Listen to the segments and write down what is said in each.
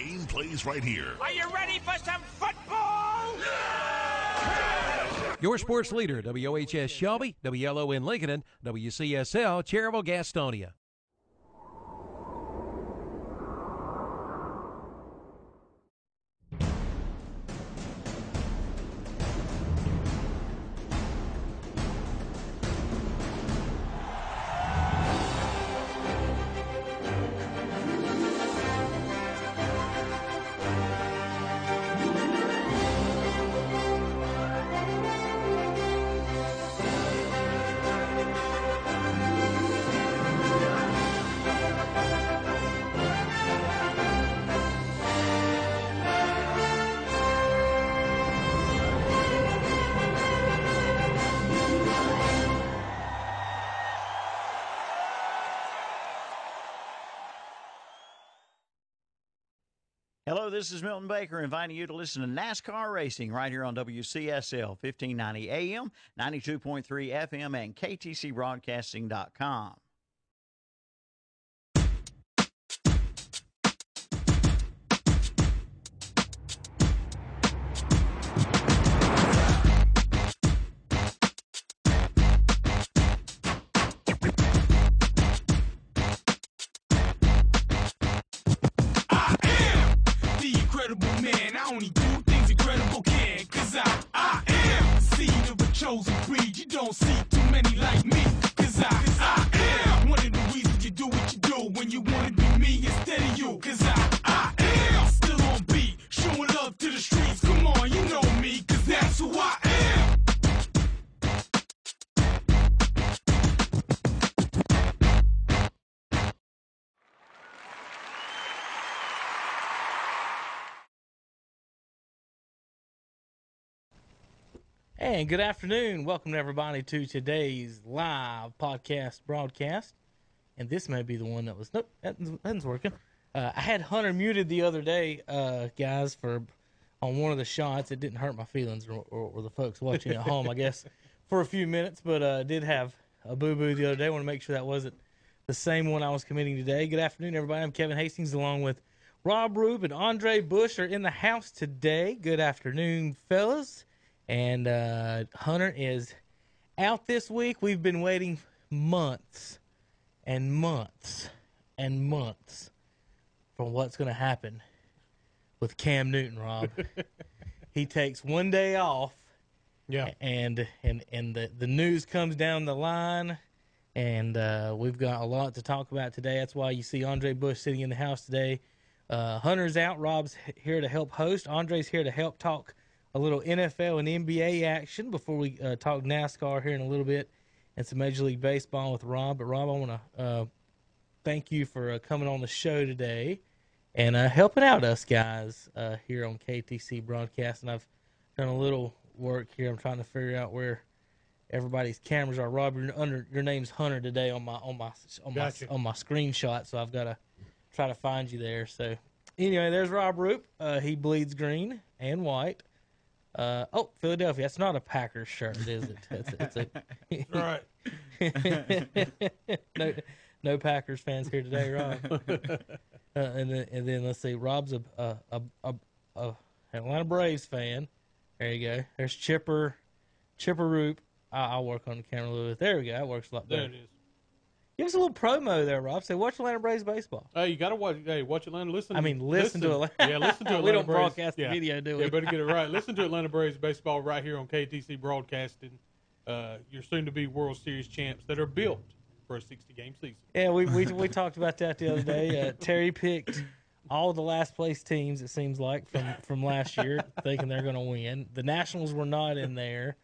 The game plays right here. Are you ready for some football? Your sports leader, WOHS Shelby, WLON Lincoln, and WCSL Cherryville Gastonia. This is Milton Baker inviting you to listen to NASCAR racing right here on WCSL 1590 AM, 92.3 FM, and KTCBroadcasting.com. And good afternoon. Welcome everybody to today's live podcast broadcast. And this may be the one that was nope, that nothing's working. Uh, I had Hunter muted the other day, uh, guys, for on one of the shots. It didn't hurt my feelings or, or, or the folks watching at home, I guess, for a few minutes. But uh, did have a boo boo the other day. I want to make sure that wasn't the same one I was committing today. Good afternoon, everybody. I'm Kevin Hastings, along with Rob Rube and Andre Bush are in the house today. Good afternoon, fellas. And uh, Hunter is out this week. We've been waiting months and months and months for what's going to happen with Cam Newton, Rob. he takes one day off. Yeah. And and and the, the news comes down the line and uh, we've got a lot to talk about today. That's why you see Andre Bush sitting in the house today. Uh, Hunter's out. Rob's here to help host. Andre's here to help talk a little NFL and NBA action before we uh, talk NASCAR here in a little bit and some Major League Baseball with Rob. But Rob, I want to uh, thank you for uh, coming on the show today and uh, helping out us guys uh, here on KTC broadcast. And I've done a little work here. I'm trying to figure out where everybody's cameras are. Rob, your under your name's Hunter today on my on my on Gotcha. my on my screenshot, so I've got to try to find you there. So anyway, there's Rob Roop. Uh, he bleeds green and white. Uh, oh, Philadelphia. That's not a Packers shirt, is it? It's, it's a Right. no, no Packers fans here today, Rob. Uh, and then and then let's see, Rob's a a a, a, a Atlanta Braves fan. There you go. There's Chipper, Chipper Roop. I, I'll work on the camera a little bit. There we go. That works a lot better. There it is. Give us a little promo there, Rob. Say, watch Atlanta Braves baseball. Hey, you gotta watch. Hey, watch Atlanta. Listen. I mean, listen to Atlanta- Yeah, listen to Atlanta. We don't Braves. broadcast the video, do we? Yeah, better get it right. Listen to Atlanta Braves baseball right here on KTC Broadcasting. Uh, your soon-to-be World Series champs that are built for a 60-game season. Yeah, we we, we talked about that the other day. Uh, Terry picked all the last place teams. It seems like from from last year, thinking they're going to win. The Nationals were not in there.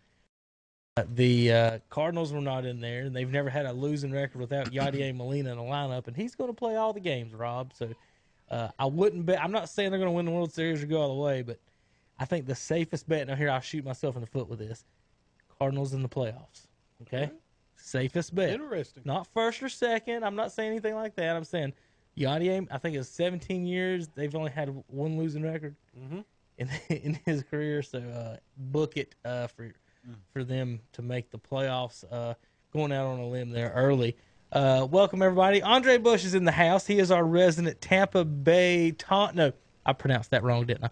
Uh, The uh, Cardinals were not in there, and they've never had a losing record without Yadier Molina in the lineup, and he's going to play all the games, Rob. So uh, I wouldn't bet. I'm not saying they're going to win the World Series or go all the way, but I think the safest bet. Now here, I'll shoot myself in the foot with this: Cardinals in the playoffs. Okay, safest bet. Interesting. Not first or second. I'm not saying anything like that. I'm saying Yadier. I think it's 17 years. They've only had one losing record Mhm. in in his career. So uh, book it uh, for for them to make the playoffs. Uh, going out on a limb there early. Uh, welcome everybody. Andre Bush is in the house. He is our resident Tampa Bay. Ta- no, I pronounced that wrong, didn't I?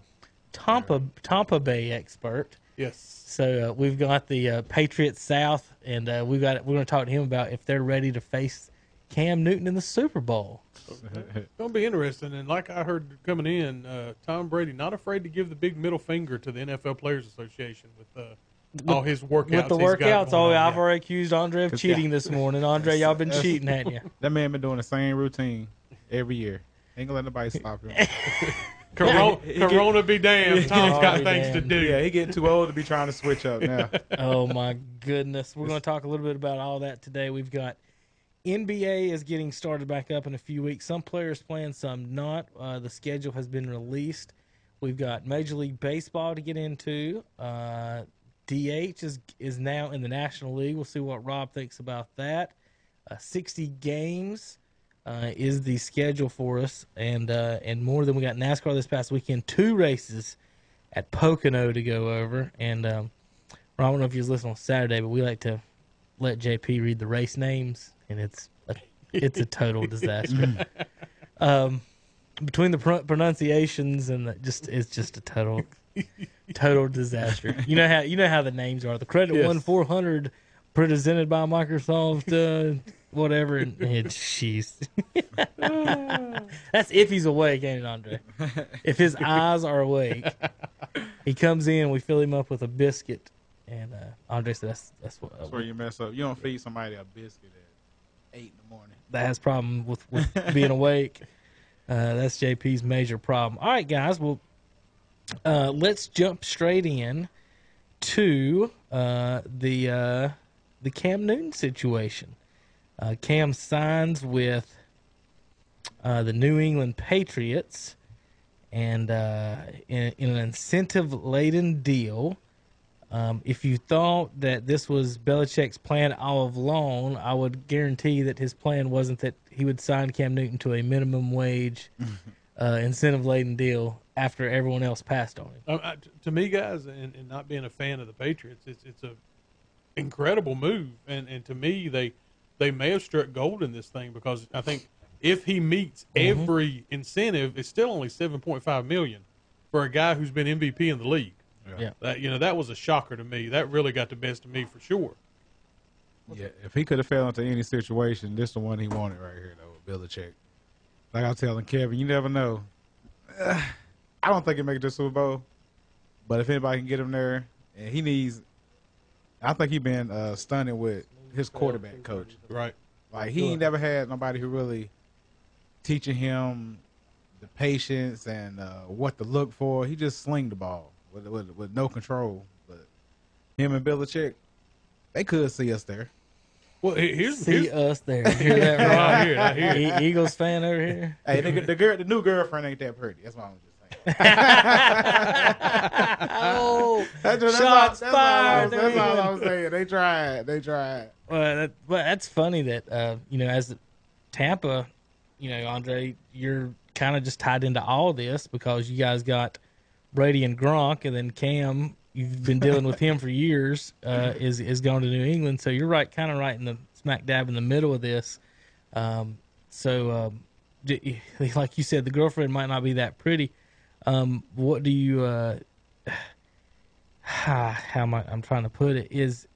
Tampa Tampa Bay expert. Yes. So uh, we've got the uh, Patriots South, and uh, we got we're going to talk to him about if they're ready to face Cam Newton in the Super Bowl. Gonna be interesting. And like I heard coming in, uh, Tom Brady not afraid to give the big middle finger to the NFL Players Association with uh, all his workouts. With the workouts, oh, on. I've already accused Andre of cheating yeah. this morning. Andre, y'all been cheating, hadn't you? That man been doing the same routine every year. Ain't gonna let nobody stop him. Corona, He get- Corona be damned. Tom's got be things to do. yeah, he getting too old to be trying to switch up now. oh my goodness. We're going to talk a little bit about all that today. We've got NBA is getting started back up in a few weeks. Some players playing, some not. Uh, the schedule has been released. We've got Major League Baseball to get into. Uh, DH is is now in the National League. We'll see what Rob thinks about that. Uh, 60 games uh, is the schedule for us, and uh, and more than we got NASCAR this past weekend. Two races at Pocono to go over, and um, I don't know if you was listening on Saturday, but we like to let JP read the race names, and it's a, it's a total disaster. um, between the pr- pronunciations and the, just it's just a total total disaster. You know how you know how the names are. The credit Yes. one four hundred presented by Microsoft, uh, whatever. And it's jeez. That's if he's awake, ain't it, Andre? If his eyes are awake, he comes in. We fill him up with a biscuit, and uh, Andre said that's that's what That's where you mess up. You don't feed somebody a biscuit at eight in the morning. that has problem with, with being awake. Uh, that's JP's major problem. All right, guys. Well, uh, let's jump straight in to uh, the uh, the Cam Newton situation. Uh, Cam signs with uh, the New England Patriots, and uh, in, in an incentive-laden deal. Um, if you thought that this was Belichick's plan all along, I would guarantee that his plan wasn't that he would sign Cam Newton to a minimum wage uh, incentive laden deal after everyone else passed on him. Um, I- t- to me, guys, and, and not being a fan of the Patriots, it's it's a incredible move, and and to me, they they may have struck gold in this thing because I think if he meets Mm-hmm. every incentive, it's still only seven point five million for a guy who's been MVP in the league. Yeah. That you know that was a shocker to me. That really got the best of me for sure. Yeah, if he could have fell into any situation, this is the one he wanted right here though, with Belichick. Like I was telling Kevin, you never know. Uh, I don't think he make it to Super Bowl, but if anybody can get him there, and he needs, I think he been uh, stunning with his quarterback coach. Right. Like he ain't never had nobody who really teaching him the patience and uh, what to look for. He just sling the ball with, with with no control. But him and Belichick, they could see us there. Well, here's, See here's us there. Hear that, I Rob? hear it, I hear. E- Eagles fan over here. Hey, the, the girl, the new girlfriend ain't that pretty. That's what I'm just saying. oh, That's, that's, Shots all, that's, all, I fired, that's all I was saying. They tried. They tried. Well, that, but that's funny that uh, you know, as Tampa, you know, Andre, you're kind of just tied into all this because you guys got Brady and Gronk, and then Cam. You've been dealing with him for years. Uh, is is going to New England, so you're right, kind of right in the smack dab in the middle of this. Um, so, um, like you said, the girlfriend might not be that pretty. Um, what do you? Uh, how am I? I'm trying to put it is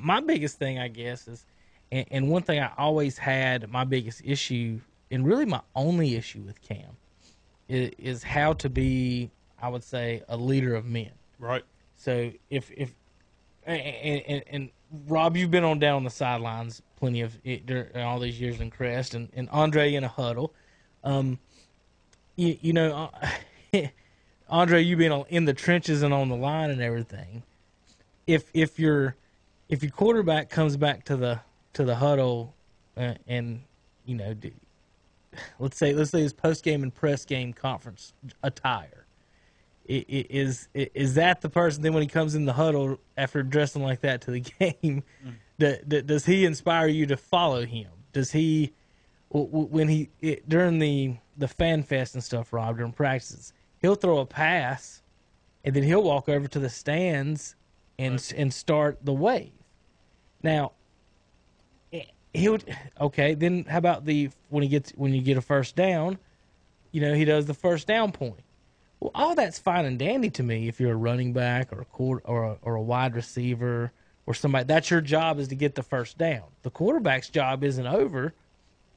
my biggest thing, I guess, is, and, and one thing I always had my biggest issue, and really my only issue with Cam, is, is how to be, I would say, a leader of men. Right. So if if and, and, and Rob, you've been on down on the sidelines plenty of it during all these years in Crest, and, and Andre in a huddle. Um, you, you know, uh, Andre, you being on, in the trenches and on the line and everything. If if your if your quarterback comes back to the to the huddle uh, and you know, do, let's say let's say his post game and press game conference attire is is that the person then when he comes in the huddle after dressing like that to the game mm-hmm. that, that does he inspire you to follow him does he when he it, during the the fan fest and stuff rob during practices he'll throw a pass and then he'll walk over to the stands and and start the wave now he would okay. Then how about the when he gets when you get a first down, you know he does the first down point. Well, all that's fine and dandy to me if you're a running back or a quarter or a, or a wide receiver or somebody. That's your job is to get the first down. The quarterback's job isn't over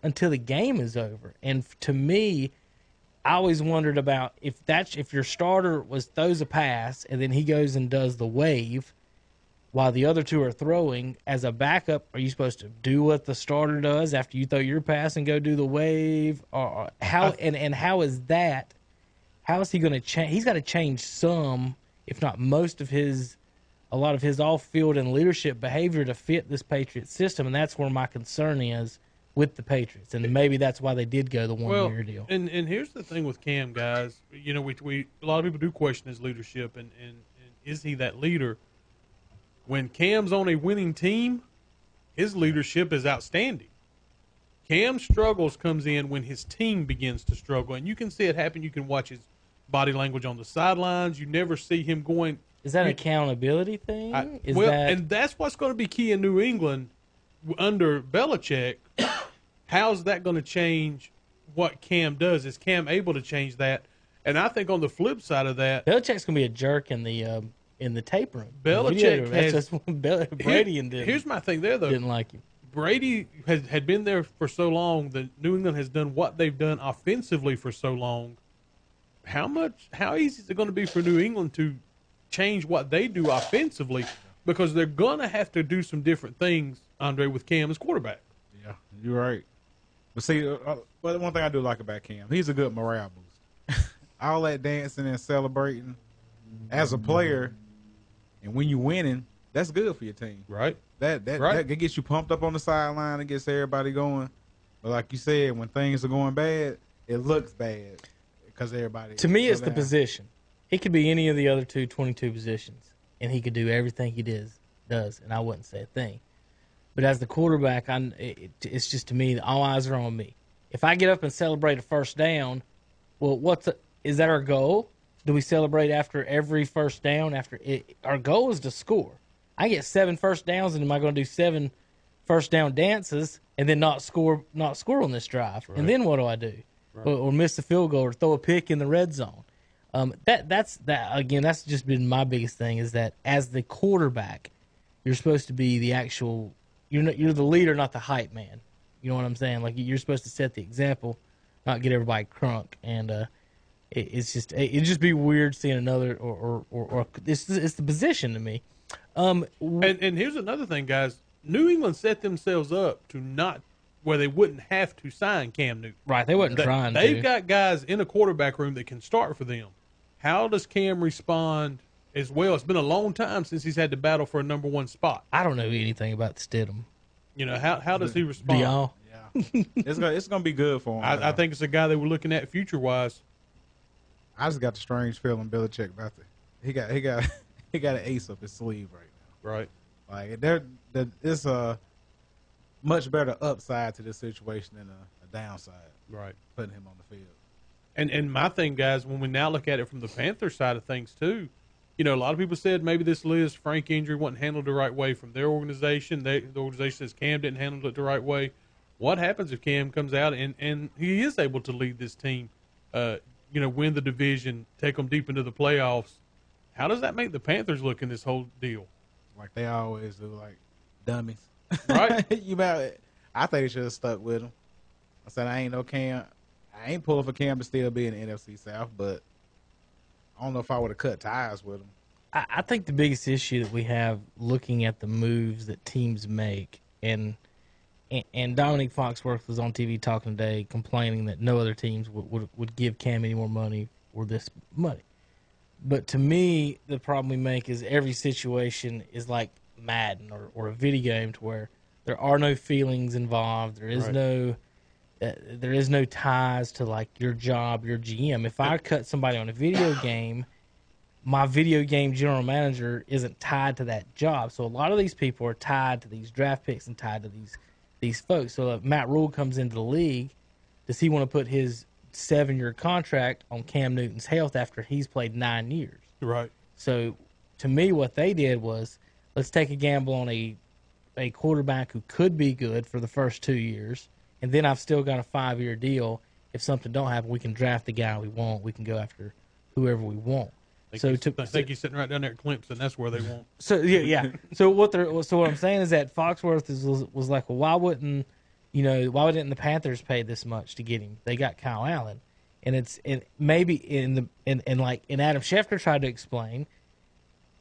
until the game is over. And to me, I always wondered about if that's if your starter was throws a pass and then he goes and does the wave while the other two are throwing as a backup are you supposed to do what the starter does after you throw your pass and go do the wave or how and and how is that how is he going to change he's got to change some if not most of his a lot of his off-field and leadership behavior to fit this Patriot system and that's where my concern is with the Patriots and maybe that's why they did go the one well, year deal And and here's the thing with Cam, guys. You know, we we a lot of people do question his leadership, and and, and is he that leader? When Cam's on a winning team, his leadership is outstanding. Cam struggles comes in when his team begins to struggle, and you can see it happen. You can watch his body language on the sidelines. You never see him going. is that an you- accountability thing I- is well, that and that's what's going to be key in New England under Belichick. How's that going to change what Cam does? Is Cam able to change that? And I think on the flip side of that, Belichick's gonna be a jerk in the um, in the tape room. Belichick room. That's what Bel- Brady and here's my thing there though. didn't like him. Brady has had been there for so long that New England has done what they've done offensively for so long. How much? How easy is it going to be for New England to change what they do offensively? Because they're going to have to do some different things, Andre, with Cam as quarterback. Yeah, you're right. But see, uh, uh, well, one thing I do like about Cam, he's a good morale boost. All that dancing and celebrating as a player, and when you're winning, that's good for your team. Right. That that, Right. that gets you pumped up on the sideline. It gets everybody going. But like you said, when things are going bad, it looks bad because everybody. To me, it's the position. He could be any of the other two 22 positions, and he could do everything he does, does, and I wouldn't say a thing. But as the quarterback, I, it, it's just to me, all eyes are on me. If I get up and celebrate a first down, well, what's the, is that our goal? Do we celebrate after every first down? After it, our goal is to score. I get seven first downs, and am I going to do seven first down dances and then not score, not score on this drive? And then what do I do? Or, or miss a field goal or throw a pick in the red zone? Um, that that's that again. That's just been my biggest thing is that as the quarterback, you're supposed to be the actual. You're not, you're the leader, not the hype man. You know what I'm saying? Like you're supposed to set the example, not get everybody crunk. And uh, it, it's just it, it'd just be weird seeing another or or, or, or it's it's the position to me. Um, And and here's another thing, guys. New England set themselves up to not where they wouldn't have to sign Cam Newton. right? They wasn't They- trying. They've to. got guys in a quarterback room that can start for them. How does Cam respond as well? It's been a long time since he's had to battle for a number one spot. I don't know anything about Stidham. You know how how does he Do respond? y'all? It's gonna it's gonna be good for him. I, I think it's a guy that we're looking at future wise. I just got the strange feeling Belichick about to. He got he got he got an ace up his sleeve right now. Right. Like there, there it's a much better upside to this situation than a, a downside. Right. Putting him on the field. And and my thing, guys, when we now look at it from the Panther side of things too, you know, a lot of people said maybe this Lisfranc injury wasn't handled the right way from their organization. They, the organization says Cam didn't handle it the right way. What happens if Cam comes out and, and he is able to lead this team, uh, you know, win the division, take them deep into the playoffs? How does that make the Panthers look in this whole deal? Like they always do, like dummies. Right. you bet. I think they should have stuck with him. I said I ain't no Cam. I ain't pulling for Cam to still be in the NFC South, but I don't know if I would have cut ties with him. I, I think the biggest issue that we have looking at the moves that teams make, and and, and Domonique Foxworth was on TV talking today, complaining that no other teams would, would would give Cam any more money or this money. But to me, the problem we make is every situation is like Madden or, or a video game to where there are no feelings involved. There is Right. no uh, there is no ties to like your job, your GM. If I cut somebody on a video game, my video game general manager isn't tied to that job. So a lot of these people are tied to these draft picks and tied to these these folks. So if Matt Rhule comes into the league, does he want to put his seven year contract on Cam Newton's health after he's played nine years? Right. So to me, what they did was let's take a gamble on a a quarterback who could be good for the first two years, and then I've still got a five year deal. If something don't happen, we can draft the guy we want. We can go after whoever we want. I So to I think he's sitting right down there at Clemson. That's where they want. so yeah, yeah. So what they're so what I'm saying is that Foxworth is was, was like, well, why wouldn't you know why wouldn't the Panthers pay this much to get him? They got Kyle Allen, and it's and maybe in the and and like and Adam Schefter tried to explain,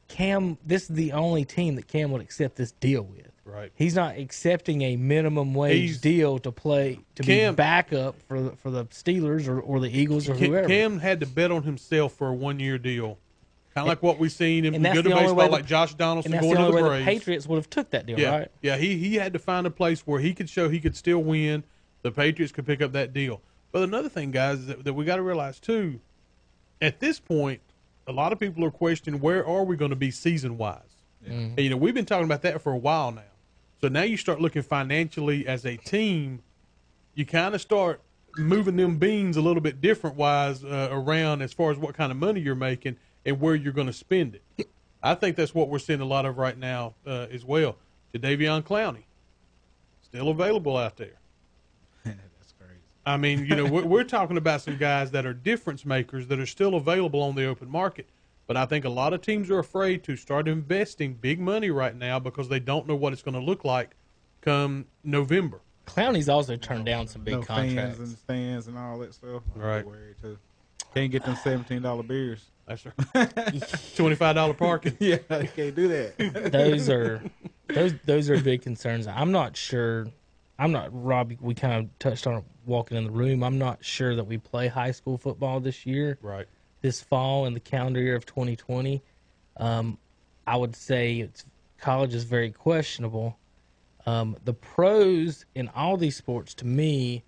Cam, this is the only team that Cam would accept this deal with. Right. He's not accepting a minimum wage He's- deal to play to Cam- be backup for the, for the Steelers or, or the Eagles or Cam, whoever. Cam had to bet on himself for a one year deal. Kind of like what we've seen in good baseball, the- like Josh Donaldson going the to the way the Patriots would have took that deal, yeah, right? yeah. He he had to find a place where he could show he could still win. The Patriots could pick up that deal. But another thing, guys, is that, that we got to realize too. At this point, a lot of people are questioning where are we going to be season wise. And, you know, we've been talking about that for a while now. So now you start looking financially as a team. You kind of start moving them beans a little bit different wise uh, around as far as what kind of money you're making and where you're going to spend it. I think that's what we're seeing a lot of right now uh, as well. Jadeveon Clowney, still available out there. That's crazy. I mean, you know, we're, we're talking about some guys that are difference makers that are still available on the open market. But I think a lot of teams are afraid to start investing big money right now because they don't know what it's going to look like come November. Clowney's also turned down some big no contracts. fans and stands and all that stuff. I'm Right. Worried too. Can't get them seventeen dollar beers. That's right. Twenty-five dollar parking. Yeah, you can't do that. those are those those are big concerns. I'm not sure. I'm not Robbie. We kind of touched on walking in the room. I'm not sure that we play high school football this year, Right. this fall in the calendar year of 2020. Um, I would say it's college is very questionable. Um, the pros in all these sports, to me,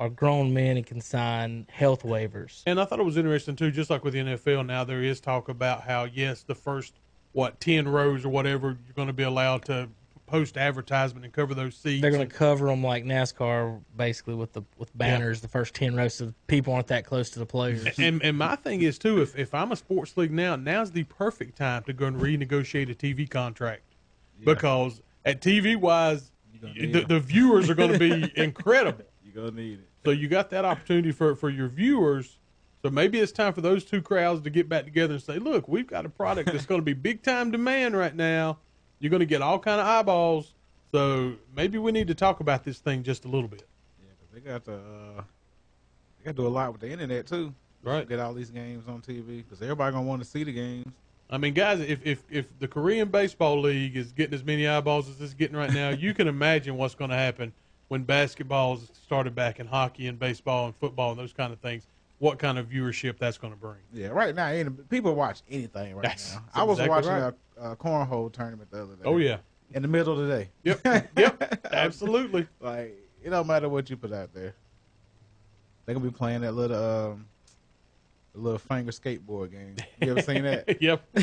are grown men and can sign health waivers. And I thought it was interesting too, just like with the NFL now, there is talk about how yes, the first what ten rows or whatever you're going to be allowed to post advertisement and cover those seats. They're going to cover them like NASCAR, basically with the with banners. The first ten rows, so people aren't that close to the players. and and my thing is too, if if I'm a sports league now, now's the perfect time to go and renegotiate a TV contract because at TV wise, the, the viewers are going to be incredible. You're gonna need it. So you got that opportunity for for your viewers. So maybe it's time for those two crowds to get back together and say, "Look, we've got a product that's going to be big time demand right now. You're going to get all kind of eyeballs. So maybe we need to talk about this thing just a little bit." Yeah, they got to uh, they got to do a lot with the internet too. Right. Get all these games on TV because everybody gonna want to see the games. I mean, guys, if, if if the Korean Baseball League is getting as many eyeballs as it's getting right now, you can imagine what's going to happen when basketball's started back and hockey and baseball and football and those kind of things. What kind of viewership that's going to bring? Yeah, right now people watch anything right That's- now. I was exactly watching right. a, a cornhole tournament the other day. Oh yeah, in the middle of the day. yep, yep, absolutely. Like it don't matter what you put out there. They're gonna be playing that little um, little finger skateboard game. You ever seen that? yep.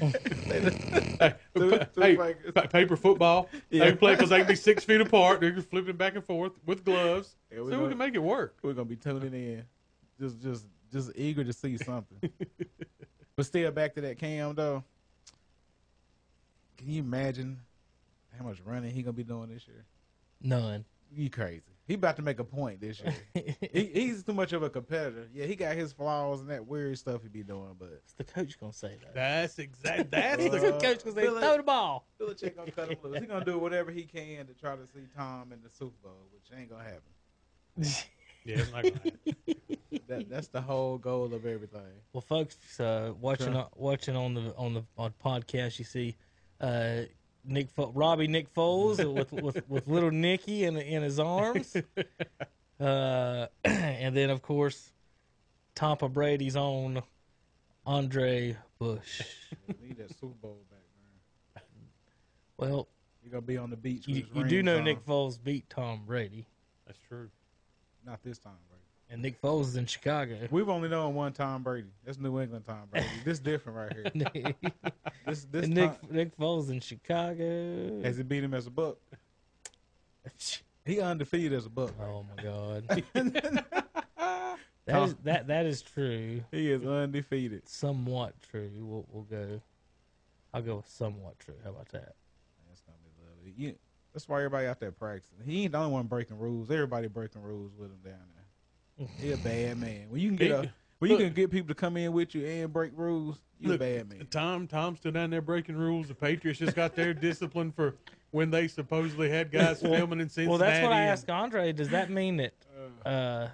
hey, Two- two hey, paper football. They Yeah. can play because they can be six feet apart. They're flipping back and forth with gloves. Yeah, so we we gonna- can make it work. We're gonna be tuning in, just just just eager to see something. but still, back to that Cam though. Can you imagine how much running he gonna be doing this year? None. You crazy? He about to make a point this year. he, he's too much of a competitor. Yeah, he got his flaws and that weird stuff he be doing, but What's the coach gonna say though? That's exactly That's What's the the coach gonna say? Billy- Throw the ball. Belichick gonna cut him loose. He gonna do whatever he can to try to see Tom in the Super Bowl, which ain't gonna happen. Yeah. It's not gonna. That that's the whole goal of everything. Well, folks, uh, watching Sure. on, watching on the on the on podcast, you see uh, Nick Fo- Robbie Nick Foles with, with with little Nicky in in his arms, uh, and then of course Tampa Brady's own Andre Bush. We need that Super Bowl back, man. Well, He gonna be on the beach. With you, his you do rings know on. Nick Foles beat Tom Brady, That's true. Not this time, Brady. and Nick Foles is in Chicago. We've only known one Tom Brady. That's New England Tom Brady. this different right here. This this And Nick Nick Nick Foles in Chicago. has he beat him as a buck? He undefeated as a buck. Oh my God. that is that that is true. He is undefeated. Somewhat true. We'll we'll go. I'll go with somewhat true. How about that? That's gonna be lovely. You, that's why everybody out there practicing. He ain't the only one breaking rules. Everybody breaking rules with him down there. He a bad man. When you can get a, when you Look. can get people to come in with you and break rules, you a bad man. Tom, Tom's still down there breaking rules. The Patriots just got their discipline for when they supposedly had guys filming in Cincinnati. Well, that's what I and- asked Andre. Does that mean that uh,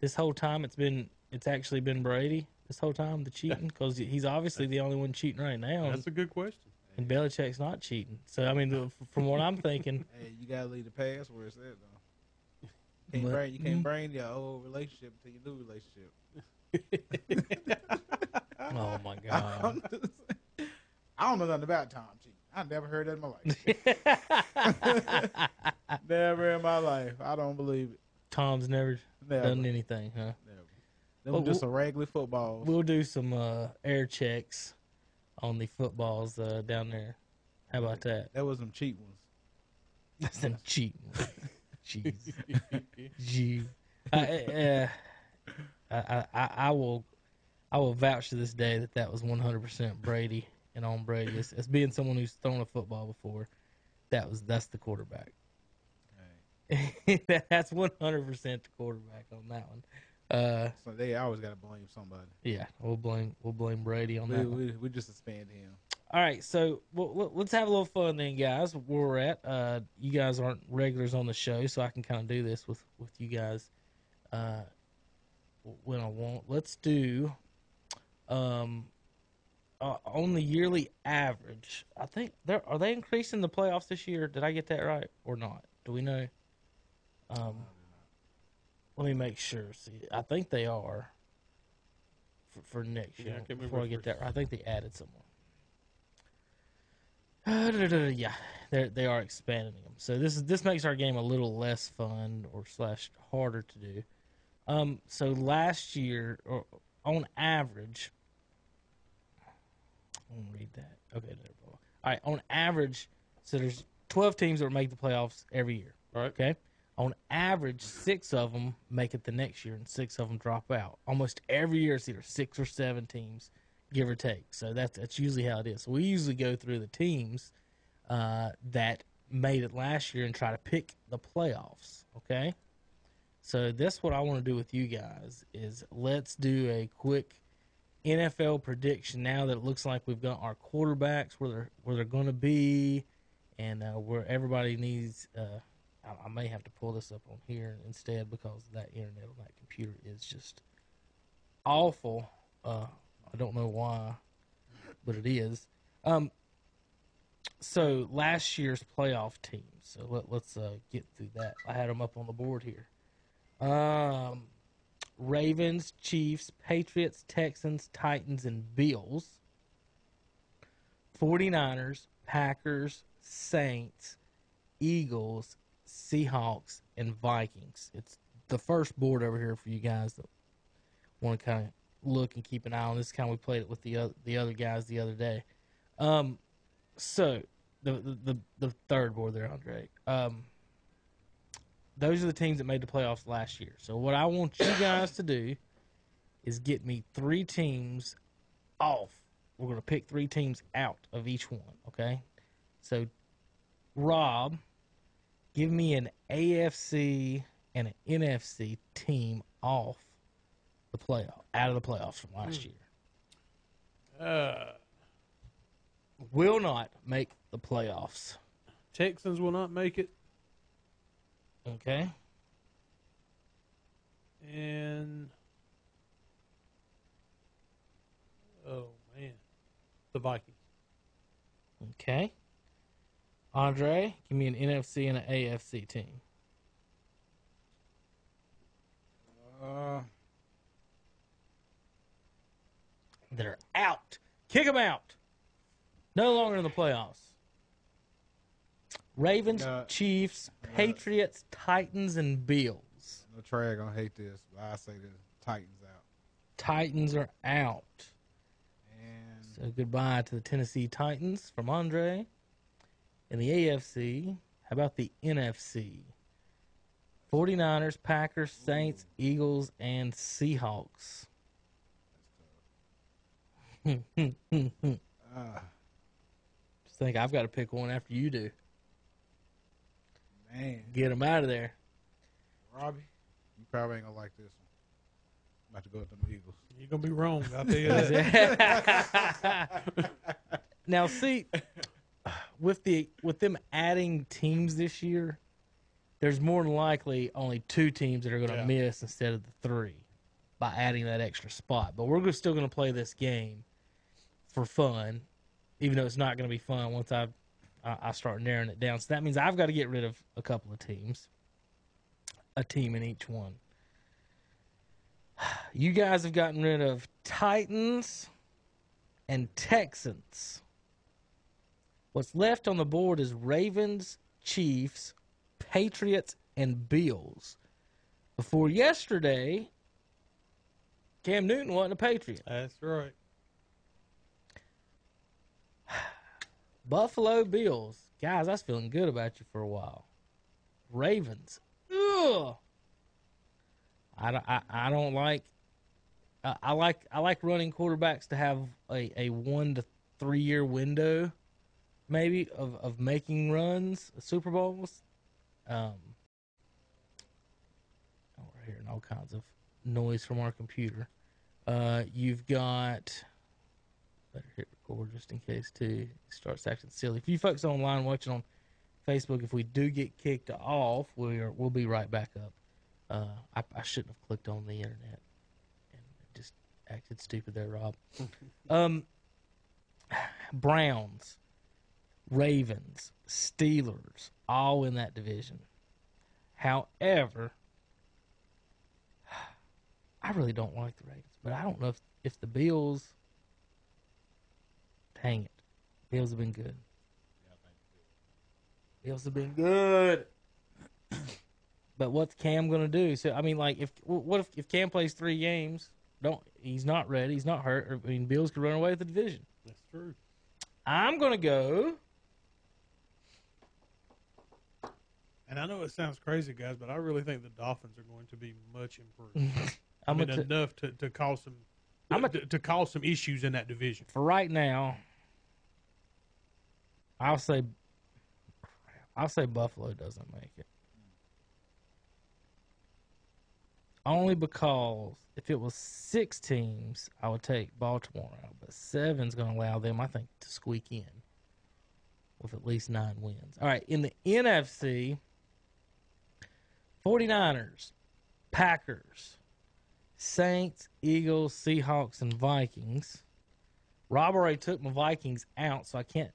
this whole time it's been it's actually been Brady this whole time the cheating because he's obviously the only one cheating right now, That's a good question. And Belichick's not cheating. So I mean, the, from what I'm thinking, Hey, you gotta leave the past where it's at though. Can't But- bring, you can't bring your old relationship to your new relationship. oh my god, I'm just- I don't know nothing about Tom cheating. I never heard that in my life. never in my life. I don't believe it. Tom's never Never. done anything, huh? Never. Them Well, just a regular football. We'll do some uh, air checks on the footballs uh, down there. How about that? That was some cheap ones. That's cheap, cheating. Jeez. Gee. I, uh, I, I, I will I will vouch to this day that that was 100% Brady and on Brady. As, as being someone who's thrown a football before, that was that's the quarterback. that's 100% the quarterback on that one. Uh, So they always got to blame somebody. yeah, we'll blame we'll blame Brady on We, that. we, we just suspend him. All right, so well, let's have a little fun then, guys. Where we're at, uh, you guys aren't regulars on the show, so I can kind of do this with with you guys uh, when I want. Let's do um, uh, on the yearly average. I think they are they increasing the playoffs this year. Did I get that right or not? Do we know? Um, let me make sure. See, I think they are for, for next Yeah, I year. can't before I get that. I think they added someone. yeah, they they are expanding them. So this is this makes our game a little less fun or slash harder to do. Um, so last year, or on average, I won't read that. Okay, there we go. All right, on average, so there's 12 teams that make the playoffs every year. All right. Okay. On average, six of them make it the next year, and six of them drop out. Almost every year, it's either six or seven teams, give or take. So that's that's usually how it is. So we usually go through the teams uh, that made it last year and try to pick the playoffs. Okay. So that's what I want to do with you guys is let's do a quick NFL prediction now that it looks like we've got our quarterbacks where they're where they're going to be, and uh, where everybody needs. Uh, I, I may have to pull this up on here instead because that internet on that computer is just awful. Uh, I don't know why, but it is. Um, so last year's playoff teams. So let, let's uh, get through that. I had them up on the board here. Um, Ravens, Chiefs, Patriots, Texans, Titans, and Bills. 49ers, Packers, Saints, Eagles, Seahawks, and Vikings. It's the first board over here for you guys that want to kind of look and keep an eye on. This is kind of we played it with the other, the other guys the other day. Um, so the, the the third board there, Andre. Um, those are the teams that made the playoffs last year. So what I want you guys to do is get me three teams off. We're to pick three teams out of each one, okay? So Rob, give me an AFC and an NFC team off the playoff out of the playoffs from last year. Uh, Will not make the playoffs. Texans will not make it, Okay? and oh man, the Vikings. Okay. Andre, give me an NFC and an AFC team. Uh, that are out. Kick them out. No longer in the playoffs. Ravens, Uh, Chiefs, Patriots, Titans, and Bills. no Trey gonna hate this, but I say the Titans out. Titans are out. And So goodbye to the Tennessee Titans from Andre. In the AFC, how about the NFC? 49ers, Packers, Saints, Eagles, and Seahawks. uh, Just think I've got to pick one after you do. Man, Get them out of there. Robbie, you probably ain't gonna like this one. I'm about to go with them Eagles. You're gonna be wrong. I'll tell you that. now, see, with the with them adding teams this year, there's more than likely only two teams that are going to Yeah. miss instead of the three by adding that extra spot. But we're still going to play this game for fun, even though it's not going to be fun once I I I start narrowing it down. So that means I've got to get rid of a couple of teams, a team in each one. You guys have gotten rid of Titans and Texans. What's left on the board is Ravens, Chiefs, Patriots, and Bills. Before yesterday, Cam Newton wasn't a Patriot. That's right. Buffalo Bills. Guys, I was feeling good about you for a while. Ravens. Ugh. I, don't- I, I don't like I, I like I like running quarterbacks to have a, a one to three year window maybe of, of making runs, Super Bowls. Um oh, we're hearing all kinds of noise from our computer. Uh, you've got better hit record just in case too. It starts acting silly. If you folks online watching on Facebook, if we do get kicked off, we are we'll be right back up. Uh, I, I shouldn't have clicked on the internet and just acted stupid there, Rob. um, Browns, Ravens, Steelers, all in that division. However, I really don't like the Ravens, but I don't know if, if the Bills. Dang it, Bills have been good. Bills have been good. but what's Cam gonna do? So I mean, like, if what if if Cam plays three games? Don't he's not ready. He's not hurt. I mean, Bills could run away with the division. That's true. I'm gonna go. And I know it sounds crazy, guys, but I really think the Dolphins are going to be much improved. I I'm mean, t- enough to, to cause some I'm a- to, to cause some issues in that division. for right now. I'll say. I'll say Buffalo doesn't make it. Only because if it was six teams, I would take Baltimore out, but seven's going to allow them, I think, to squeak in with at least nine wins. All right, in the NFC, 49ers, Packers, Saints, Eagles, Seahawks, and Vikings. Rob already took my Vikings out, so I can't.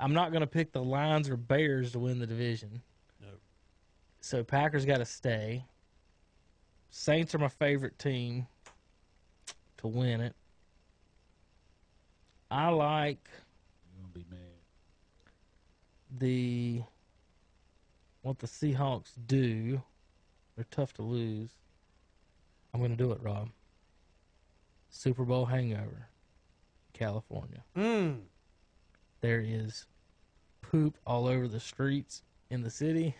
I'm not going to pick the Lions or Bears to win the division. No. So Packers got to stay. Saints are my favorite team to win it. I like You're gonna be mad. the what the Seahawks do. They're tough to lose. I'm going to do it, Rob. Super Bowl hangover, California. Mm. There is poop all over the streets in the city.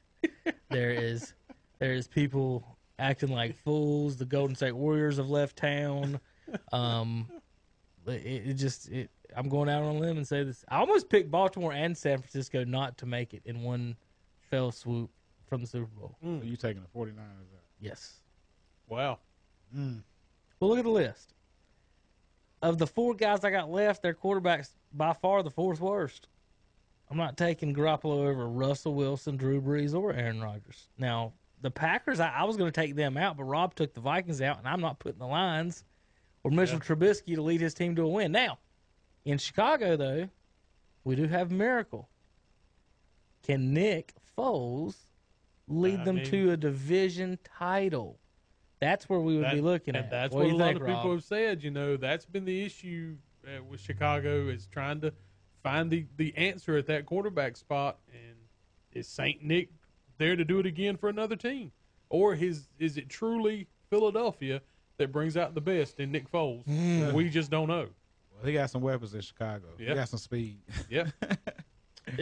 there is there is people acting like fools. The Golden State Warriors have left town. Um, it, it just it. I'm going out on a limb and say this. I almost picked Baltimore and San Francisco not to make it in one fell swoop from the Super Bowl. So you taking the 49ers out? Yes. Wow. Mm. Well, look at the list. Of the four guys I got left, their quarterback's by far the fourth worst. I'm not taking Garoppolo over Russell Wilson, Drew Brees, or Aaron Rodgers. Now, the Packers, I, I was going to take them out, but Rob took the Vikings out, and I'm not putting the Lions or Mitchell Trubisky to lead his team to a win. Now, in Chicago, though, we do have miracle. Can Nick Foles lead I them mean- to a division title? That's where we would be looking at. That's what, what, a lot think, of people Rob? have said. You know, that's been the issue uh, with Chicago is trying to find the, the answer at that quarterback spot. And is Saint Nick there to do it again for another team, or his is it truly Philadelphia that brings out the best in Nick Foles? Hmm. We just don't know. Well, he got some weapons in Chicago. Yeah. He got some speed. Yeah,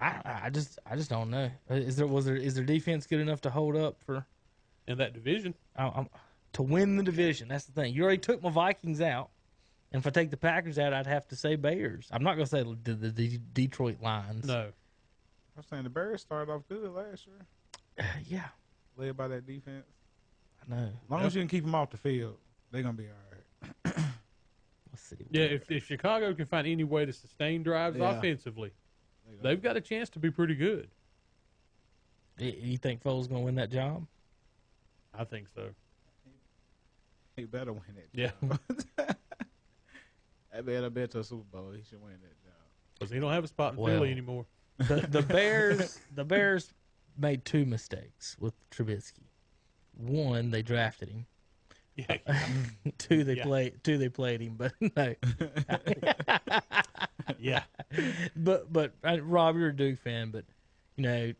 I, I just I just don't know. Uh, Is there was there is their defense good enough to hold up for in that division. I, I'm, to win the division? That's the thing. You already took my Vikings out, and if I take the Packers out, I'd have to say Bears. I'm not going to say the, the, the Detroit Lions. No, I'm saying the Bears started off good last year, yeah, led by that defense. I know. As long as you can keep them off the field, they're gonna be all right. Let's see. Yeah, if, if Chicago can find any way to sustain drives Yeah. offensively, they've got a chance to be pretty good. Y- You think Foles gonna win that job? I think so. He better win it. Yeah, I bet I bet to a Super Bowl. He should win that job. because he don't have a spot in Well. Philly anymore. The, the Bears, the Bears made two mistakes with Trubisky. One, they drafted him. Yeah, two, they Yeah. played. Two, they played him. But no. yeah. but but uh, Rob, you're a Duke fan, but you know,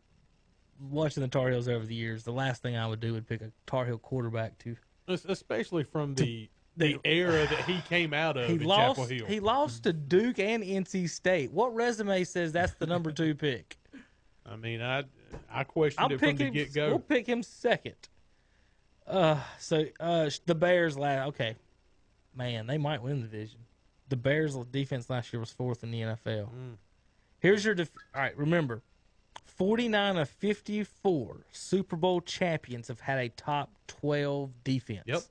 watching the Tar Heels over the years, the last thing I would do would pick a Tar Heel quarterback to. Especially from the they- the era that he came out of He lost. Chapel Hill. He lost to Duke and NC State. What resume says that's the number two pick? I mean, I I questioned I'll it from the get go. We'll pick him second. Uh, so uh, the Bears last. Okay, man, they might win the division. The Bears' defense last year was fourth in the NFL. Mm. Here's your. Def- All right, remember, forty nine of fifty four Super Bowl champions have had a top twelve defense. Yep.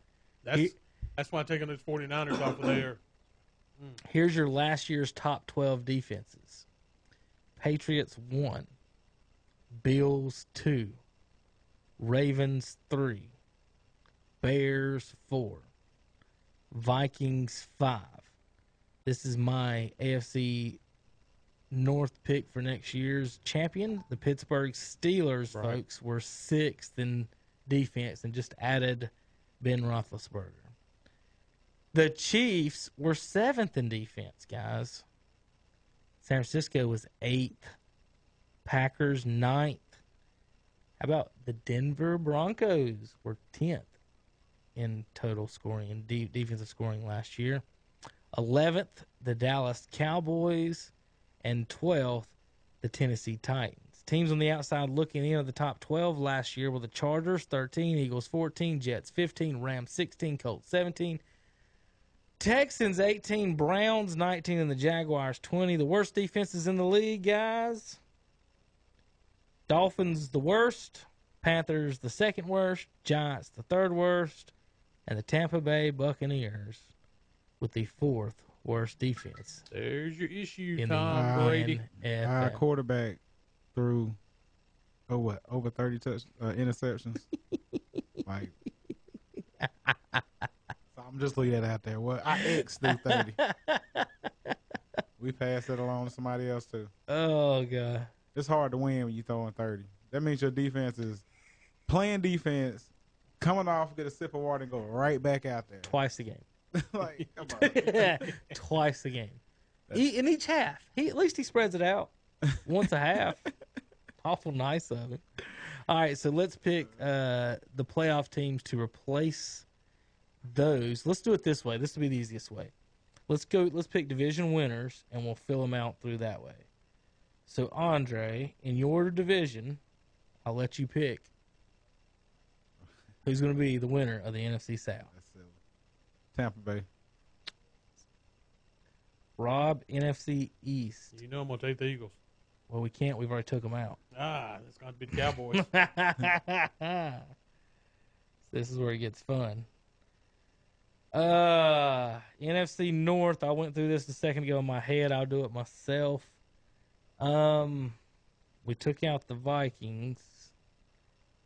That's He- that's why I'm taking those 49ers off of there. Here's your last year's top 12 defenses Patriots 1, Bills 2, Ravens 3, Bears 4, Vikings 5. This is my AFC North pick for next year's champion. The Pittsburgh Steelers, Right. folks, were sixth in defense and just added Ben Roethlisberger. The Chiefs were seventh in defense, guys. San Francisco was eighth. Packers ninth. How about the Denver Broncos were tenth in total scoring and de- defensive scoring last year. Eleventh, the Dallas Cowboys, and twelfth, the Tennessee Titans. Teams on the outside looking in at the top 12 last year were the Chargers 13, Eagles 14, Jets 15, Rams 16, Colts 17, Texans 18, Browns 19, and the Jaguars 20. The worst defenses in the league, guys. Dolphins the worst, Panthers the second worst, Giants the third worst, and the Tampa Bay Buccaneers with the fourth worst defense There's your issue, in Tom the Brady. Our quarterback threw oh what over thirty touch uh, interceptions. like, so I'm just leave that out there. What I X through thirty. we pass it along to somebody else too. Oh god. It's hard to win when you throwing thirty. That means your defense is playing defense, coming off, get a sip of water, and go right back out there. Twice a game. like, come on. Twice a game. E- in each half. He at least he spreads it out once a half. Awful nice of him. All right, so let's pick uh, the playoff teams to replace those. Let's do it this way. This will be the easiest way. Let's go. Let's pick division winners, and we'll fill them out through that way. So Andre, in your division, I'll let you pick who's going to be the winner of the NFC South. That's silly. Tampa Bay. Rob, NFC East. You know I'm gonna take the Eagles. Well, we can't. We've already took them out. Ah, that's gonna be the Cowboys. this is where it gets fun. Uh, NFC North. I went through this a second ago in my head. I'll do it myself. Um, we took out the Vikings.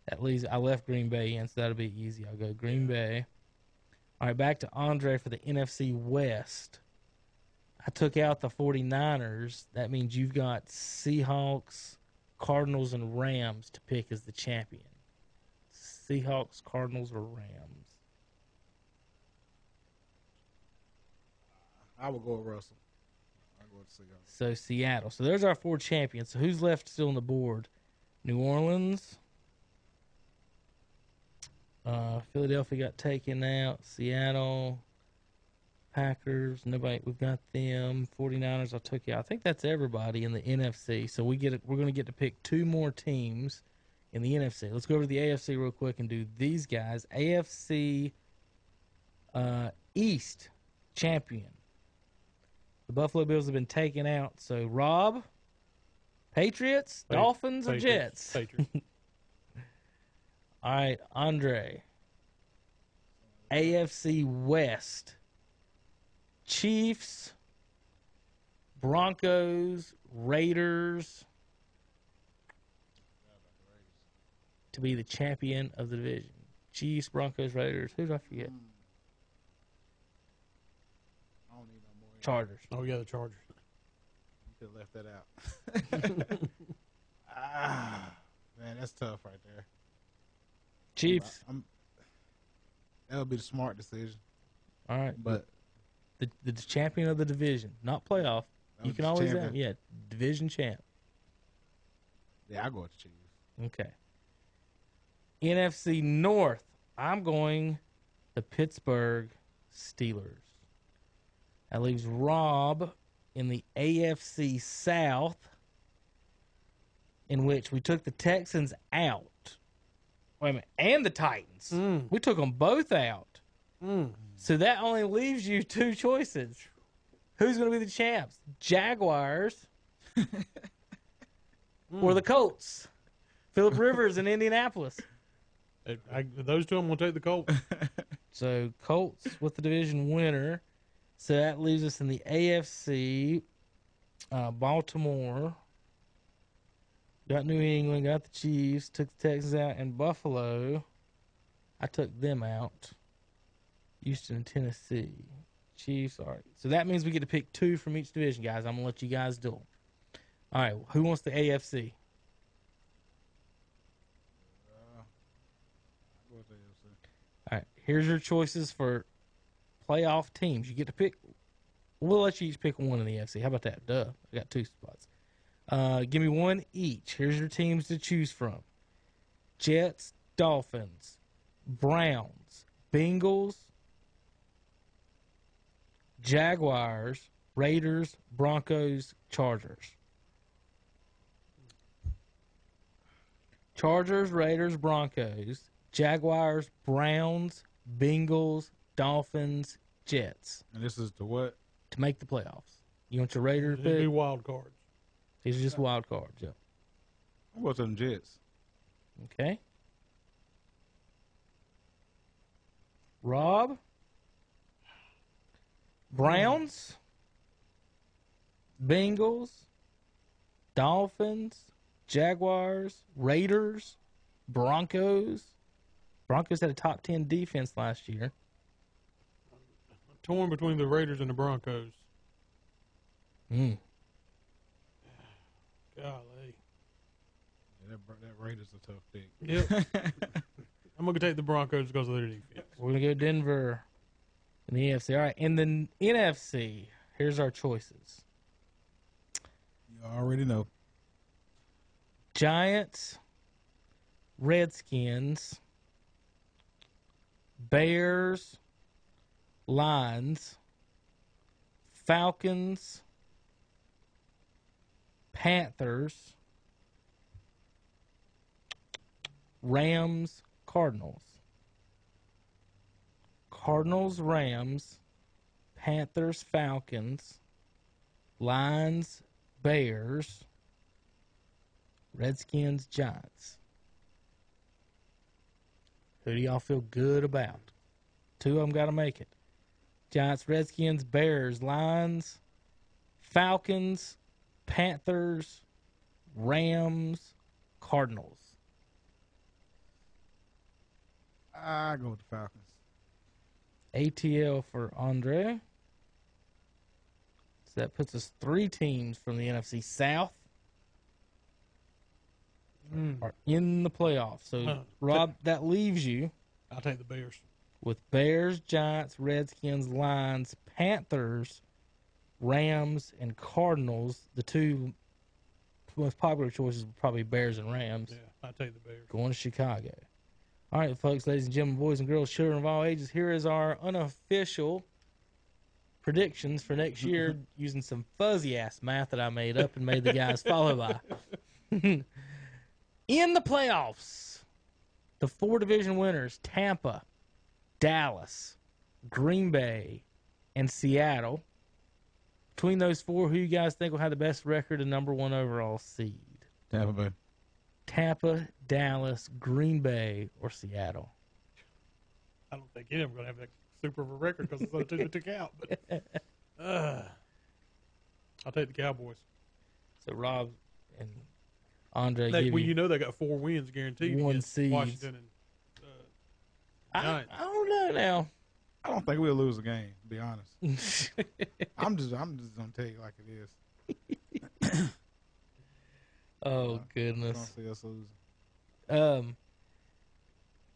At least I left Green Bay in, so that'll be easy. I'll go Green Bay. All right, back to Andre for the NFC West. I took out the 49ers. That means you've got Seahawks, Cardinals, and Rams to pick as the champion. Seahawks, Cardinals, or Rams? I would go with Russell. I go with Seahawks. So Seattle. So there's our four champions. So who's left still on the board? New Orleans. Uh, Philadelphia got taken out. Seattle. Packers. Nobody. We've got them. 49ers. I took you. I think that's everybody in the NFC. So we get. We're going to get to pick two more teams in the NFC. Let's go over to the AFC real quick and do these guys. AFC uh, East champion. The Buffalo Bills have been taken out. So Rob, Patriots, Pa- Dolphins, or Jets? Patriots. All right, Andre. AFC West. Chiefs, Broncos, Raiders to be the champion of the division. Chiefs, Broncos, Raiders. Who did I forget? I don't need no more. Chargers. oh yeah, the Chargers. You could have left that out. ah, man, that's tough right there. Chiefs. I'm, that would be the smart decision. All right, But the, the champion of the division, not playoff. You can always champion. have, yeah, division champ. Yeah, I go with the Chiefs. Okay. NFC North. I'm going the Pittsburgh Steelers. That leaves Rob in the AFC South, in which we took the Texans out. Wait a minute, and the Titans. Mm. We took them both out. Mm. So that only leaves you two choices. Who's going to be the champs? Jaguars or the Colts? Philip Rivers in Indianapolis. I, I, those two, I'm gonna take the Colts. So Colts with the division winner. So that leaves us in the AFC. Uh, Baltimore. Got New England, got the Chiefs, took the Texans out, and Buffalo. I took them out. Houston and Tennessee. Chiefs, all right. So that means we get to pick two from each division, guys. I'm going to let you guys do them. All right, who wants the AFC? Uh, go the AFC. All right, here's your choices for playoff teams. You get to pick. We'll let you each pick one in the NFC. How about that? Duh. I got two spots. Uh, give me one each. Here's your teams to choose from: Jets, Dolphins, Browns, Bengals, Jaguars, Raiders, Broncos, Chargers. Chargers, Raiders, Broncos, Jaguars, Browns, Bengals, Dolphins, Jets And this is to what? to make the playoffs. You want your Raiders It'd be wild cards. These are just wild cards. Yeah. I'm going to them Jets. Okay. Rob. Browns. Bengals. Dolphins. Jaguars. Raiders. Broncos. Broncos had a top 10 defense last year. Torn between the Raiders and the Broncos. Mm. Golly. Yeah, that, Bra- that Raiders a tough pick. Yep. I'm gonna take the Broncos because of their defense. We're going to go Denver in the AFC. All right. In the NFC, here's our choices. You already know. Giants, Redskins, Bears, Lions, Falcons, Panthers, Rams, Cardinals. Cardinals, Rams, Panthers, Falcons, Lions, Bears, Redskins, Giants. Who do y'all feel good about? Two of them got to make it. Giants, Redskins, Bears, Lions, Falcons, Panthers, Rams, Cardinals. I go with the Falcons. ATL for Andre. So that puts us three teams from the NFC South Mm. are in the playoffs. So, Huh. Rob, that leaves you I'll take the Bears. with Bears, Giants, Redskins, Lions, Panthers, Rams, and Cardinals. The two most popular choices were probably Bears and Rams. Yeah, I'll take the Bears. Going to Chicago. All right, folks, ladies and gentlemen, boys and girls, children of all ages, here is our unofficial predictions for next year using some fuzzy ass math that I made up and made the guys follow by. In the playoffs, the four division winners Tampa, Dallas, Green Bay, and Seattle between those four, who you guys think will have the best record and number one overall seed? Tampa Bay. Tampa, Dallas, Green Bay, or Seattle? I don't think any of them are going to have that super of a record because it's the two that took out. But uh, I'll take the Cowboys. So Rob and Andre They, give well, you, you know they got four wins guaranteed One against seeds. Washington and uh, I, I don't know now. I don't think we'll lose the game. To be honest, I'm just I'm just gonna tell you like it is. oh I don't goodness. see us losing Um,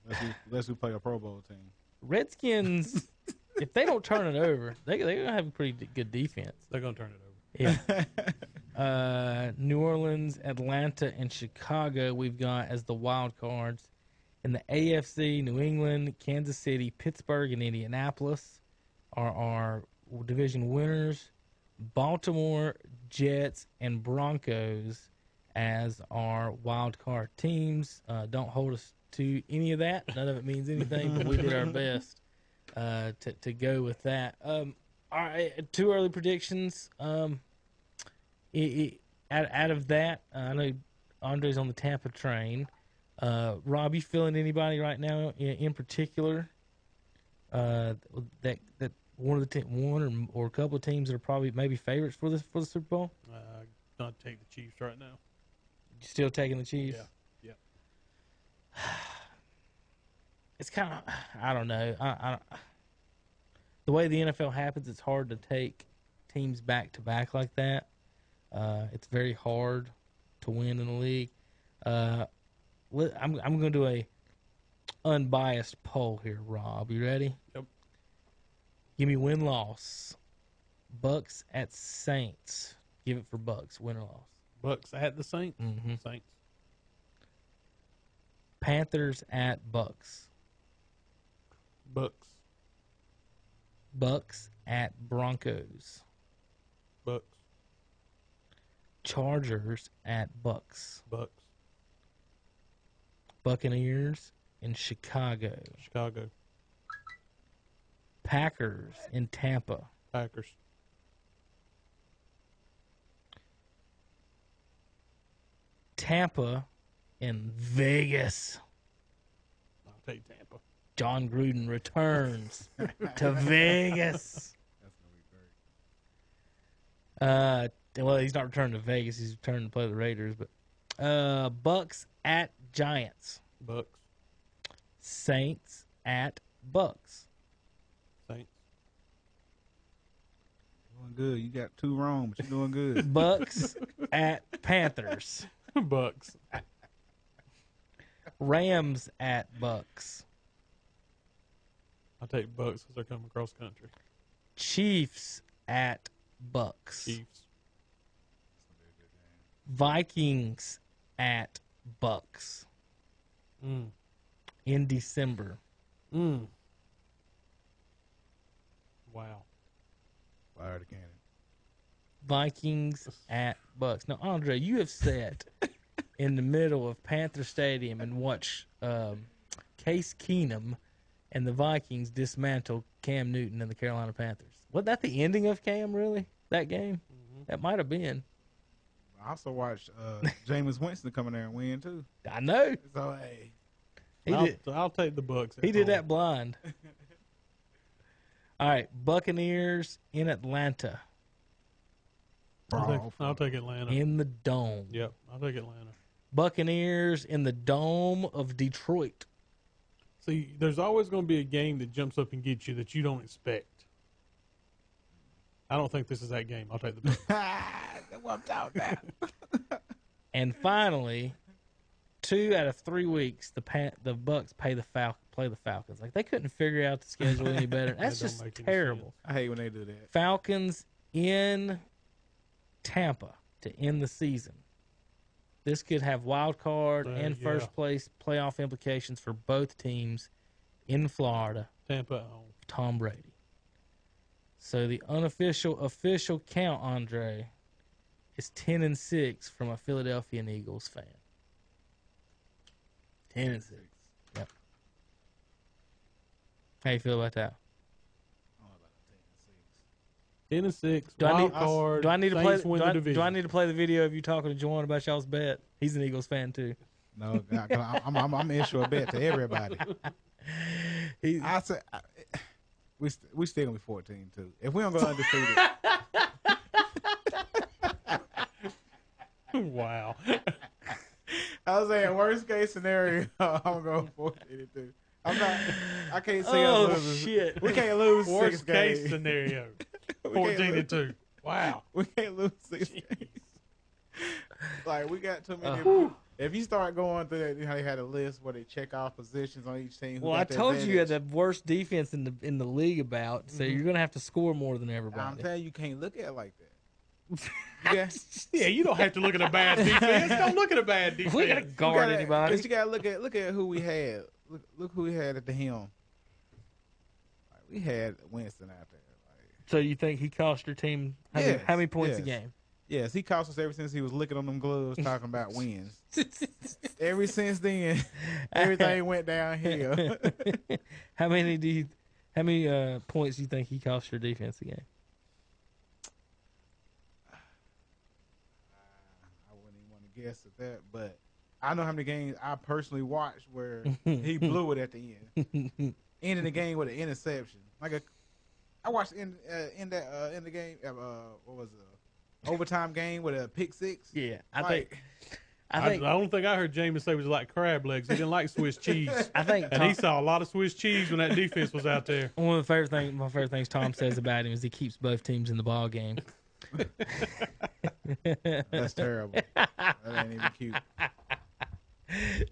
unless we, unless we play a Pro Bowl team. Redskins, if they don't turn it over, they they're gonna have a pretty d- good defense. they're going to turn it over. Yeah. uh, New Orleans, Atlanta, and Chicago we've got as the wild cards. In the AFC, New England, Kansas City, Pittsburgh, and Indianapolis are our division winners. Baltimore, Jets, and Broncos as our wild card teams. Uh, don't hold us to any of that. None of it means anything, but we did our best uh, to to go with that. Um, all right, two early predictions. Um, it, it, out, out of that, uh, I know Andre's on the Tampa train. Uh, Rob, you feeling anybody right now in, in particular? Uh, that that one of the te- one or, or a couple of teams that are probably maybe favorites for the for the Super Bowl. Uh, not take the Chiefs right now. You still taking the Chiefs? Yeah. It's kind of I don't know. I, I the way the NFL happens, it's hard to take teams back to back like that. Uh, it's very hard to win in the league. Uh, I'm I'm going to do a unbiased poll here, Rob. You ready? Yep. Give me win loss. Bucks at Saints. Give it for Bucks. Win or loss. Bucks at the Saints. Mm-hmm. Saints. Panthers at Bucks. Bucks. Bucks at Broncos. Bucks. Chargers at Bucks. Bucks. Buccaneers in Chicago. Chicago. Packers in Tampa. Packers. Tampa in Vegas. I'll take Tampa. Jon Gruden returns to Vegas. Uh, well, he's not returning to Vegas. He's returning to play the Raiders. But uh, Bucks at Giants. Bucks. Saints at Bucks. Saints. Doing good. You got two wrong, but you're doing good. Bucks at Panthers. Bucks. Rams at Bucks. I'll take Bucks because they're coming across country. Chiefs at Bucks. Chiefs. Vikings at Bucks Mm. in December. Mm. Wow. Fire the cannon. Vikings at Bucks. Now, Andre, you have sat in the middle of Panther Stadium and watched um, Case Keenum and the Vikings dismantle Cam Newton and the Carolina Panthers. Was that the ending of Cam, really? That game? That might have been. I also watched uh, Jameis Winston coming in there and win too. I know. So hey, He I'll, did, I'll take the Bucks. at he did home. that blind. All right, Buccaneers in Atlanta I'll take, I'll take Atlanta. in the Dome. Yep, I'll take Atlanta. Buccaneers in the Dome of Detroit. See, there's always going to be a game that jumps up and gets you that you don't expect. I don't think this is that game. I'll take the Bucks. That's what I'm talking about. And finally, two out of three weeks, the Pan- the Bucks pay the Fal- play the Falcons. Like they couldn't figure out the schedule any better. That's don't just terrible. I hate when they do that. Falcons in Tampa to end the season. This could have wild card Uh, and yeah. first place playoff implications for both teams in Florida. Tampa home. Tom Brady. So the unofficial official count, Andre, is ten and six from a Philadelphia Eagles fan. Ten and six. Yep. How you feel about that? Ten and six. Do I need card. do I need to play win do the I, division. do I need to play the video of you talking to Juwan about y'all's bet? He's an Eagles fan too. No, God, 'cause I'm, I'm, I'm issue a bet to everybody. He, I say I, we st- we still gonna be 14 too. If we don't go undefeated, wow. I was saying worst case scenario, I'm gonna go 14 too. I'm not. I can't see oh us losing. shit! We can't lose six Worst case games. scenario. Fourteen and two. Wow. We can't lose six games. Like we got too many. Uh, if you start going through that, you know, they had a list where they check off positions on each team. who Well, I told you you had the worst defense in the in the league about, so you're gonna have to score more than everybody. I'm telling you, you can't look at it like that. Yeah. Yeah, you don't have to look at a bad defense. Don't look at a bad defense. we gotta You guard gotta- anybody. 'cause You gotta look at look at who we had. Look, look who we had at the helm. Like, we had Winston out there. Like, So you think he cost your team how, many, how many points a game? yes, he cost us ever since he was licking on them gloves, talking about wins. ever since then, everything went downhill. how many do you? How many uh, points do you think he cost your defense a game? I wouldn't even want to guess at that, but I know how many games I personally watched where he blew it at the end, ending the game with an interception. Like a, I watched in uh, in that uh, in the game. Uh, what was it? Overtime game with a pick six. Yeah, I Like, think. I I, think. the only thing I heard Jameis say was like crab legs. He didn't like Swiss cheese. I think. And he saw a lot of Swiss cheese when that defense was out there. one of the favorite things, my favorite things Tom says about him is he keeps both teams in the ball game. That's terrible. that ain't even cute.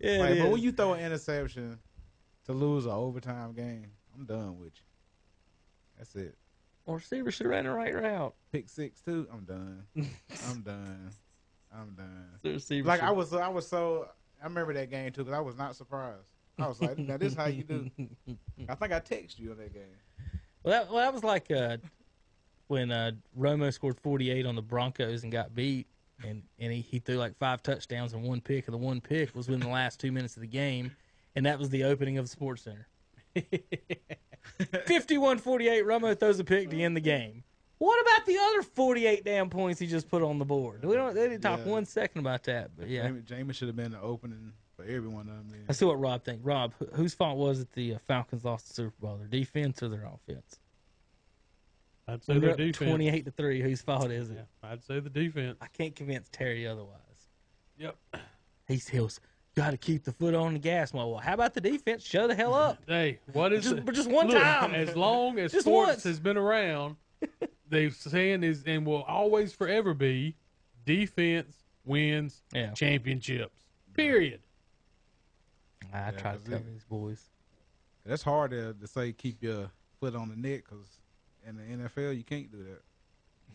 Yeah, Like, but when you throw an interception to lose an overtime game, I'm done with you. That's it. Well, receiver should have ran the right route. Pick six too. I'm done. I'm done. I'm done. Receiver Like I was, I was so. I remember that game too because I was not surprised. I was like, "Now this is how you do." I think I texted you on that game. Well, that, well, that was like uh, when uh, Romo scored 48 on the Broncos and got beat, and, and he, he threw like five touchdowns and one pick, and the one pick was within the last two minutes of the game, and that was the opening of the Sports Center. 51 48, Romo throws a pick to end the game. What about the other 48 damn points he just put on the board? We don't. They didn't talk Yeah. one second about that, but yeah. Jamie, Jamie should have been the opening for every one of them. then. Let's see what Rob thinks. Rob, whose fault was it the uh, Falcons lost the Super Bowl? Their defense or their offense? I'd say They're their defense. 28 to 3. Whose fault is it? Yeah, I'd say the defense. I can't convince Terry otherwise. Yep. He's he's got to keep the foot on the gas. Well, well, how about the defense? Show the hell up. Hey, what is Just- it? but just one Look, time. As long as Just sports once. has been around, they're saying is and will always forever be defense wins Yeah. championships. Period. I Yeah, try to 'cause tell these boys. That's hard to, to say. Keep your foot on the neck because in the NFL you can't do that.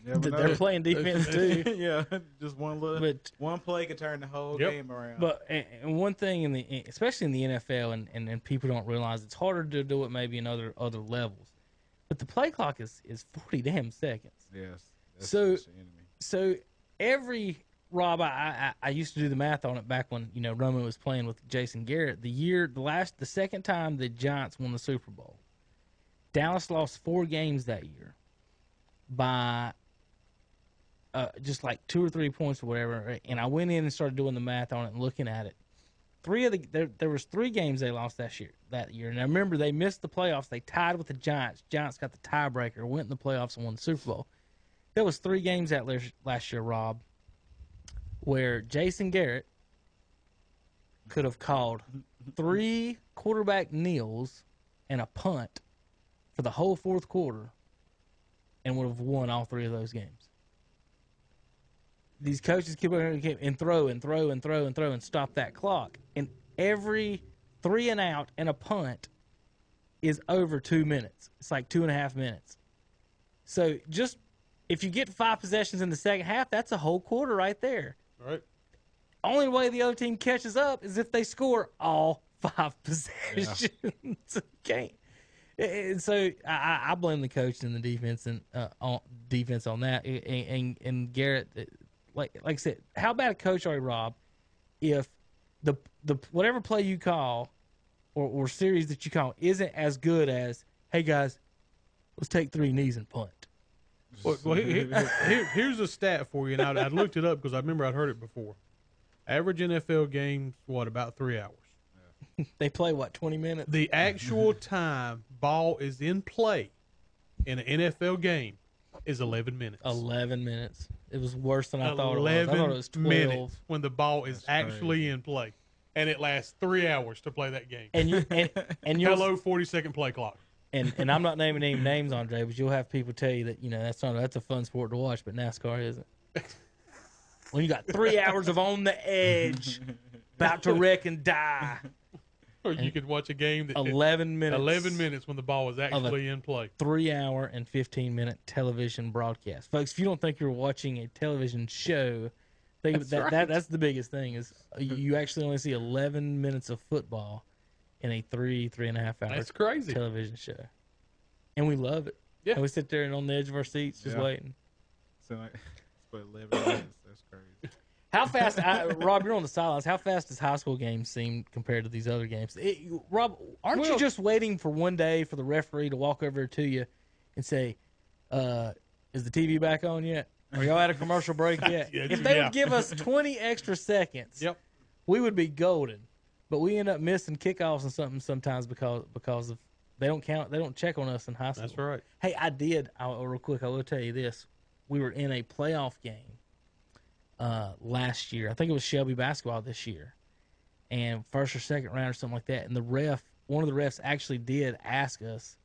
You never They're know. playing defense too. yeah, just one little But one play could turn the whole Yep. game around. but and, and one thing in the especially in the NFL and, and, and people don't realize it's harder to do it maybe in other other levels. But the play clock is is 40 damn seconds. yes, that's, So- that's enemy. so every Rob, I, I I used to do the math on it back when you know Romo was playing with Jason Garrett. The year, the last, the second time the Giants won the Super Bowl, Dallas lost four games that year by uh, just like two or three points or whatever. And I went in and started doing the math on it and looking at it. Three of the there, there was three games they lost that year. That year, and I remember they missed the playoffs. They tied with the Giants. Giants got the tiebreaker, went in the playoffs, and won the Super Bowl. There was three games that last- last year, Rob, where Jason Garrett could have called three quarterback kneels and a punt for the whole fourth quarter and would have won all three of those games. These coaches keep on keep- and throw and throw and throw and throw and stop that clock. And every three and out and a punt is over two minutes. It's like two and a half minutes. So just if you get five possessions in the second half, that's a whole quarter right there. Right. Only way the other team catches up is if they score all five possessions. okay. And so I- I, blame the coach and the defense and uh, on defense on that. And, and, and Garrett, uh, like like I said, how bad a coach are you, Rob? If the the whatever play you call or, or series that you call isn't as good as, hey guys, let's take three knees and punt. Well, well here- here- here's a stat for you, and I, I looked it up because I remember I'd heard it before. Average NFL games, what about three hours? They play what twenty minutes? The actual time ball is in play in an NFL game is 11 minutes. Eleven minutes. It was worse than I thought it was. 11 I thought it was twelve. minutes when the ball is That's actually in play, and it lasts three hours to play that game. And you and, and you'll Hello, 40 second play clock. and and I'm not naming any names, Andre, but you'll have people tell you that you know that's not that's a fun sport to watch, but NASCAR isn't. When you got three hours of on the edge, about to wreck and die, Or you could watch a game that eleven minutes, 11 minutes when the ball is a- actually in play. three hour and fifteen minute television broadcast, folks. If you don't think you're watching a television show, think That's that, right. that that's the biggest thing is you- you actually only see eleven minutes of football in a three three and a half hour That's crazy. television show, and we love it. Yeah. And we sit there and on the edge of our seats just Yeah. waiting. So like, it's about 11 minutes. That's crazy. How fast, I, Rob? You're on the sidelines. How fast does high school games seem compared to these other games? It, Rob, aren't you just waiting for one day for the referee to walk over to you and say, uh, "Is the TV back on yet? Are y'all at a commercial break yet?" If they yeah. would give us 20 extra seconds, Yep. we would be golden. But we end up missing kickoffs and something sometimes because because of they don't count, they don't check on us in high school. That's right. Hey, I did. I, real quick, I will tell you this: we were in a playoff game uh, last year. I think it was Shelby basketball this year, and first or second round or something like that. And the ref, one of the refs, actually did ask us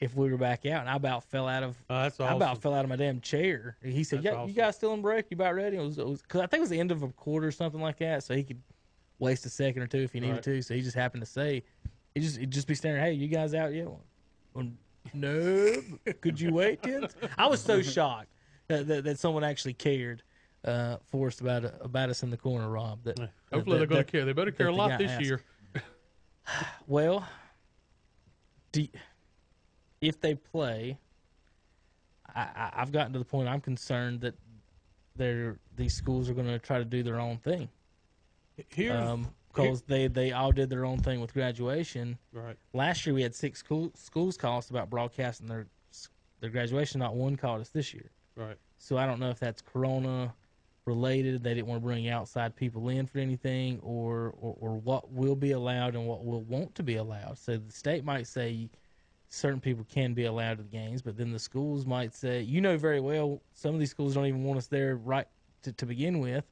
if we were back out, and I about fell out of. Oh, that's I about fell out of my damn chair. He said, That's "Yeah, awesome. you guys still in break? You about ready?" It was, it was cause I think it was the end of a quarter or something like that, so he could waste a second or two if he needed Right. to. So he just happened to say, he just he'd just be staring, "Hey, you guys out yet?" Well, no, could you wait, kids? I was so shocked that, that, that someone actually cared uh, for us about about us in the corner, Rob. That Hopefully that- they're going to care. They better care a lot this asked. year. Well, do, if they play, I, I've gotten to the point I'm concerned that they're these schools are going to try to do their own thing Here's Um, because they they all did their own thing with graduation. right. Last year we had six school, schools call us about broadcasting their their graduation. Not one called us this year. Right. So I don't know if that's Corona related. They didn't want to bring outside people in for anything, or, or or what will be allowed and what will want to be allowed. So the state might say certain people can be allowed to the games, but then the schools might say, you know very well, some of these schools don't even want us there right to, to begin with.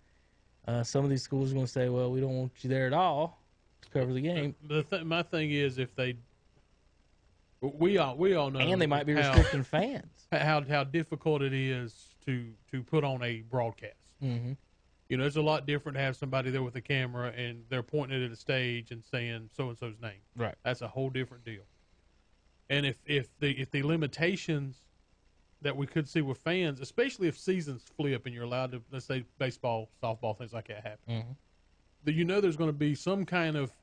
Uh, some of these schools are going to say, well, we don't want you there at all to cover the game, The th- my thing is if they, we all we all know, and they might be how- restricting fans. how how difficult it is to to put on a broadcast. Hmm You know, it's a lot different to have somebody there with a camera and they're pointing it at a stage and saying so and so's name. Right. That's a whole different deal. And if if the if the limitations that we could see with fans, especially if seasons flip and you're allowed to, let's say baseball, softball, things like that happen, Mhm. that you know there's going to be some kind of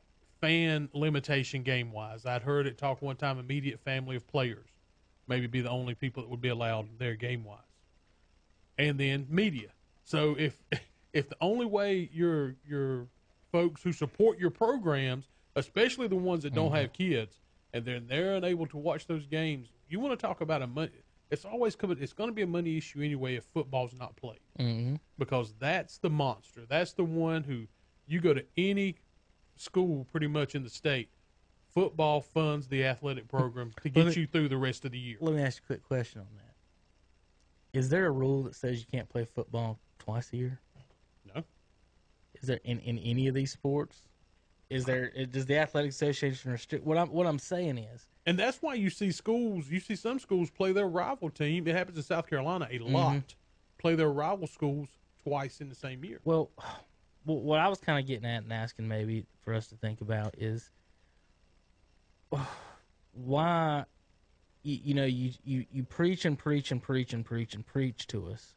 fan limitation game wise. I'd heard it talk one time, immediate family of players maybe be the only people that would be allowed there game wise, and then media. So if if the only way your your folks who support your programs, especially the ones that don't have kids, and then they're unable to watch those games, you want to talk about a money. It's always coming. It's going to be a money issue anyway if football's not played hmm because that's the monster. That's the one who you go to any school pretty much in the state. Football funds the athletic program to get me- you through the rest of the year. Let me ask you a quick question on that. Is there a rule that says you can't play football twice a year? No. Is there in, in any of these sports? Is there does the athletic association restrict what I'm what I'm saying is And that's why you see schools, you see some schools play their rival team. It happens in South Carolina a mm-hmm. lot. Play their rival schools twice in the same year. well, well what I was kind of getting at and asking maybe for us to think about is why you, you know you, you you preach and preach and preach and preach and preach to us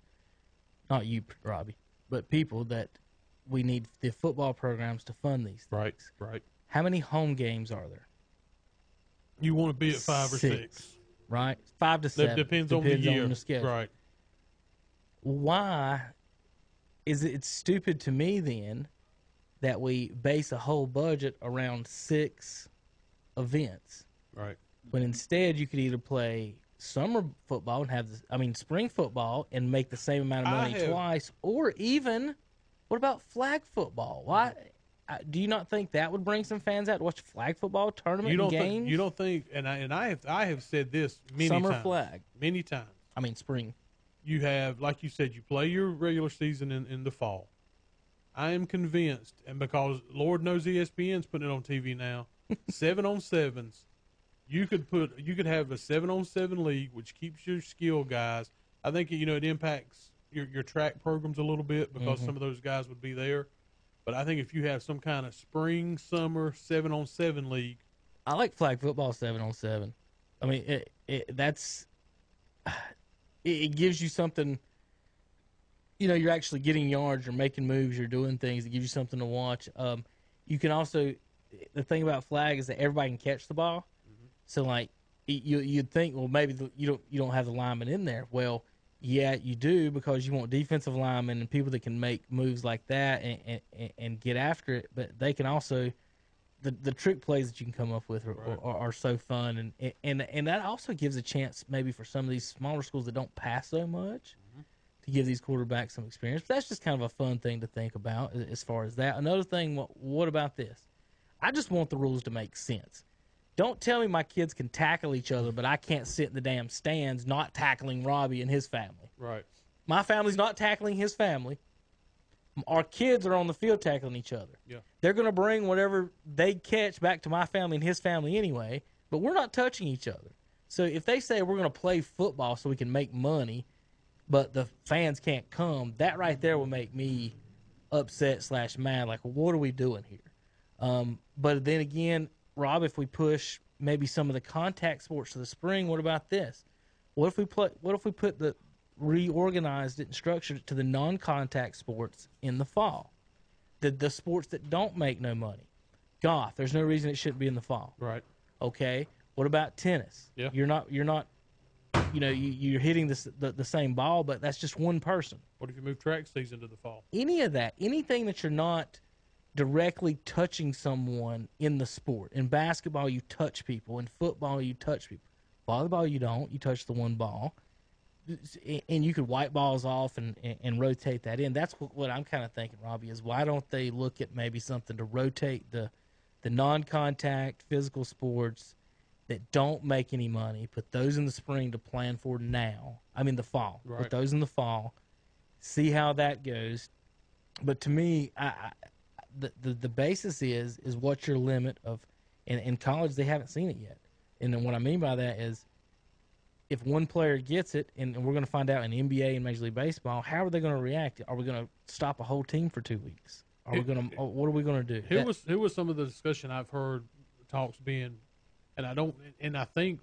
not you Robbie but people that we need the football programs to fund these things. Right, right. How many home games are there? You want to be at five or six. Right, five to That seven. depends, on the year. On the schedule. Right. Why is it stupid to me then that we base a whole budget around six events Right. when instead you could either play summer football and have, I mean, spring football and make the same amount of money have- twice, or even what about flag football? Why? Do you not think that would bring some fans out to watch flag football tournament You don't and think games? you don't think and I and I have I have said this many Summer times. flag. Many times. I mean, spring. you have, like you said, you play your regular season in, in the fall. I am convinced, and because Lord knows ESPN's putting it on TV now, seven on sevens. You could put, you could have a seven on seven league, which keeps your skill guys. I think you know it impacts your your track programs a little bit because some of those guys would be there. But I think if you have some kind of spring, summer seven on seven league, I like flag football seven on seven. I mean, it, it, that's it, it gives you something. You know, you're actually getting yards, you're making moves, you're doing things. It gives you something to watch. Um, you can also the thing about flag is that everybody can catch the ball. So like you you'd think, well, maybe the, you don't you don't have the lineman in there. Well, yeah, you do because you want defensive linemen and people that can make moves like that and and, and get after it. But they can also the the trick plays that you can come up with are, are, are so fun and and and that also gives a chance maybe for some of these smaller schools that don't pass so much mm-hmm. to give these quarterbacks some experience. But that's just kind of a fun thing to think about as far as that. Another thing, what, what about this? I just want the rules to make sense. Don't tell me my kids can tackle each other, but I can't sit in the damn stands not tackling Robbie and his family. right? My family's not tackling his family. Our kids are on the field tackling each other. Yeah. They're going to bring whatever they catch back to my family and his family anyway, but we're not touching each other. So if they say we're going to play football so we can make money, but the fans can't come, that right there will make me upset slash mad. Like, what are we doing here? Um, but then again, Rob, if we push maybe some of the contact sports to the spring, what about this? What if we play? What if we put the reorganized it and structured it to the non-contact sports in the fall? The the sports that don't make no money. Golf. There's no reason it shouldn't be in the fall. Right. Okay. What about tennis? Yeah. You're not. You're not. You know, you, you're hitting this, the the same ball, but that's just one person What if you move track season to the fall? any of that, anything that you're not directly touching someone in the sport. In basketball, you touch people. In football, you touch people. Volleyball, you don't. You touch the one ball. And you could wipe balls off and, and, and rotate that in. That's what, what I'm kind of thinking, Robbie, is why don't they look at maybe something to rotate the the non-contact physical sports that don't make any money, put those in the spring to plan for now. I mean the fall. Right. Put those in the fall. See how that goes. But to me, I, I the, the the basis is is what's your limit of in, in college they haven't seen it yet. And then what I mean by that is if one player gets it and, and we're going to find out in NBA and Major League Baseball, how are they going to react? Are we going to stop a whole team for 2 weeks? Are we going to what are we going to do? Who That- was who was some of the discussion I've heard talks being, and I don't, and I think,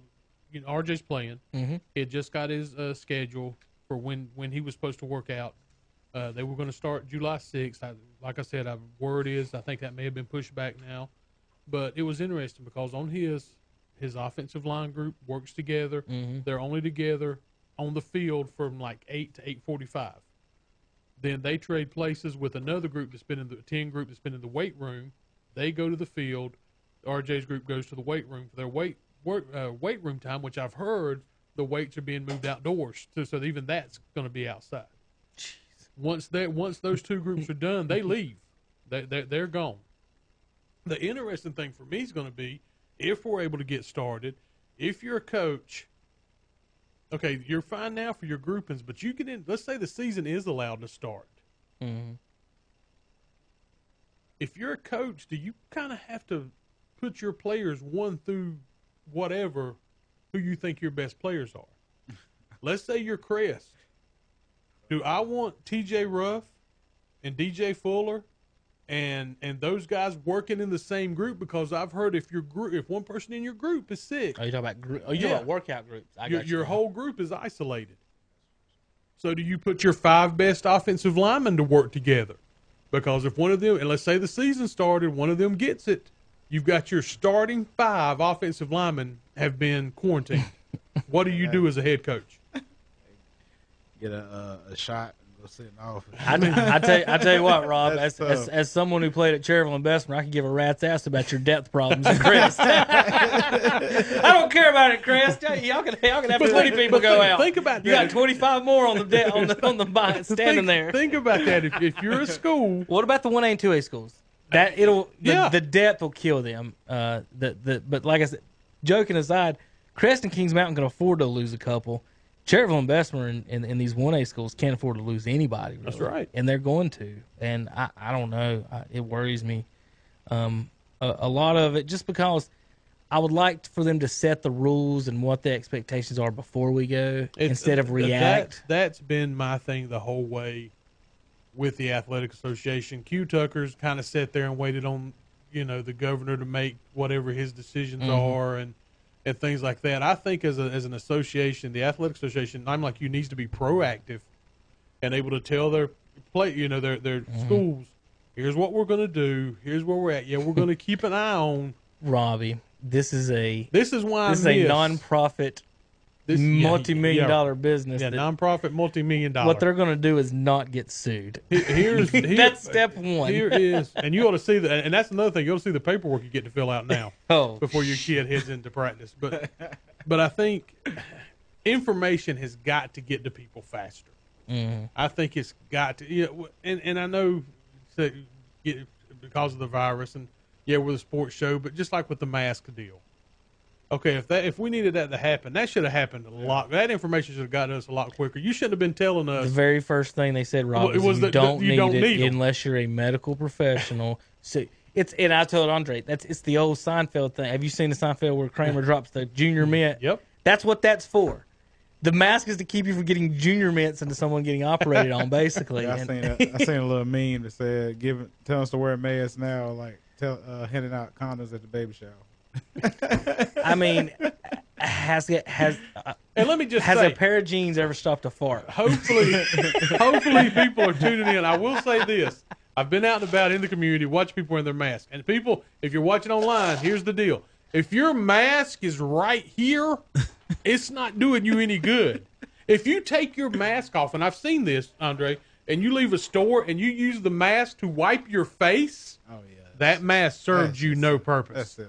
you know, RJ's playing. Mhm. He had just got his uh, schedule for when when he was supposed to work out. Uh, they were going to start July sixth. I, like I said, I, word is I think that may have been pushed back now, but it was interesting because on his his offensive line group works together. They're only together on the field from like eight to eight forty five. Then they trade places with another group that's been in the ten group that's been in the weight room. They go to the field. RJ's group goes to the weight room for their weight work, uh, weight room time, which I've heard the weights are being moved outdoors, so, so even that's going to be outside. Once that once those two groups are done, they leave. They they they're gone. The interesting thing for me is going to be if we're able to get started. If you're a coach, okay, you're fine now for your groupings, but you get in. Let's say the season is allowed to start. Mhm. If you're a coach, do you kind of have to put your players one through whatever who you think your best players are? Let's say you're Crest. Do I want TJ Ruff and DJ Fuller and and those guys working in the same group because I've heard if your group if one person in your group is sick, Oh, you talking about group? Oh, you Yeah. about workout groups? I your, got your whole group is isolated. So do you put your five best offensive linemen to work together? Because if one of them, and let's say the season started, one of them gets it, you've got your starting five offensive linemen have been quarantined. what do you do as a head coach? Get a, uh, a shot, go sit in the office. I, I tell you, I tell you what, Rob. As, as as someone who played at Cherryville and Bessemer, I can give a rat's ass about your depth problems in Crest. I don't care about it, Crest. Y'all y'all can y'all can have But twenty think- people go think- out. think about you that. got twenty five more on the de- on the on the bi- standing think, there. Think about that. If, if you're a school, What about the one A and two A schools? That it'll the, Yeah. the depth will kill them. Uh, the the but like I said, joking aside, Crest and Kings Mountain can afford to lose a couple. Cherryville and Bessemer and, and, and these one A schools can't afford to lose anybody. That's right. and they're going to. And I I don't know. I, it worries me. Um, a, a lot of it just because. I would like for them to set the rules and what the expectations are before we go, It's- instead of that- react. that's been my thing the whole way with the athletic association. Que Tucker's kind of sat there and waited on you know the governor to make whatever his decisions Mm-hmm. are and and things like that. I think as a, as an association, the athletic association, I'm like you needs to be proactive and able to tell their play you know their their Mm-hmm. schools. Here's what we're going to do. Here's where we're at. Yeah, we're going to keep an eye on. Robbie, this is a This is why this is I a miss non-profit this- multi-million yeah, dollar business. yeah, that nonprofit multi-million dollar. what they're going to do is not get sued. Here's here- That's step one. Here is, and you ought to see that, and that's another thing. You ought to see the paperwork you get to fill out now Oh, before your kid heads into practice. But, but I think information has got to get to people faster. Mm-hmm. I think it's got to, you know, and and I know because of the virus, and yeah, we're the sports show, but just like with the mask deal. Okay, if that if we needed that to happen, that should have happened a lot. That information should have got us a lot quicker. You shouldn't have been telling us. the very first thing they said, Rob, Well, it is was you the- the- don't you need don't it need 'em. unless you're a medical professional. so it's and I told Andre that's it's the old Seinfeld thing. Have you seen the Seinfeld where Kramer drops the junior mint? Yep. That's what that's for. The mask is to keep you from getting junior mints into someone getting operated on, basically. Yeah, I And- seen a, I seen a little meme that said, "Give it, tell us to wear masks now, like tell uh, handing out condoms at the baby shower." I mean, has it has uh, And let me just has say, a pair of jeans ever stopped a fart? hopefully, hopefully people are tuning in. I will say this: I've been out and about in the community, watching people wearing their mask. And people, if you're watching online, here's the deal: if your mask is right here, it's not doing you any good. If you take your mask off, and I've seen this, Andre, and you leave a store and you use the mask to wipe your face, Oh yeah, that mask serves you just- no that's purpose. silly.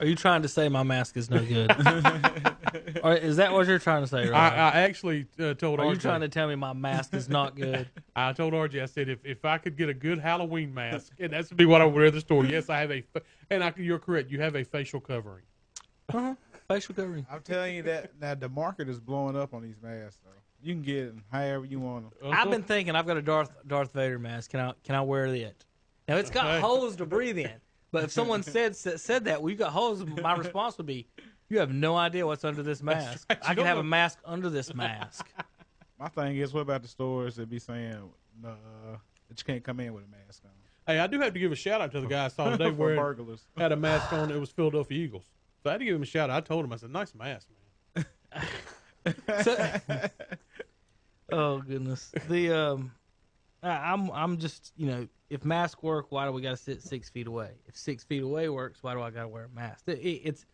Are you trying to say my mask is no good? or is that what you're trying to say, I, I actually uh, told Are you trying to tell me my mask is not good? I told RJ, I said, if, if I could get a good Halloween mask, and that's be what I would wear at the store. Yes, I have a, and I, you're correct. You have a facial covering. Uh-huh. Facial covering. I'm telling you that now the market is blowing up on these masks. Though you can get them however you want them. I've been thinking I've got a Darth Darth Vader mask. Can I can I wear it? Now it's got Okay. holes to breathe in. But if someone said said said that, well, you got holes. My response would be, you have no idea what's under this mask. right. I can don't have a mask under this mask. My thing is, what about the stores that be saying uh, that you can't come in with a mask on? Hey, I do have to give a shout out to the guy I saw today For wearing burglars. had a mask on. It was Philadelphia Eagles. So I had to give him a shout out. I told him, I said, nice mask, man. oh goodness. The um, I, I'm I'm just you know if masks work, why do we got to sit six feet away? If six feet away works, why do I got to wear a mask? It, it- it's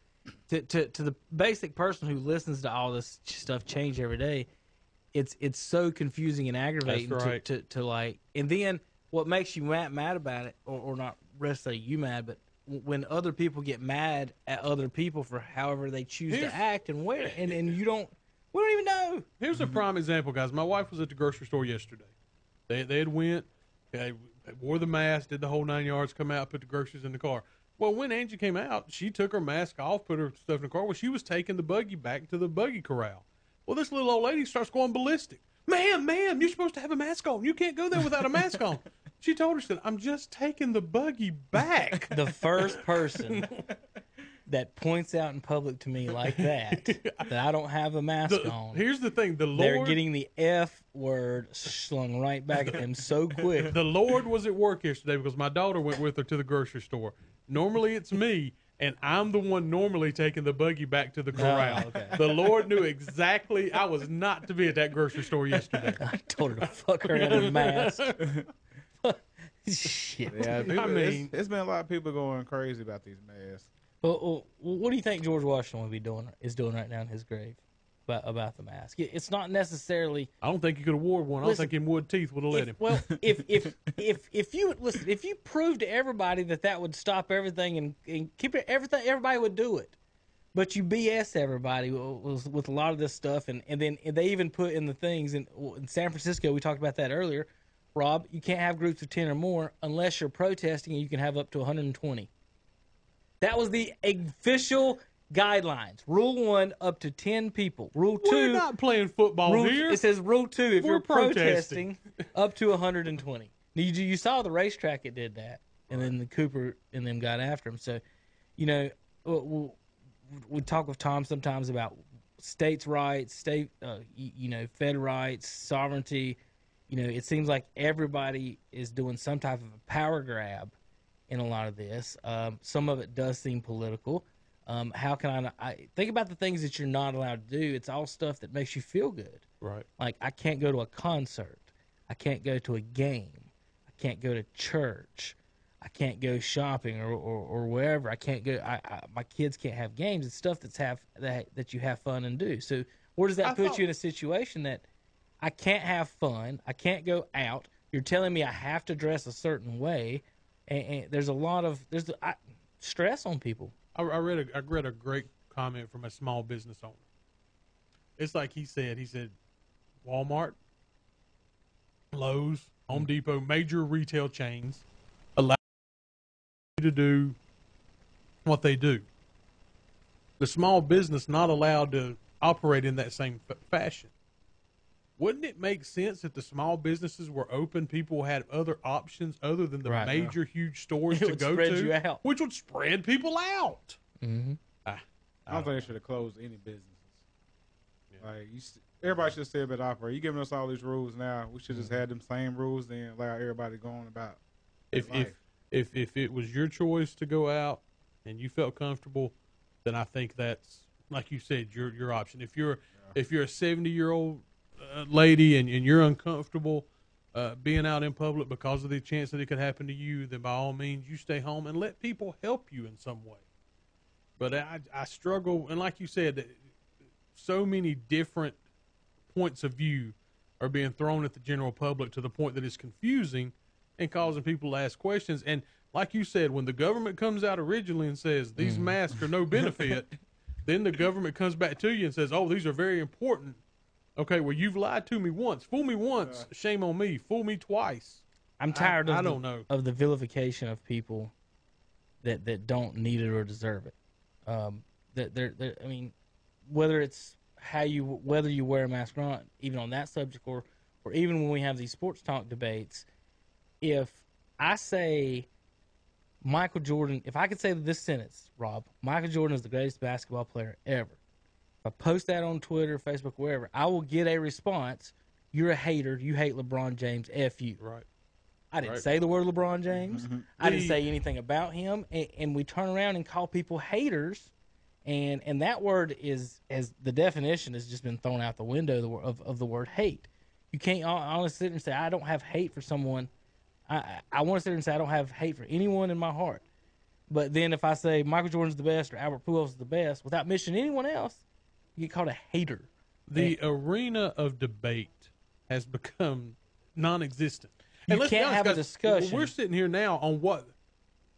to, to to the basic person who listens to all this stuff change every day. It's it's so confusing and aggravating right. to, to, to like. And then what makes you mad, mad about it, or, or not? Rest say you mad, but when other people get mad at other people for however they choose Here's- to act and wear, and and you don't, we don't even know. Here's a prime example, guys. My wife was at the grocery store yesterday. They they had went, they wore the mask, did the whole nine yards, come out, put the groceries in the car. Well, when Angie came out, she took her mask off, put her stuff in the car. Well, she was taking the buggy back to the buggy corral. Well, this little old lady starts going ballistic. Ma'am, ma'am, you're supposed to have a mask on. You can't go there without a mask on. She told her, she said, I'm just taking the buggy back. the first person that points out in public to me like that that I don't have a mask The- on. here's the thing: the Lord They're Lord, getting the F word slung right back at them so quick. the Lord was at work yesterday because my daughter went with her to the grocery store. Normally it's me, and I'm the one normally taking the buggy back to the oh, corral. Oh, okay. The Lord knew exactly I was not to be at that grocery store yesterday. I told her to fuck her out of the mask. Shit. Yeah, people, mean- it's, it's been a lot of people going crazy about these masks. Well, uh, well, what do you think George Washington would be doing is doing right now in his grave? about, about the mask. It's not necessarily I don't think he could award one. I don't think him Wood Teeth would have let if, him. well, if if if if you listen, if you proved to everybody that that would stop everything and, and keep it everything, everybody would do it. But you BS everybody with, with a lot of this stuff, and and then they even put in the things in, in San Francisco. We talked about that earlier. Rob, you can't have groups of ten or more unless you're protesting, and you can have up to 120. That was the official guidelines. Rule one, up to ten people. Rule two, We're not playing football Rule, here. It says rule two if We're you're protesting. protesting, up to 120. You, you saw the racetrack it did that, and then the Cooper and them got after him. So, you know, we, we, we talk with Tom sometimes about states' rights, state, uh, you, you know, Fed rights, sovereignty. You know, it seems like everybody is doing some type of a power grab in a lot of this. Um, some of it does seem political. Um, how can I, I think about the things that you're not allowed to do? It's all stuff that makes you feel good. right. Like I can't go to a concert, I can't go to a game, I can't go to church, I can't go shopping or, or, or wherever. I can't go. I, I, my kids can't have games. It's stuff that's have that that you have fun and do. So where does that I put thought- you in a situation that I can't have fun? I can't go out. You're telling me I have to dress a certain way, and, and there's a lot of there's I, stress on people. I, I read a I read a great comment from a small business owner. It's like he said. He said, Walmart, Lowe's, Home mm. Depot, major retail chains allow you to do what they do. The small business not allowed to operate in that same f- fashion. Wouldn't it make sense if the small businesses were open, people had other options other than the Right. major, huge stores It to would go spread to, you out. which would spread people out? Mm-hmm. Ah, I don't think they should have closed any businesses. Like you, everybody should stay able to operate. You giving us all these rules now. We should just Mm-hmm. have them same rules, then allow everybody going about. if life. if if if it was your choice to go out and you felt comfortable, then I think that's like you said your your option. If you're if you're a seventy year old lady and, and you're uncomfortable uh, being out in public because of the chance that it could happen to you, then by all means you stay home and let people help you in some way. But I I struggle, and like you said, so many different points of view are being thrown at the general public to the point that it's confusing and causing people to ask questions. And like you said, when the government comes out originally and says these masks are no benefit, then the government comes back to you and says, "Oh, these are very important." Okay, well you've lied to me once. Fool me once, shame on me. Fool me twice. I'm tired of I the, don't know. of the vilification of people that that don't need it or deserve it. Um, that they're, they're, I mean, whether it's how you whether you wear a mask or not, even on that subject, or or even when we have these sports talk debates, if I say Michael Jordan, if I could say this sentence, Rob, Michael Jordan is the greatest basketball player ever. I post that on Twitter, Facebook, wherever, I will get a response. You're a hater. You hate LeBron James. F you. Right. I didn't Right. say the word LeBron James. Mm-hmm. I didn't say anything about him, and, and we turn around and call people haters, and and that word is as the definition has just been thrown out the window of of the word hate. You can't hon- honestly sit and say I don't have hate for someone. I I, want to sit there and say I don't have hate for anyone in my heart. But then if I say Michael Jordan's the best or Albert Pujols is the best without mentioning anyone else, get called a hater. The arena of debate has become non-existent. You let's can't honest, have a discussion. We're sitting here now on what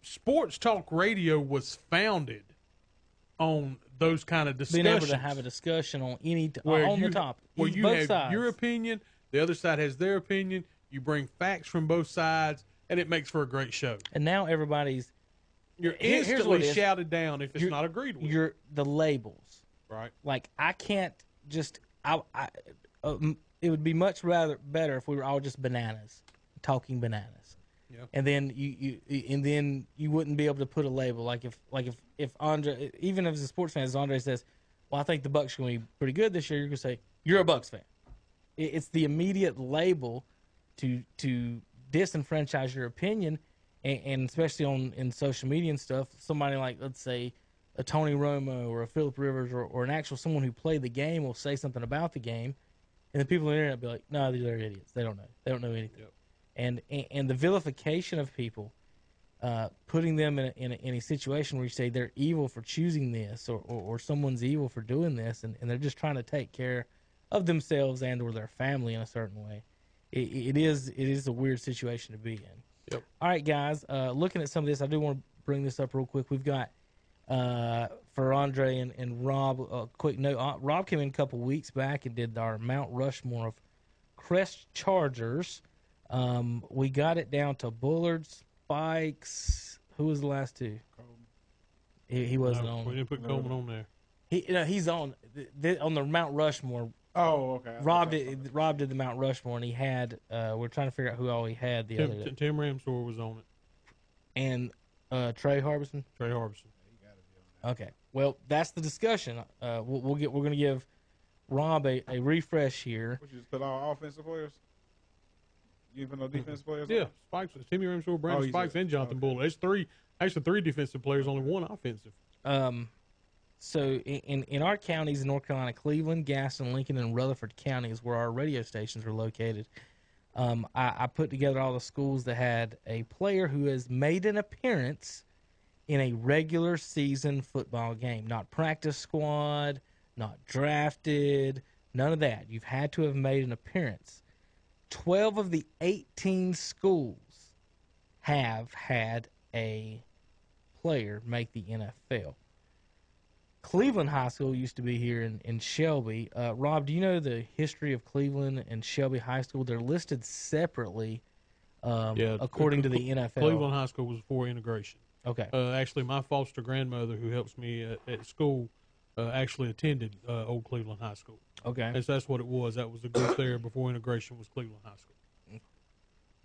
sports talk radio was founded on those kind of discussions. Being able to have a discussion on any t- on you, the topic, where you both have sides. your opinion, the other side has their opinion. You bring facts from both sides, and it makes for a great show. and now everybody's You're instantly shouted down if it's not agreed with. you're the labels. Right. Like I can't just I, I uh, it would be much rather better if we were all just bananas talking bananas. Yeah. And then you, you and then you wouldn't be able to put a label like if like if if Andre even if it's a sports fan as Andre says, well I think the Bucks are going to be pretty good this year. You're going to say you're a Bucks fan. It- It's the immediate label to to disenfranchise your opinion, and, and especially on in social media and stuff. Somebody like let's say a Tony Romo or a Philip Rivers or, or an actual someone who played the game will say something about the game, and the people on the internet will be like, "No, these are idiots. They don't know. They don't know anything." And, and and the vilification of people uh, putting them in a, in, a, in a situation where you say they're evil for choosing this or, or, or someone's evil for doing this and, and they're just trying to take care of themselves and or their family in a certain way it, it is it is a weird situation to be in Yep. all right guys uh, looking at some of this i do want to bring this up real quick we've got uh, for andre and, and rob a quick note uh, rob came in a couple weeks back and did our mount rushmore of crest chargers um, we got it down to bullard spikes who was the last two he, he wasn't No, on we didn't put Coleman on there. he, no, he's on th- th- on the Mount Rushmore. Oh, okay. Rob did Rob did the Mount Rushmore, and he had. Uh, we're trying to figure out who all he had the Tim, other day, Tim Ramsor was on it. and uh, Trey Harbison. Trey Harbison. Okay, well that's the discussion. Uh, we'll, we'll get. We're going to give Rob a, a refresh here. What you just put all offensive players? You even know defensive players? Yeah, Spikes, Timmy Ramsor, Brandon Oh, Spikes, a- and Jonathan okay. Bullard. There's three, actually three defensive players, only one offensive. Um, so in, in in our counties in North Carolina, Cleveland, Gaston, Lincoln, and Rutherford counties, where our radio stations are located, um, I, I put together all the schools that had a player who has made an appearance in a regular season football game, not practice squad, not drafted, none of that. You've had to have made an appearance. Twelve of the eighteen schools have had a player make the NFL. Cleveland High School used to be here in, in Shelby. Uh, Rob, do you know the history of Cleveland and Shelby High School? They're listed separately um, Yeah, according to the NFL. Cleveland High School was before integration. Okay. Uh, actually, my foster grandmother, who helps me at, at school, uh, actually attended uh, Old Cleveland High School. okay. That's, that's what it was. That was the group there before integration was Cleveland High School.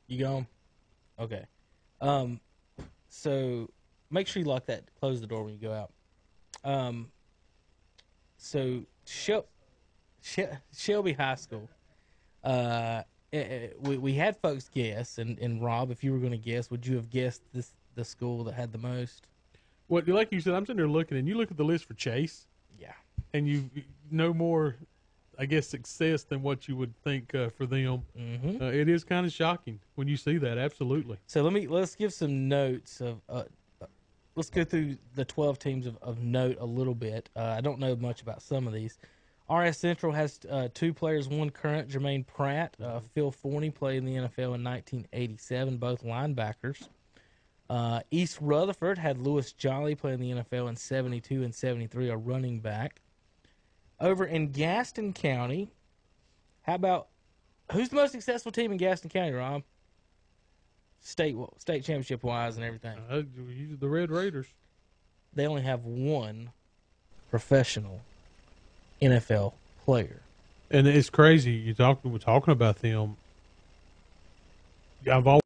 You go. Okay. Um, so make sure you lock that, close the door when you go out. Um, so Shel- Shel- Shelby High School. Uh, eh, eh, we we had folks guess, and, and Rob, if you were going to guess, would you have guessed this the school that had the most? What, like you said, I'm sitting there looking, and you look at the list for Chase, Yeah. and you no more, I guess, success than what you would think uh, for them. Mm-hmm. Uh, it is kind of shocking when you see that. Absolutely. So let me let's give some notes of. Uh, uh, let's go through the twelve teams of, of note a little bit. Uh, I don't know much about some of these. RS Central has uh, two players, one current, Germaine Pratt. Uh, Phil Forney played in the NFL in 1987, both linebackers. Uh, East Rutherford had Lewis Jolly play in the NFL in 72 and 73, a running back. Over in Gaston County, how about who's the most successful team in Gaston County, Rob? State state championship wise and everything. Uh, the Red Raiders. They only have one professional NFL player. And it's crazy. You talk. We're talking about them. I've always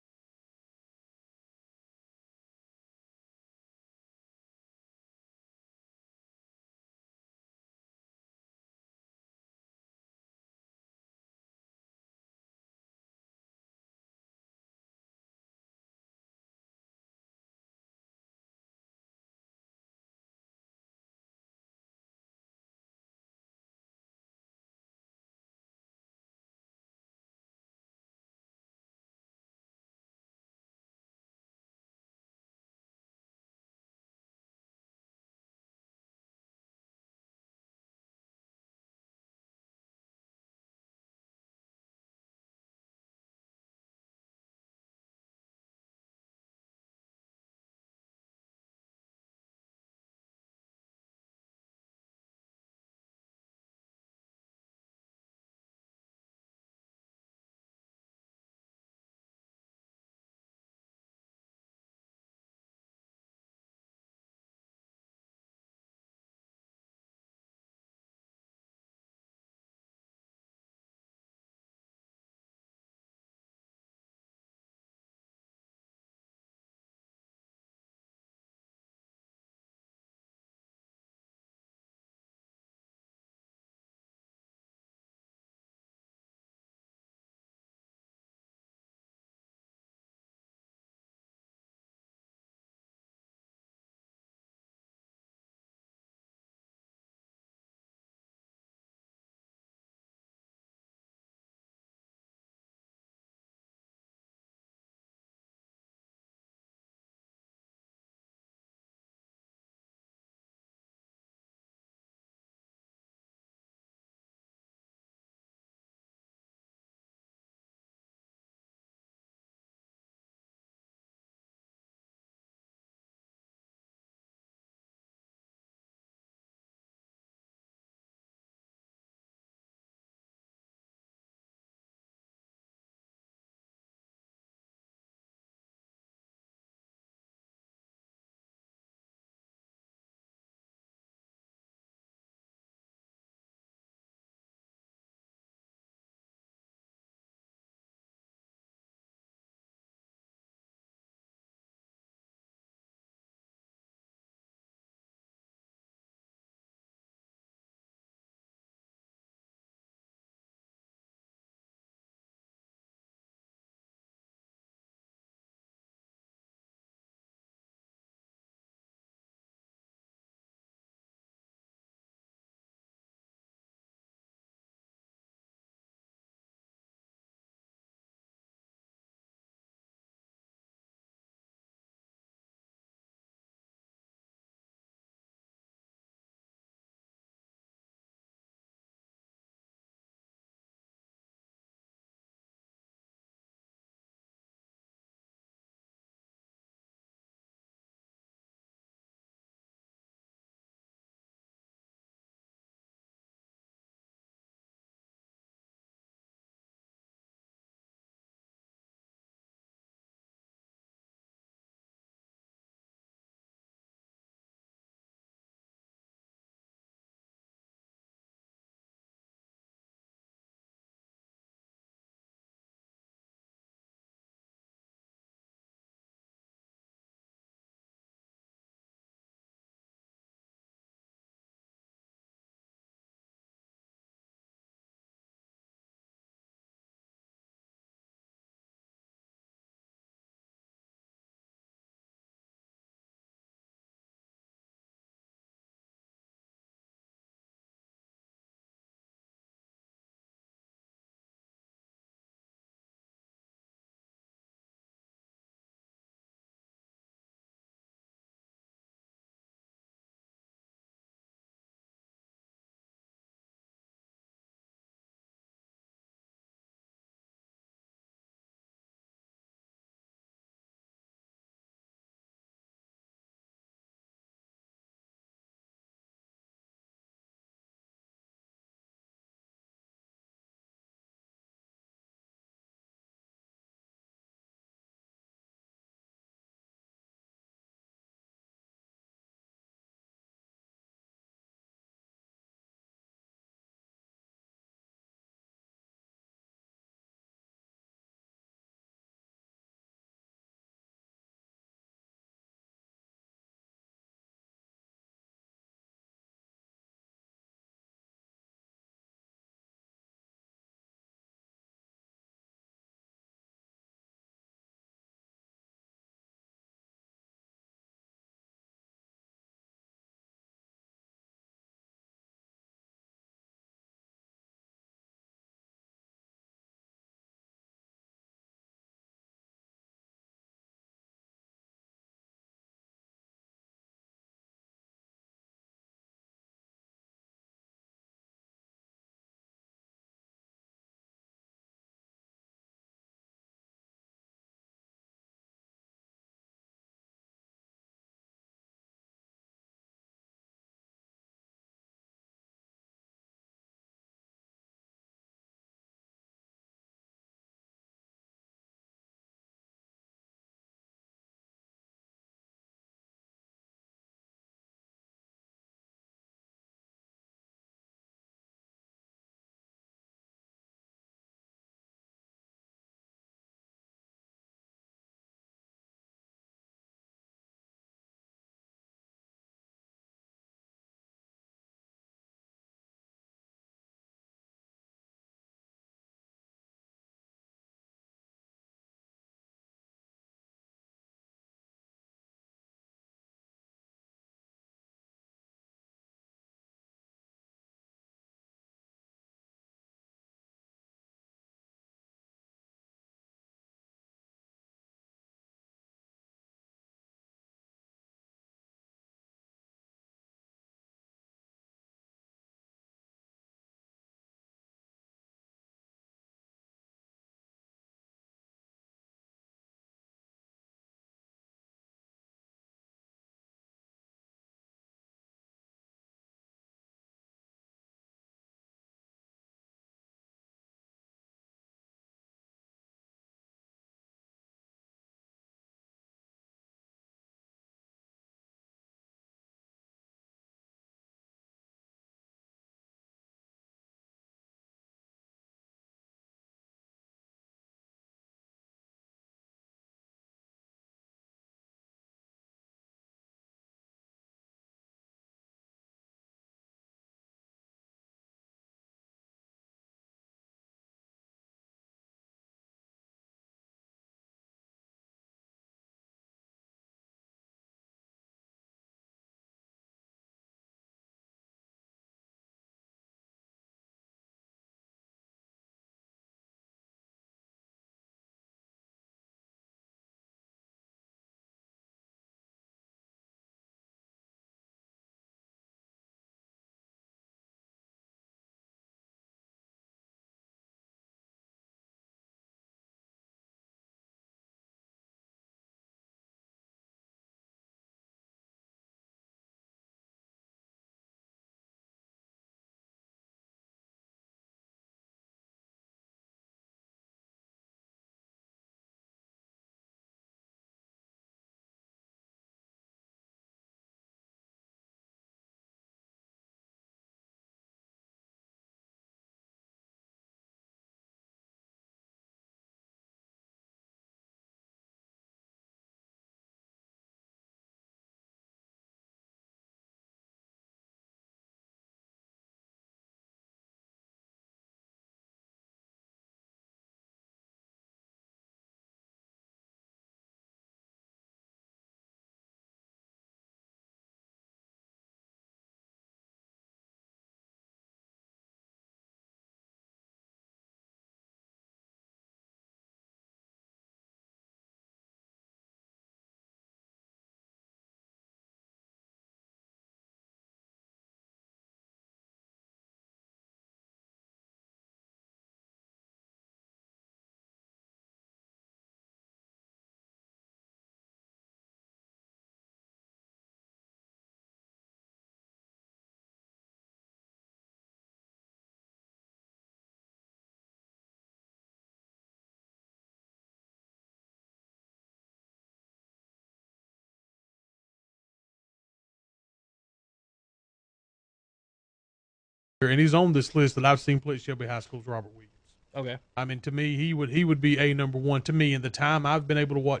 and he's on this list that I've seen play at Shelby High School is Robert Williams. Okay. I mean, to me, he would he would be a number one to me in the time I've been able to watch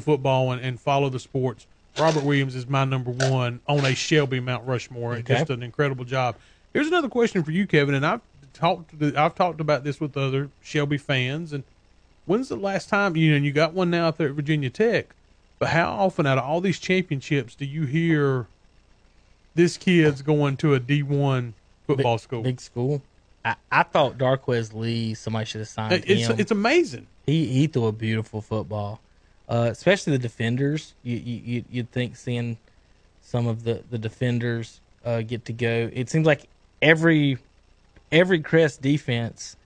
football and, and follow the sports. Robert Williams is my number one on a Shelby Mount Rushmore. Okay. Just an incredible job. Here's another question for you, Kevin, and I've talked to, I've talked about this with other Shelby fans. And when's the last time you know? And you got one now out there at Virginia Tech, but how often out of all these championships do you hear this kid's going to a D one football school? Big school. I, I thought Darquez Lee, somebody should have signed It's him. it's amazing. he he threw a beautiful football, uh, especially the defenders. You, you you- you'd think seeing some of the the defenders uh, get to go. It seems like every every Crest defense,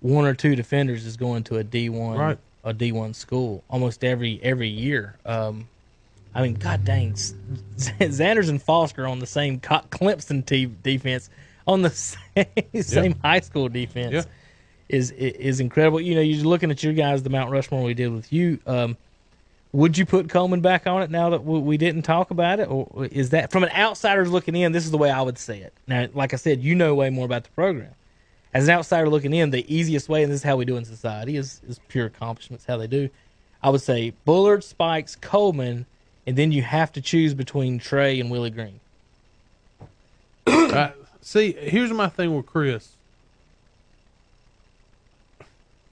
one or two defenders is going to a D one Right. a D one school almost every every year. Um, I mean, god dang, Xanders and Foster on the same Clemson te- defense on the same, same high school defense Yeah. is is incredible. You know, you're looking at your guys, the Mount Rushmore we did with you. Um, would you put Coleman back on it now that we, we didn't talk about it, or is that from an outsider's looking in? This is the way I would say it. Now, like I said, you know way more about the program. As an outsider looking in, the easiest way, and this is how we do in society, is is pure accomplishments. How they do. I would say Bullard, Spikes, Coleman, and then you have to choose between Trey and Willie Green. see, here's my thing with Chris.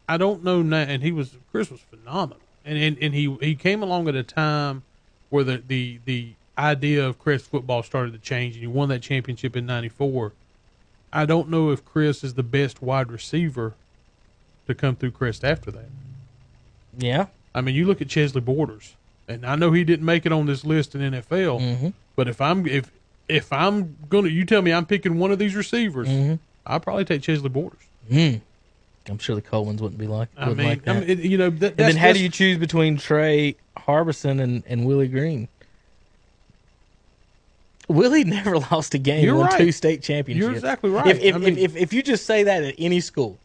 I don't know now, and he was Chris was phenomenal, and and, and he he came along at a time where the the the idea of Crest football started to change, and he won that championship in '94. I don't know if Chris is the best wide receiver to come through Crest after that. Yeah, I mean, you look at Chesley Borders, and I know he didn't make it on this list in NFL. Mm-hmm. But if I'm if if I'm gonna, you tell me I'm picking one of these receivers, Mm-hmm. I'll probably take Chesley Borders. I'm sure the Colemans wouldn't be like. I mean, like I that. mean, it- you know, that, And then how do you choose between Trey Harbison and, and Willie Green? Willie never lost a game, You're won right. two state championships. You're exactly right. If if, I mean- if, if if you just say that at any school,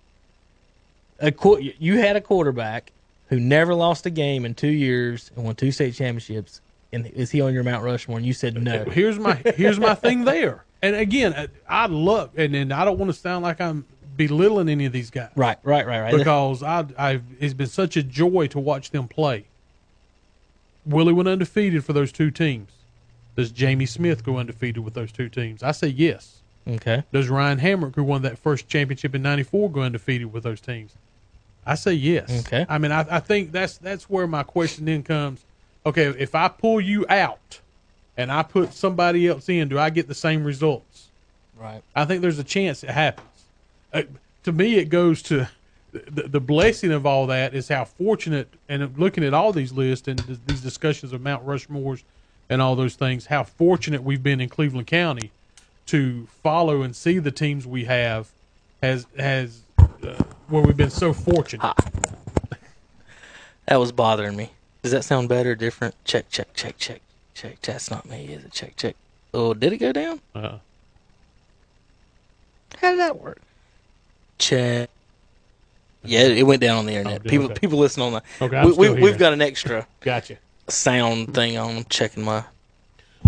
a qu- you had a quarterback who never lost a game in two years and won two state championships, and is he on your Mount Rushmore? And you said no. Here's my here's my thing there. And again, I, I love, and, and I don't want to sound like I'm belittling any of these guys. Right, right, right, right. because I, I've it's been such a joy to watch them play. Willie went undefeated for those two teams. Does Jamie Smith go undefeated with those two teams? I say yes. okay. Does Ryan Hamrick, who won that first championship in '94, go undefeated with those teams? I say yes. Okay. I mean, I, I think that's that's where my question then comes. Okay, if I pull you out and I put somebody else in, do I get the same results? Right. I think there's a chance it happens. Uh, to me, it goes to the, the blessing of all that is how fortunate, and looking at all these lists and th- these discussions of Mount Rushmores and all those things, how fortunate we've been in Cleveland County to follow and see the teams we have has has uh, where we've been so fortunate. That was bothering me. Does that sound better? Different? Check, check, check, check, check. That's not me, is it? Check, check. Oh, did it go down? Uh, How did that work? Check. Yeah, it went down on the internet. did- people, okay. people listen on the. Okay, I'm we, we, still here. we've got an extra gotcha. sound thing on. I'm checking my.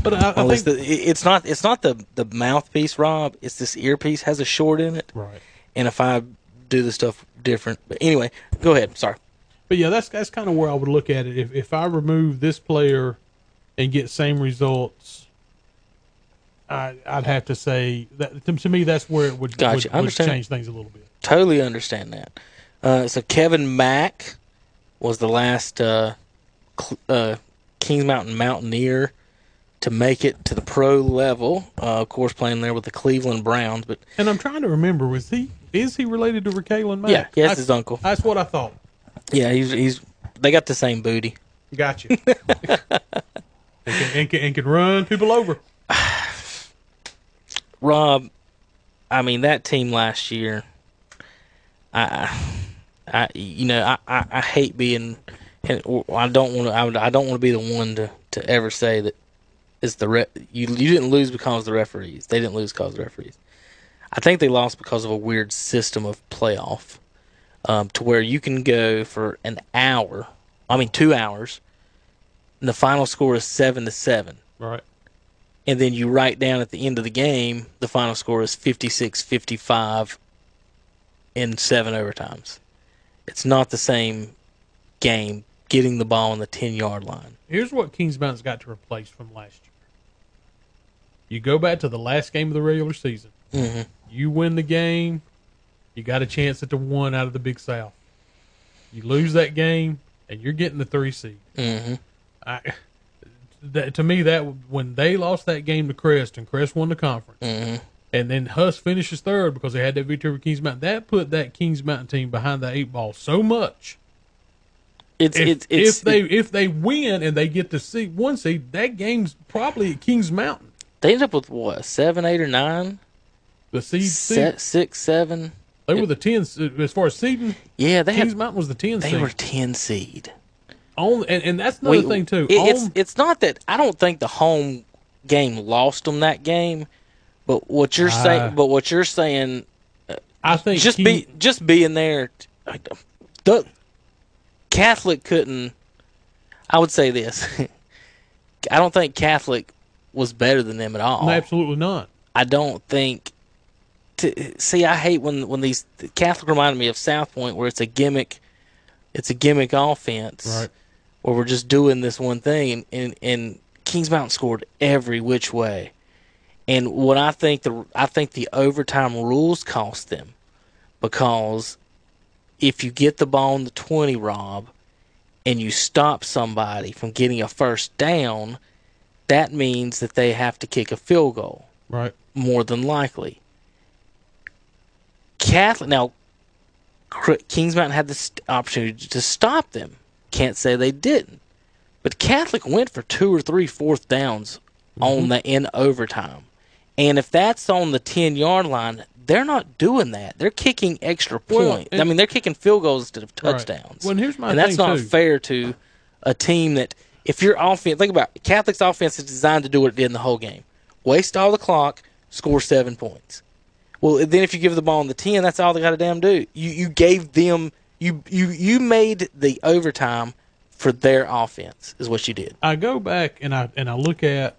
But I, I think list. It- it's not. It's not the the mouthpiece, Rob. It's this earpiece has a short in it, right. and if I do the stuff different, but anyway, go ahead. Sorry. But yeah, that's that's kind of where I would look at it. If if I remove this player and get same results, I I'd have to say that to, to me that's where it would, Gotcha. would, would change things a little bit. Totally understand that. Uh, so Kevin Mack was the last uh, uh, Kings Mountain Mountaineer to make it to the pro level. Uh, of course, playing there with the Cleveland Browns. But And I'm trying to remember was he is he related to Rickalin Mack? yeah, That's- his uncle. That's what I thought. Yeah, he's he's they got the same booty. Gotcha. and, can, and, can, and can run people over. Rob, I mean that team last year. I, I, you know, I, I, I hate being, I don't want to. I, I don't want to be the one to, to ever say that it's the re, you. You didn't lose because of the referees. They didn't lose because of the referees. I think they lost because of a weird system of playoff, um, to where you can go for an hour. I mean, two hours. And the final score is seven to seven Right. and then you write down at the end of the game the final score is 56-55 in seven overtimes. It's not the same game getting the ball on the 10 yard line. Here's what Kings Mountain's got to replace from last year. You go back to the last game of the regular season. Mm-hmm. You win the game, you got a chance at the one out of the Big South. You lose that game, and you're getting the three seed. Mm-hmm. I, that, to me, that when they lost that game to Crest, and Crest won the conference, Mm-hmm. and then Huss finishes third because they had that victory over Kings Mountain. That put that Kings Mountain team behind the eight ball so much. It's If, it's it's if they if they win and they get the seed one seed, that game's probably at Kings Mountain. they end up with what seven, eight, or nine, The seed, Se- seed six, seven. They were the ten as far as seeding. Yeah, they Kings had Mountain was the ten they seed. were ten seed. On and, and that's another We- thing too. it- it's On- it's not that I don't think the home game lost them that game, but what you're Ah. saying, but what you're saying, I think just King- be just being there. The Catholic couldn't. I would say this. I don't think Catholic was better than them at all. absolutely not. I don't think. To, see, I hate when when these Catholic reminded me of South Point, where it's a gimmick, it's a gimmick offense, Right. where we're just doing this one thing, and, and and Kings Mountain scored every which way, and what I think the I think the overtime rules cost them, because if you get the ball in the twenty, Rob, and you stop somebody from getting a first down, that means that they have to kick a field goal Right. more than likely. Catholic now, Kings Mountain had the opportunity to stop them. Can't say they didn't, but Catholic went for two or three fourth downs Mm-hmm. on the in overtime, and if that's on the ten yard line, they're not doing that. They're kicking extra Well, points. I mean, they're kicking field goals instead of Right. touchdowns. Well, and here's my and that's not too. fair to a team that if your offense think about it, Catholic's offense is designed to do what it did in the whole game. Waste all the clock, score seven points. Well then if you give the ball on the ten, that's all they gotta damn do. You you gave them you you you made the overtime for their offense is what you did. I go back and I and I look at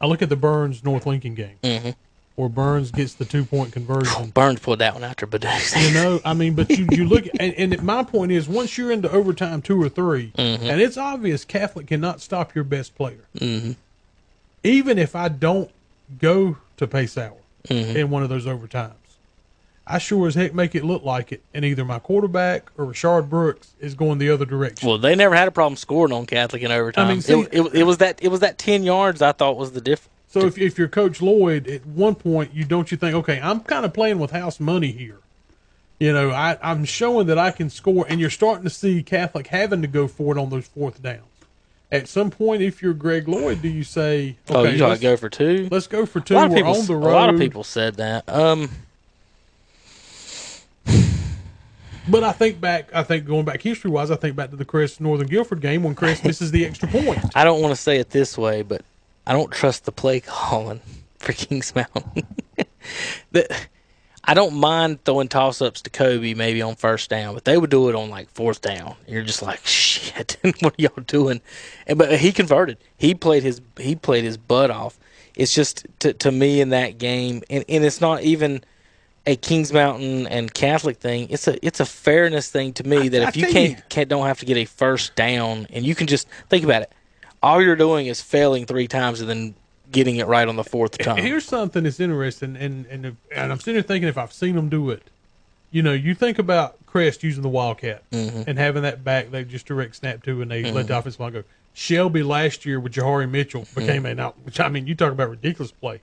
I look at the Burns North Lincoln game Mhm. where Burns gets the two point conversion. Burns pulled that one after Badou. You know, I mean, but you, you look and, and my point is, once you're into overtime two or 3 Mm-hmm. and it's obvious Catholic cannot stop your best player. hmm Even if I don't go to Pace Hour Mhm. in one of those overtimes, I sure as heck make it look like it, and either my quarterback or Rashard Brooks is going the other direction. Well, they never had a problem scoring on Catholic in overtime. I mean, it, it, it was that it was that ten yards I thought was the difference. So if, if you're Coach Lloyd, at one point you don't you think, okay, I'm kind of playing with house money here. You know, I, I'm showing that I can score, and you're starting to see Catholic having to go for it on those fourth downs. At some point, if you're Greg Lloyd, do you say, okay, oh, you gotta go for two. let's go for two. a lot of We're people, on the a lot of people said that. Um, But I think back, I think going back history wise, I think back to the Crest Northern Guilford game when Crest misses the extra point. I don't want to say it this way, but I don't trust the play calling for Kings Mountain. the, I don't mind throwing toss ups to Kobe maybe on first down, but they would do it on like fourth down. You're just like, shit, what are y'all doing? And but he converted. He played his he played his butt off. It's just to to me in that game, and, and it's not even a Kings Mountain and Catholic thing. It's a it's a fairness thing to me that I if you can't, you- can't don't have to get a first down, and you can just think about it. All you're doing is failing three times and then getting it right on the fourth time. Here's something that's interesting, and and if, and I'm sitting here thinking if I've seen them do it, you know, you think about Crest using the Wildcat Mm-hmm. and having that back they just direct snap to, and they let the offensive line go. Shelby last year with Jahari Mitchell Mm-hmm. became a now, which I mean, you talk about ridiculous play.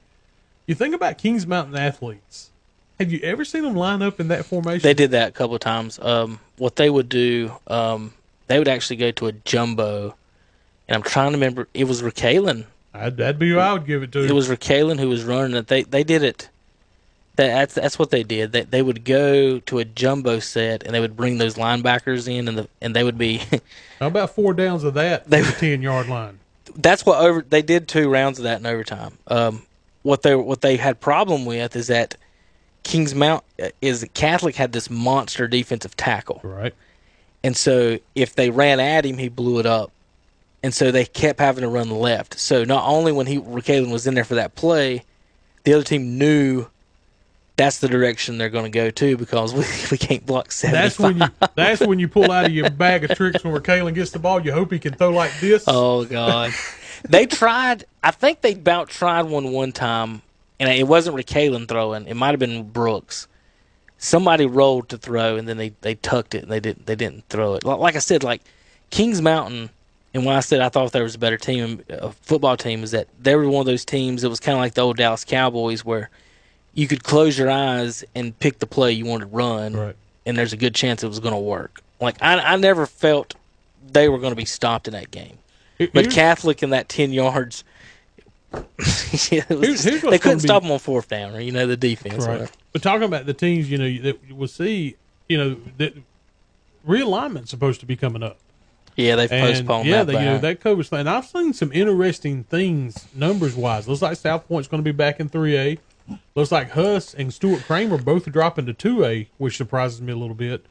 You think about Kings Mountain athletes. Have you ever seen them line up in that formation? They did that a couple of times. Um, what they would do, um, they would actually go to a jumbo, and I'm trying to remember. It was Rickalin. I'd, that'd be who I would give it to. It was Rickalin who was running it. They they did it. That, that's that's what they did. They they would go to a jumbo set and they would bring those linebackers in and the and they would be. How about four downs of that? They- They the ten yard line. that's what over they did two rounds of that in overtime. Um, what they what they had problem with is that Kings Mount uh, is Catholic had this monster defensive tackle, Right. and so if they ran at him, he blew it up. And so they kept having to run left. So not only when he Kalen was in there for that play, the other team knew that's the direction they're going to go to because we, we can't block seventy That's when you that's when you pull out of your bag of tricks when Kalen gets the ball. You hope he can throw like this. Oh God, they tried. I think they about tried one one time, and it wasn't Kalen throwing. It might have been Brooks. Somebody rolled to throw, and then they, they tucked it, and they didn't they didn't throw it. Like like I said, like Kings Mountain, and when I said I thought there was a better team, a football team, is that they were one of those teams that was kind of like the old Dallas Cowboys, where you could close your eyes and pick the play you wanted to run, Right. and there's a good chance it was going to work. Like I, I never felt they were going to be stopped in that game. But Catholic in that ten yards, yeah, was Here's- here's they couldn't be- stop them on fourth down, or you know the defense. Right. But talking about the teams, you know, that we'll see, you know, that realignment's supposed to be coming up. Yeah, they've And postponed yeah, that. they, you know, that COVID thing. And I've seen some interesting things numbers wise. Looks like South Point's going to be back in 3A. Looks like Huss and Stuart Cramer both dropping to 2A, which surprises me a little bit.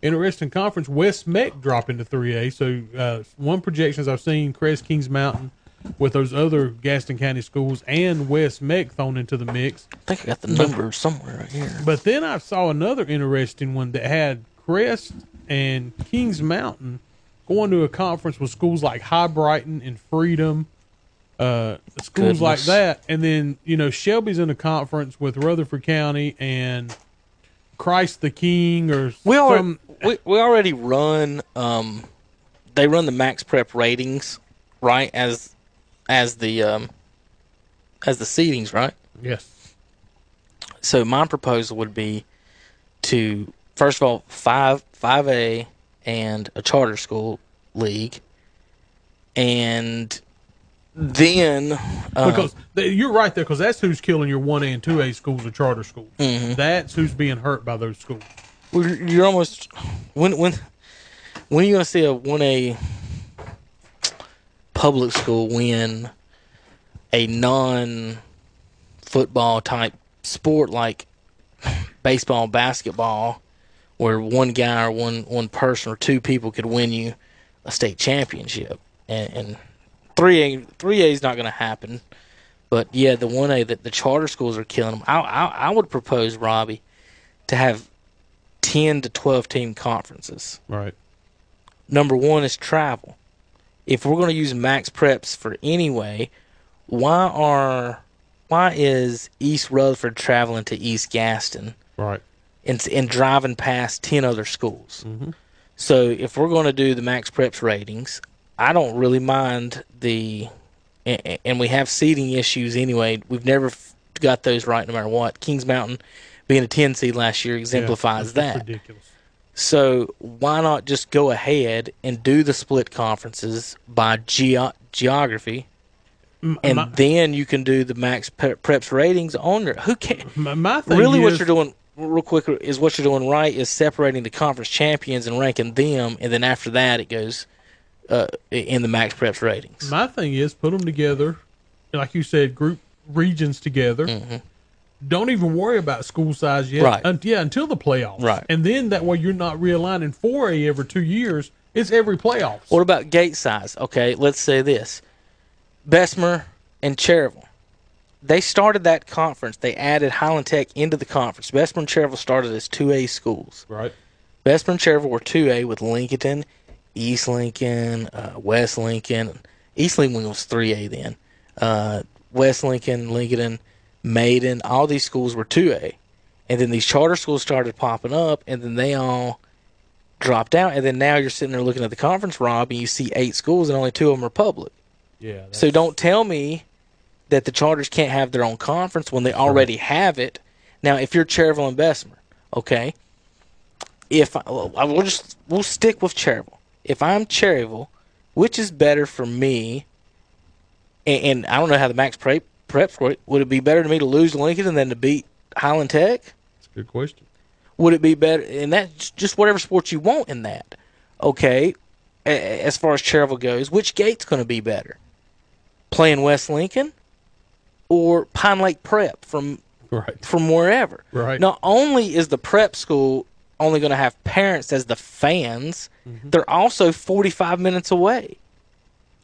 Interesting conference. West Meck dropping to 3A. So uh, one projections I've seen, Crest Kings Mountain with those other Gaston County schools and West Meck thrown into the mix. I think I got the number somewhere right here. But then I saw another interesting one that had Crest and Kings Mountain going to a conference with schools like Hibriten and Freedom, uh, schools like that. And then, you know, Shelby's in a conference with Rutherford County and Christ the King or We already some. we, we already run. Um, they run the MaxPrep ratings, right? As as the um, as the seedings, right? Yes. So my proposal would be to first of all five five A and a charter school league, and then uh, Because th- you're right there, because that's who's killing your 1A and 2A schools or charter schools. Mm-hmm. That's who's being hurt by those schools. Well, you're almost when when when are you gonna see a one A public school win a non football type sport like baseball, basketball, where one guy or one one person or two people could win you a state championship, and, and three A three A is not gonna happen. But yeah, the one A that the charter schools are killing them. I, I I would propose Robbie to have 10 to 12 team conferences. Right. Number one is travel. If we're going to use MaxPreps for anyway, why are why is East Rutherford traveling to East Gaston Right. And and driving past 10 other schools? Mm-hmm. So if we're going to do the MaxPreps ratings, I don't really mind the and, and we have seating issues anyway. We've never got those right no matter what. Kings Mountain being a 10 seed last year exemplifies That's that. ridiculous. So why not just go ahead and do the split conferences by geo- geography, and my- then you can do the max pre- preps ratings on there. Who can My, my really what you're doing? Real quick is what you're doing right is separating the conference champions and ranking them, and then after that it goes uh, in the MaxPreps ratings. My thing is put them together, like you said, group regions together. Don't even worry about school size yet. Mm-hmm. Right. Un- yeah, until the playoffs. Right. And then that way you're not realigning 4A every two years. It's every playoffs. What about gate size? Okay, let's say this: Bessemer and Cherryville. They started that conference. They added Highland Tech into the conference. Bessemer and Cherryville started as two A schools. right. Bessemer and Cherryville were two A with Lincoln, East Lincoln, uh, West Lincoln. East Lincoln was three A then. Uh, West Lincoln, Lincoln, Maiden, all these schools were two A, and then these charter schools started popping up, and then they all dropped out, and then now you're sitting there looking at the conference, Rob, and you see eight schools, and only two of them are public. Yeah. that's- So don't tell me that the Charters can't have their own conference when they already have it. Now, if you're Cherryville and Bessemer, okay, if I, well, just we'll stick with Cherryville. If I'm Cherryville, which is better for me? And, and I don't know how the max prep preps work. Would it be better to me to lose Lincoln than then to beat Highland Tech? That's a good question. would it be better and that's just whatever sport you want in that okay a- as far as Cherryville goes which gate's going to be better playing west lincoln or pine lake prep from Right. from wherever Right. not only is the prep school only going to have parents as the fans mm-hmm. they're also 45 minutes away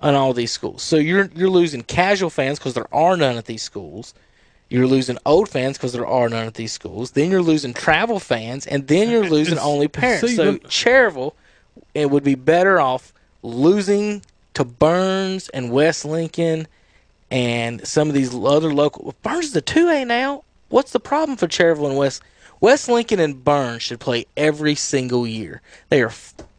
on all these schools. So you're you're losing casual fans because there are none at these schools. You're losing old fans because there are none at these schools. Then you're losing travel fans, and then you're losing It's- only parents. see, so look- Cherville, it would be better off losing to Burns and West Lincoln and some of these other local. Burns is a two A now. What's the problem for Cherville and West? West Lincoln and Burns should play every single year. They are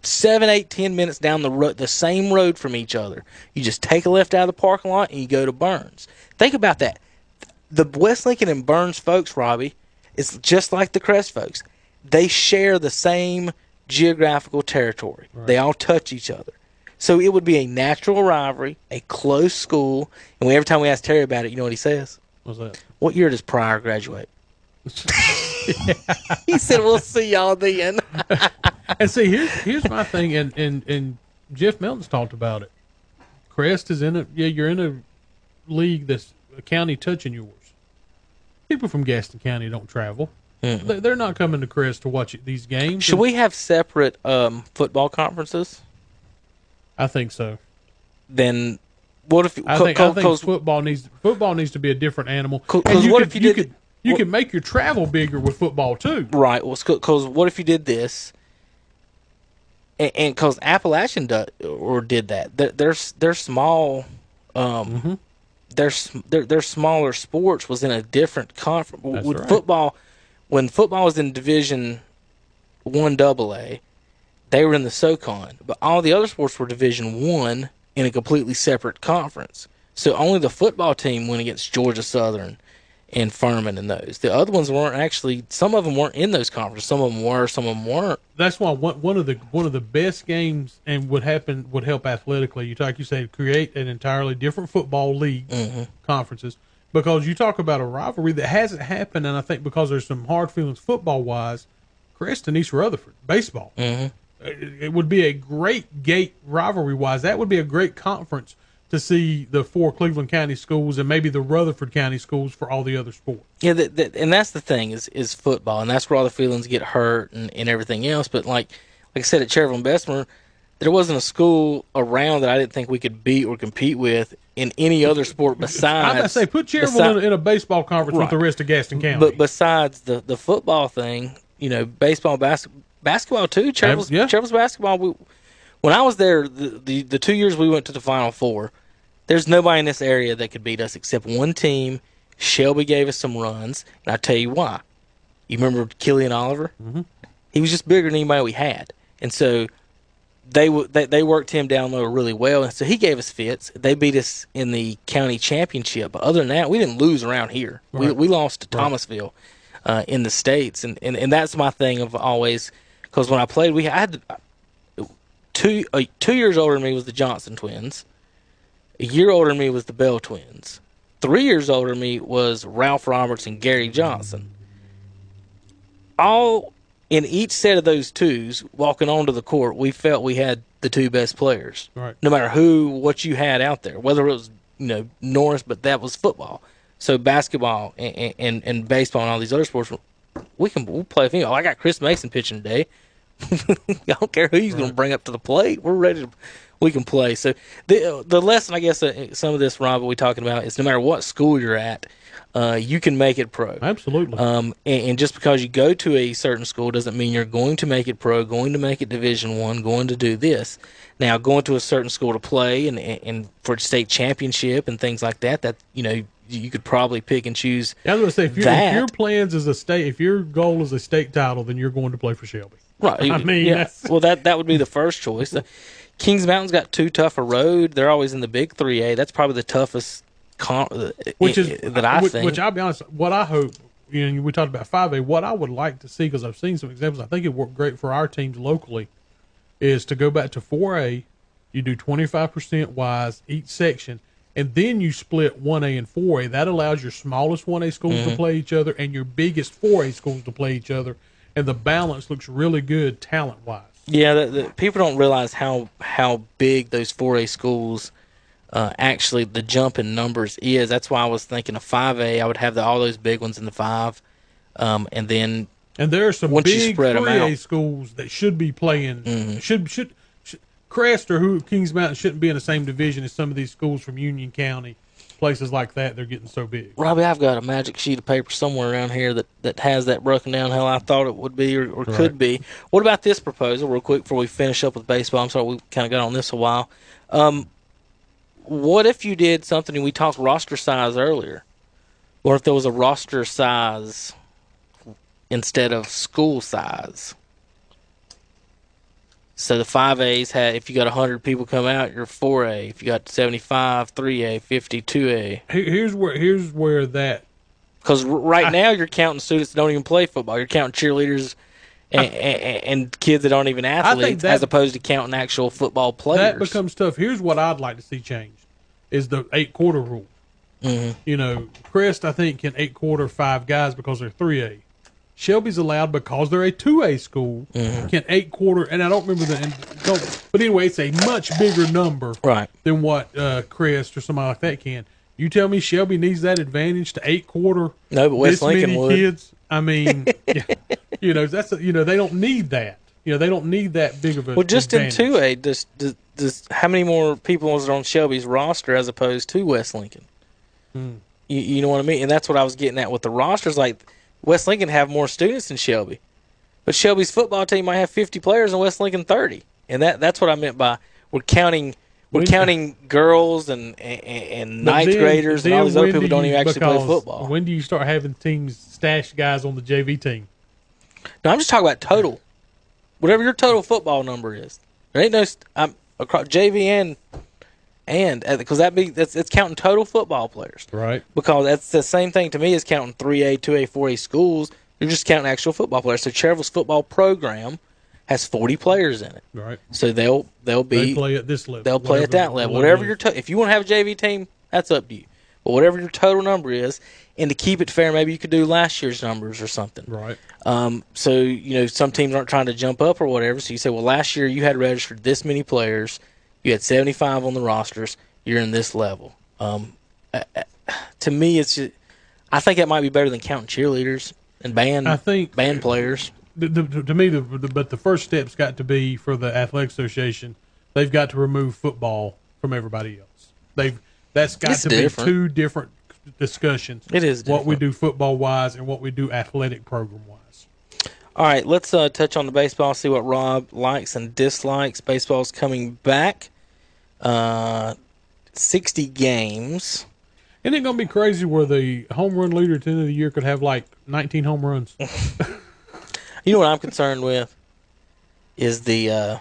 seven, eight, ten minutes down the road, the same road from each other. You just take a left out of the parking lot and you go to Burns. Think about that. The West Lincoln and Burns folks, Robbie, it's just like the Crest folks. They share the same geographical territory. They all touch each other. So it would be a natural rivalry, a close school. And we, every time we ask Terry about it, you know what he says? What's that? What year does Pryor graduate? he said, "We'll see y'all then." And see, here's here's my thing, and and and Jeff Melton's talked about it. Crest is in a yeah, you're in a league that's a county touching yours. People from Gaston County don't travel. They- They're not coming to Crest to watch these games. Should we have separate um, football conferences? I think so. Then what if? I co- think co- I think football needs football needs to be a different animal. And 'cause what if you did- could you what- could make your travel bigger with football too. Right. Well, because what if you did this? And because Appalachian do, or did that, they're they're, they're small. Um, Mm-hmm. their their their smaller sports was in a different conference. That's With right. football, when football was in Division One Double A, they were in the SoCon, but all the other sports were Division One in a completely separate conference. So only the football team went against Georgia Southern and Furman and those. The other ones weren't actually. Some of them weren't in those conferences. Some of them were. Some of them weren't. That's why one, one of the one of the best games and would happen would help athletically. You talk, you say, create an entirely different football league mm-hmm. conferences because you talk about a rivalry that hasn't happened, and I think because there's some hard feelings football wise, and East Rutherford baseball. It, it would be a great gate rivalry wise. That would be a great conference to see the four Cleveland County schools and maybe the Rutherford County schools for all the other sports. Yeah, that, that, and that's the thing is is football, and that's where all the feelings get hurt and, and everything else. But like like I said at Cherville and Bessemer, there wasn't a school around that I didn't think we could beat or compete with in any other sport besides. I say put Cherville besi- in, a, in a baseball conference with the rest of Gaston County. But besides the the football thing, you know, baseball, bas- basketball too. Cherville's, yeah. Basketball. We, when I was there, the, the the two years we went to the Final Four, there's nobody in this area that could beat us except one team. Shelby gave us some runs, and I tell you why. You remember Killian Oliver? Mm-hmm. He was just bigger than anybody we had, and so they w- they they worked him down low really well, and so he gave us fits. They beat us in the county championship, but other than that, we didn't lose around here. We we lost to Thomasville uh, in the states, and, and and that's my thing of always because when I played, we had two uh, two years older than me was the Johnson twins. A year older than me was the Bell twins. Three years older than me was Ralph Roberts and Gary Johnson. All in each set of those twos walking onto the court, we felt we had the two best players. Right. No matter who, what you had out there, whether it was you know Norris, but that was football. So basketball and and, and baseball and all these other sports, we can we'll play. You know, I got Chris Mason pitching today. I don't care who he's going to bring up to the plate. We're ready to. We can play. So the the lesson, I guess, uh, some of this, Rob, we're talking about is no matter what school you're at, uh, you can make it pro. Absolutely. Um, and, and just because you go to a certain school doesn't mean you're going to make it pro, going to make it Division One, going to do this. Now, going to a certain school to play and, and and for state championship and things like that, that you know you could probably pick and choose. I was going to say, if, if your plans is a state, if your goal is a state title, then you're going to play for Shelby. Right. I mean, yeah. Well, that that would be the first choice. The Kings Mountain's got too tough a road. They're always in the Big Three A. That's probably the toughest. Con- uh, Which is that I which, think. Which I'll be honest, what I hope, you know, we talked about five A. What I would like to see, because I've seen some examples, I think it worked great for our teams locally, is to go back to four A. You do twenty five percent wise each section, and then you split one A and four A. That allows your smallest one A schools Mm-hmm. to play each other and your biggest four A schools to play each other, and the balance looks really good talent wise. Yeah, the, the, people don't realize how how big those 4A schools uh, actually the jump in numbers is. That's why I was thinking of 5A. I would have the, all those big ones in the five, um, and then And there are some Once you big spread three A. Mm-hmm. schools that should be playing. Should, should should Crest or who Kings Mountain shouldn't be in the same division as some of these schools from Union County, places like that. They're getting so big. Robbie, I've got a magic sheet of paper somewhere around here that, that has that broken down how I thought it would be or, or could be. What about this proposal, real quick, before we finish up with baseball? I'm sorry, we kind of got on this a while. Um, what if you did something, and we talked roster size earlier? or if there was a roster size instead of school size? So the five A's had, if you got hundred people come out, you're four A. If you got seventy five, three A, fifty, two A. Here's where here's where that Because right now you're counting students that don't even play football. You're counting cheerleaders and, and, and kids that aren't even athletes, that- as opposed to counting actual football players. that becomes tough. Here's what I'd like to see changed: is the eight quarter rule. Mm-hmm. You know, Crest I think can eight quarter five guys because they're three A. Shelby's allowed because they're a two A school Mm-hmm. can eight quarter, and I don't remember the. And don't, but anyway, it's a much bigger number right. than what uh, Crest or somebody like that can. You tell me Shelby needs that advantage to eight quarter No, but West this Lincoln many would. kids? I mean, yeah, you know that's a, you know they don't need that. You know they don't need that big of a. Well, just advantage. in two A, does, does, does how many more people was on Shelby's roster as opposed to West Lincoln? Hmm. You, you know what I mean? And that's what I was getting at with the rosters. Like West Lincoln have more students than Shelby, but Shelby's football team might have fifty players and West Lincoln thirty, and that that's what I meant by we're counting. We're counting girls and and, and ninth then- graders and all these other people do don't even actually play football. When do you start having teams stash guys on the JV team? No, I'm just talking about total. Whatever your total football number is, there ain't no. I'm across JV and and because that be that's it's counting total football players Right. because that's the same thing to me as counting three A, two A, four A schools. You're just counting actual football players. So Cherville's football program has 40 players in it, Right. so they'll they'll be They play at this level. they'll play at that level. Whatever is. your to- if you want to have a JV team, that's up to you. But whatever your total number is, and to keep it fair, maybe you could do last year's numbers or something. Right. Um, so you know some teams aren't trying to jump up or whatever. So you say, well, last year you had registered this many players, you had seventy five on the rosters. You're in this level. Um, uh, uh, to me, it's just, I think it might be better than counting cheerleaders and band I think band players. the, the, to me, the, the but the first step's got to be for the athletic association. They've got to remove football from everybody else. They've that's got It's to different. be two different discussions. It is what we do football wise and what we do athletic program wise. All right, let's uh, touch on the baseball. See what Rob likes and dislikes. Baseball's coming back. Uh, sixty games. Isn't it going to be crazy where the home run leader at the end of the year could have like 19 home runs? You know what I'm concerned with is the uh,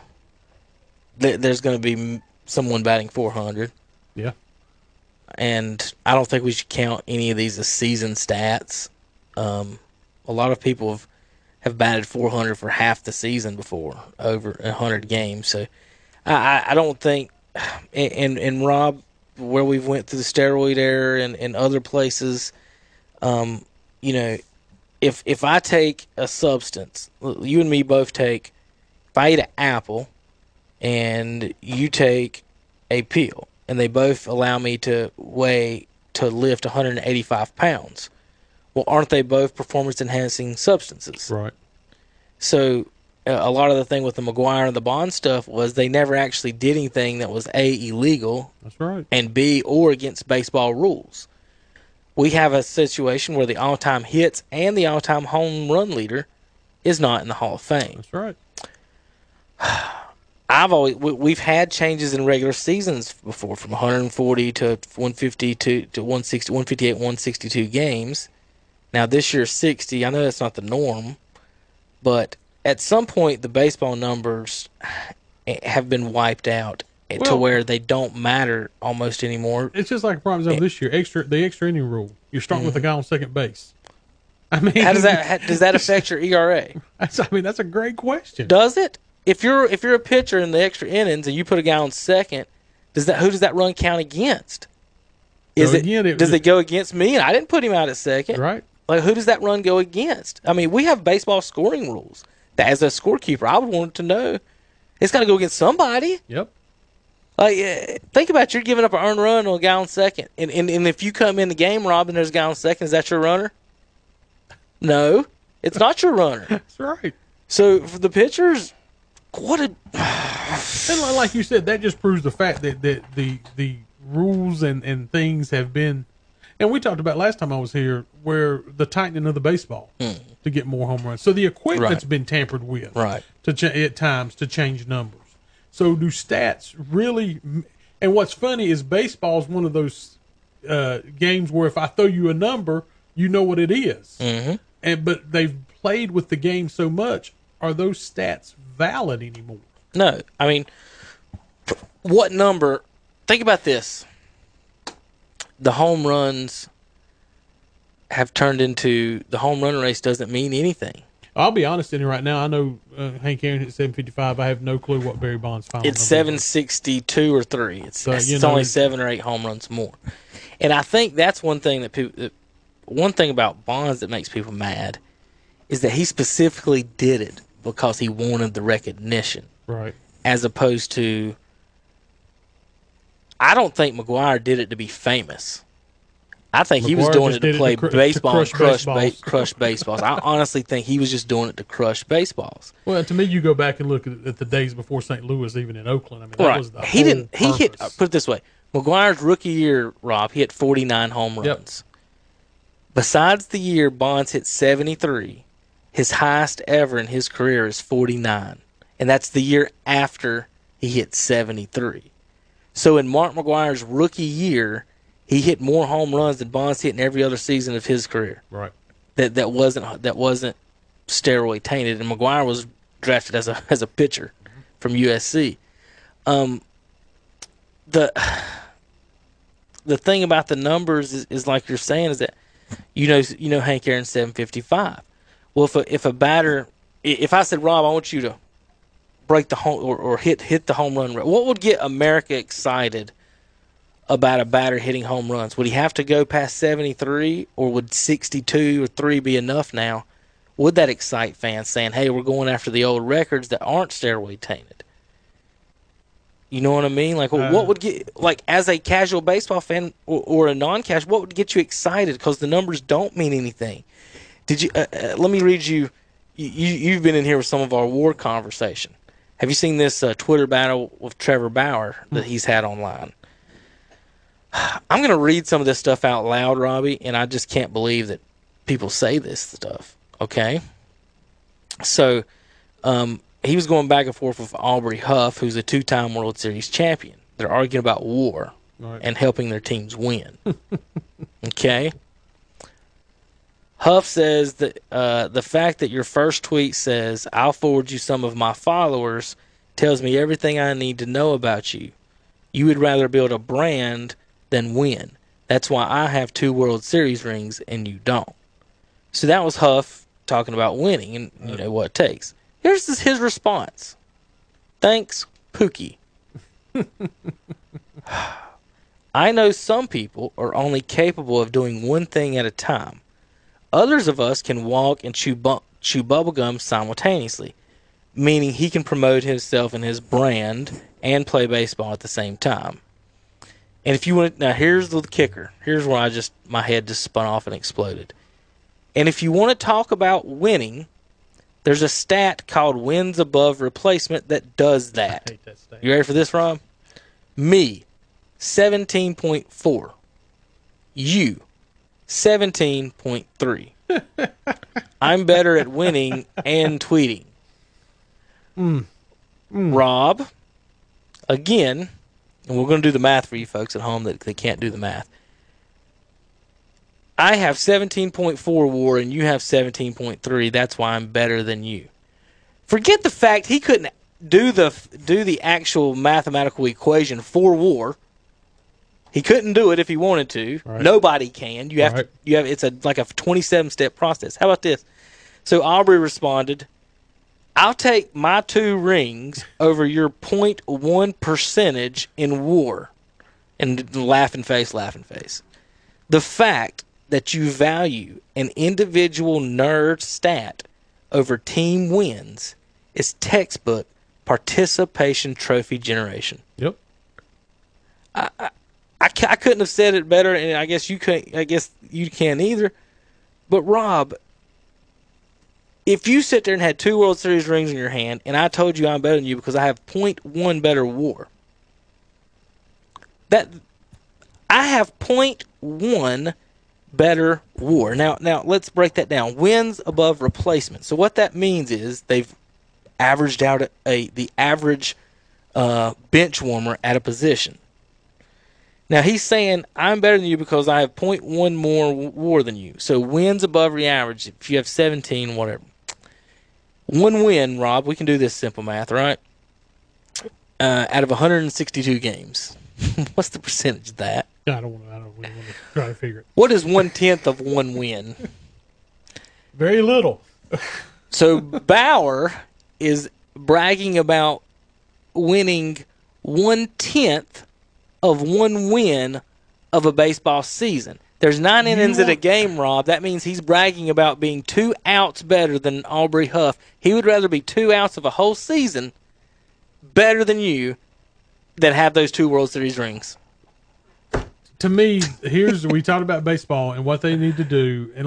th- there's going to be someone batting 400, yeah. and I don't think we should count any of these as season stats. Um, a lot of people have, have batted 400 for half the season before over 100 games, so I, I don't think. And, and and Rob, where we've went through the steroid era and, and other places, um, you know, if if I take a substance, you and me both take, if I eat an apple, and you take a pill, and they both allow me to weigh to lift 185 pounds, well, aren't they both performance enhancing substances? Right. So a lot of the thing with the McGwire and the Bond stuff was they never actually did anything that was a illegal That's right. and B or against baseball rules. We have a situation where the all-time hits and the all-time home run leader is not in the Hall of Fame. That's right. I've always we, we've had changes in regular seasons before from 140 to 152 to 160 158 162 games. Now this year's 60. I know that's not the norm, but at some point the baseball numbers have been wiped out to where they don't matter almost anymore. It's just like prime example this year. Extra the extra inning rule. You're starting with a mm-hmm. guy on second base. I mean, How does that how, does that affect your ERA? I mean, that's a great question. Does it? If you're if you're a pitcher in the extra innings and you put a guy on second, does that who does that run count against? Is So it, again, it does was- it go against me? And I didn't put him out at second. Right. Like who does that run go against? I mean, we have baseball scoring rules. That as a scorekeeper, I would want to know. It's got to go against somebody. Yep. Like, uh, think about it, you're giving up an earned run on a guy on second, and, and and if you come in the game, Rob, and there's a guy on second, is that your runner? No, it's not your runner. That's right. So for the pitchers, what a And like you said, that just proves the fact that, that the the rules and, and things have been, and we talked about last time I was here, where the tightening of the baseball to get more home runs. So the equipment's Right. been tampered with, Right. To cha- at times to change numbers. So do stats really? And what's funny is baseball is one of those uh, games where if I throw you a number, you know what it is. Mm-hmm. And but they've played with the game so much. Are those stats valid anymore? No, I mean, what number? Think about this. The home runs have turned into the home run race doesn't mean anything. I'll be honest in you right now. I know uh, Hank Aaron hit 755. I have no clue what Barry Bonds final. It's number seven was. or three. It's So, it's know, only it- seven or eight home runs more, and I think that's one thing that people. That, one thing about Bonds that makes people mad is that he specifically did it because he wanted the recognition. Right. as opposed to I don't think McGwire did it to be famous. I think he was doing it to did it play to cr- to baseball crush and crush, ba- baseballs. crush baseballs. I honestly think he was just doing it to crush baseballs. Well, to me, you go back and look at, at the days before St. Louis, even in Oakland. I mean, that right. was the He didn't. He hit. Put it this way: McGwire's rookie year, Rob, he hit 49 home Yep. runs. Besides the year Bonds hit 73, his highest ever in his career is 49, and that's the year after he hit 73. So in Mark McGwire's rookie year, he hit more home runs than Bonds hit in every other season of his career. Right. That that wasn't that wasn't steroid tainted, and McGwire was drafted as a as a pitcher from USC. Um, the the thing about the numbers is, is like you're saying is that you know you know Hank Aaron 755. Well, if a, if a batter, if I said Rob, I want you to break the home or, or hit hit the home run what would get America excited about a batter hitting home runs? Would he have to go past 73, or would 62 or three be enough now? Would that excite fans saying, "Hey, we're going after the old records that aren't steroid tainted"? You know what I mean? Like, Uh, what would get like as a casual baseball fan or, or a non-casual, what would get you excited? Because the numbers don't mean anything. Did you? Uh, uh, let me read you. You you've been in here with some of our WAR conversation. Have you seen this uh, Twitter battle with Trevor Bauer that he's had online? I'm going to read some of this stuff out loud, Robbie, and I just can't believe that people say this stuff. Okay, so um, he was going back and forth with Aubrey Huff, who's a two-time World Series champion. They're arguing about WAR Right. and helping their teams win. okay. Huff says that uh, the fact that your first tweet says, I'll forward you some of my followers, tells me everything I need to know about you. You would rather build a brand than win. That's why I have two World Series rings and you don't. So that was Huff talking about winning and you know what it takes. Here's his, his response. Thanks, Pookie. I know some people are only capable of doing one thing at a time. Others of us can walk and chew, bu- chew bubblegum simultaneously, meaning he can promote himself and his brand and play baseball at the same time. And if you want now here's the kicker. Here's where I just my head just spun off and exploded. And if you want to talk about winning, there's a stat called wins above replacement that does that. That. You ready for this, Rob? Me, 17.4. You, 17.3. I'm better at winning and tweeting. Hmm. Rob, again, and we're going to do the math for you folks at home that, that can't do the math. I have 17.4 WAR and you have 17.3. That's why I'm better than you. Forget the fact he couldn't do the do the actual mathematical equation for WAR. He couldn't do it if he wanted to. Right. Nobody can. You have Right. to. You have. It's a like a 27 step process. How about this? So Aubrey responded, "I'll take my two rings over your 0.1 percentage in WAR." And laughing face, laughing face. The fact that you value an individual nerd stat over team wins is textbook participation trophy generation. Yep. I, ca- I couldn't have said it better, and I guess you can't. I guess you can't either. But Rob, if you sit there and had two World Series rings in your hand, and I told you I'm better than you because I have 0.1 better WAR, that I have 0.1 better WAR. Now, now let's break that down. Wins above replacement. So what that means is they've averaged out a, a the average uh, bench warmer at a position. Now he's saying I'm better than you because I have 0.1 more WAR than you. So wins above the average. If you have 17, whatever. One win, Rob. We can do this simple math, right? Uh, out of 162 games, what's the percentage of that? I don't want to. I don't really want to try to figure it. What is one tenth of one win? Very little. So Bauer is bragging about winning one tenth of one win of a baseball season. There's nine innings in a game, Rob. That means he's bragging about being two outs better than Aubrey Huff. He would rather be two outs of a whole season better than you than have those two World Series rings. To me, here's we talked about baseball and what they need to do, and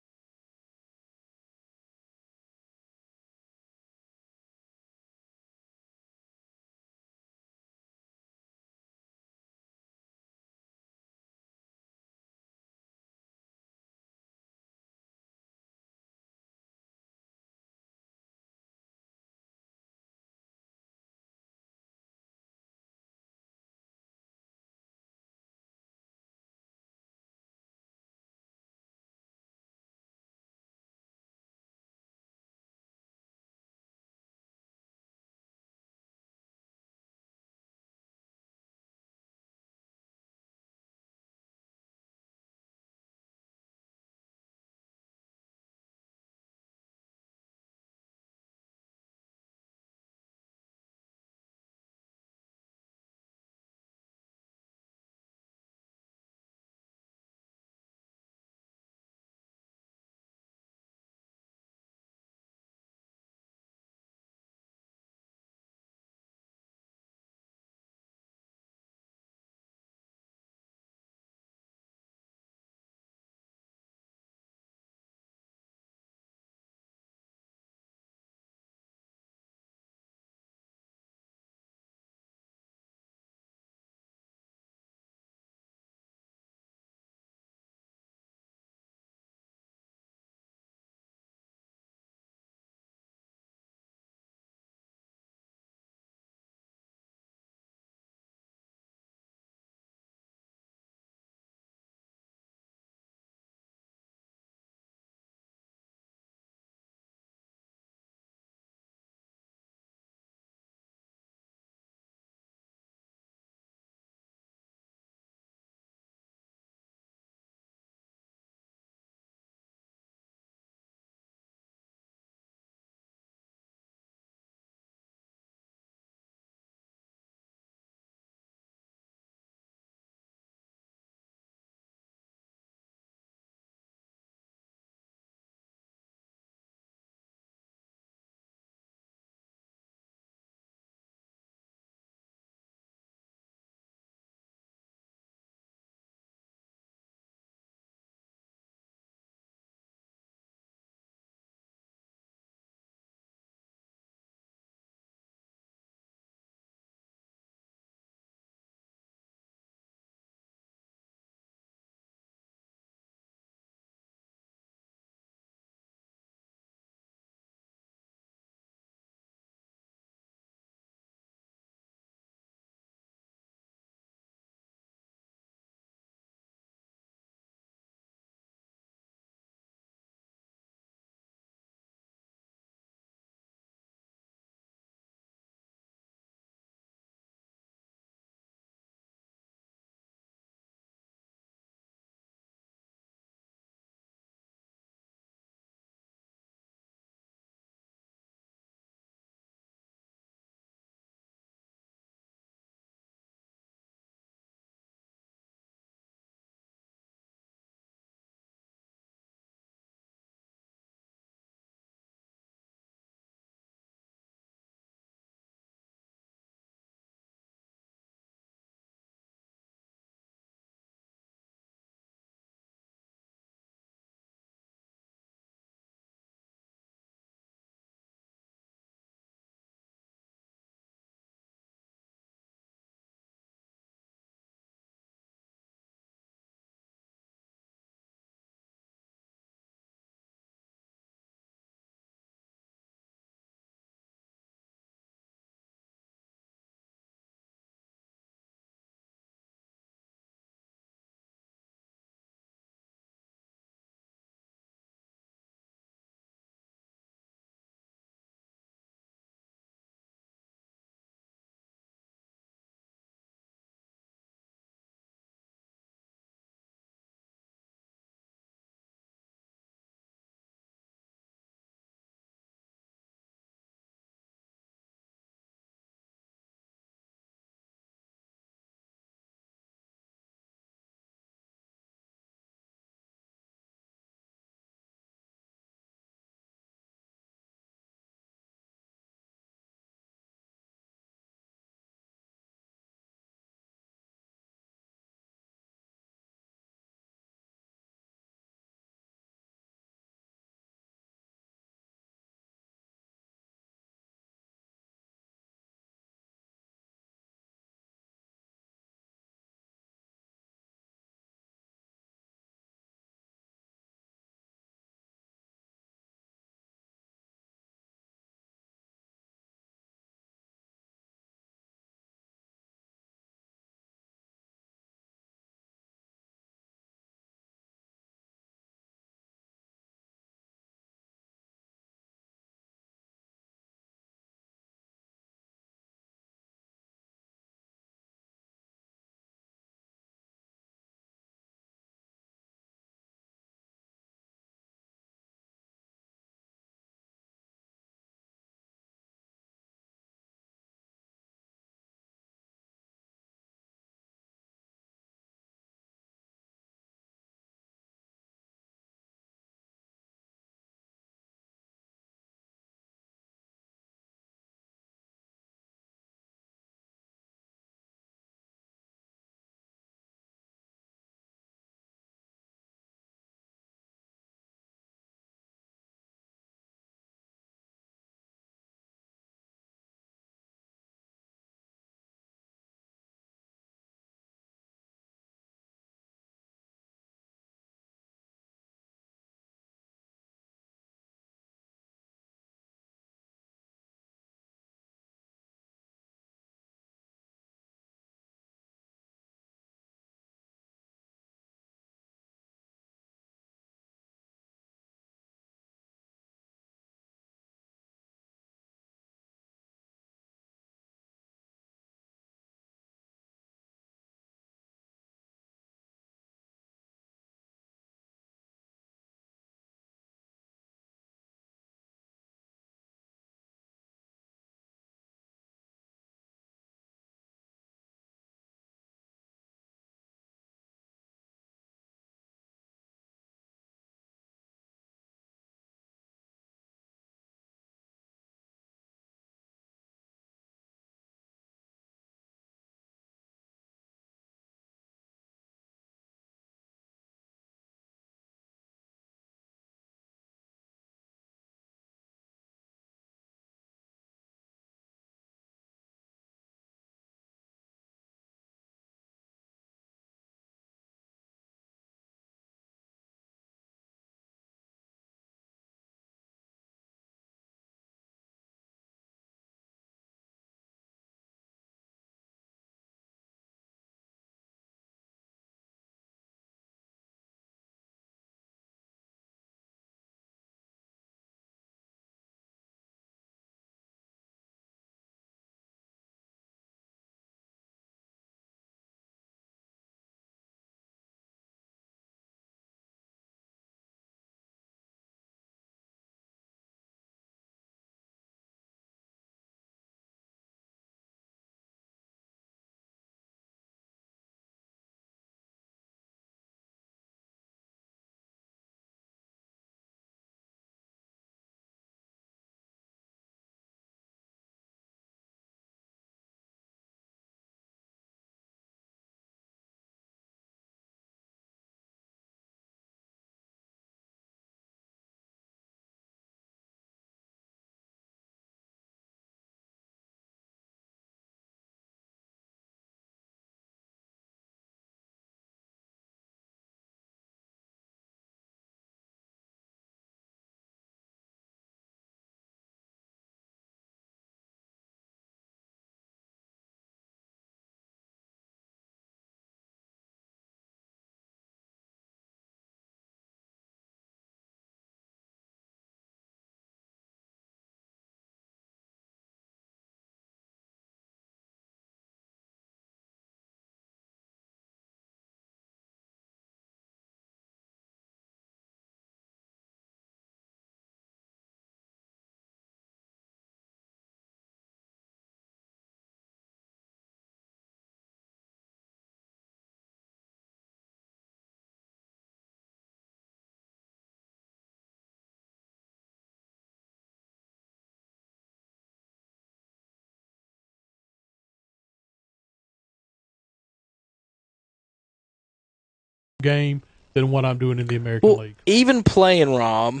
game than what I'm doing in the American Well, League. even playing Rob,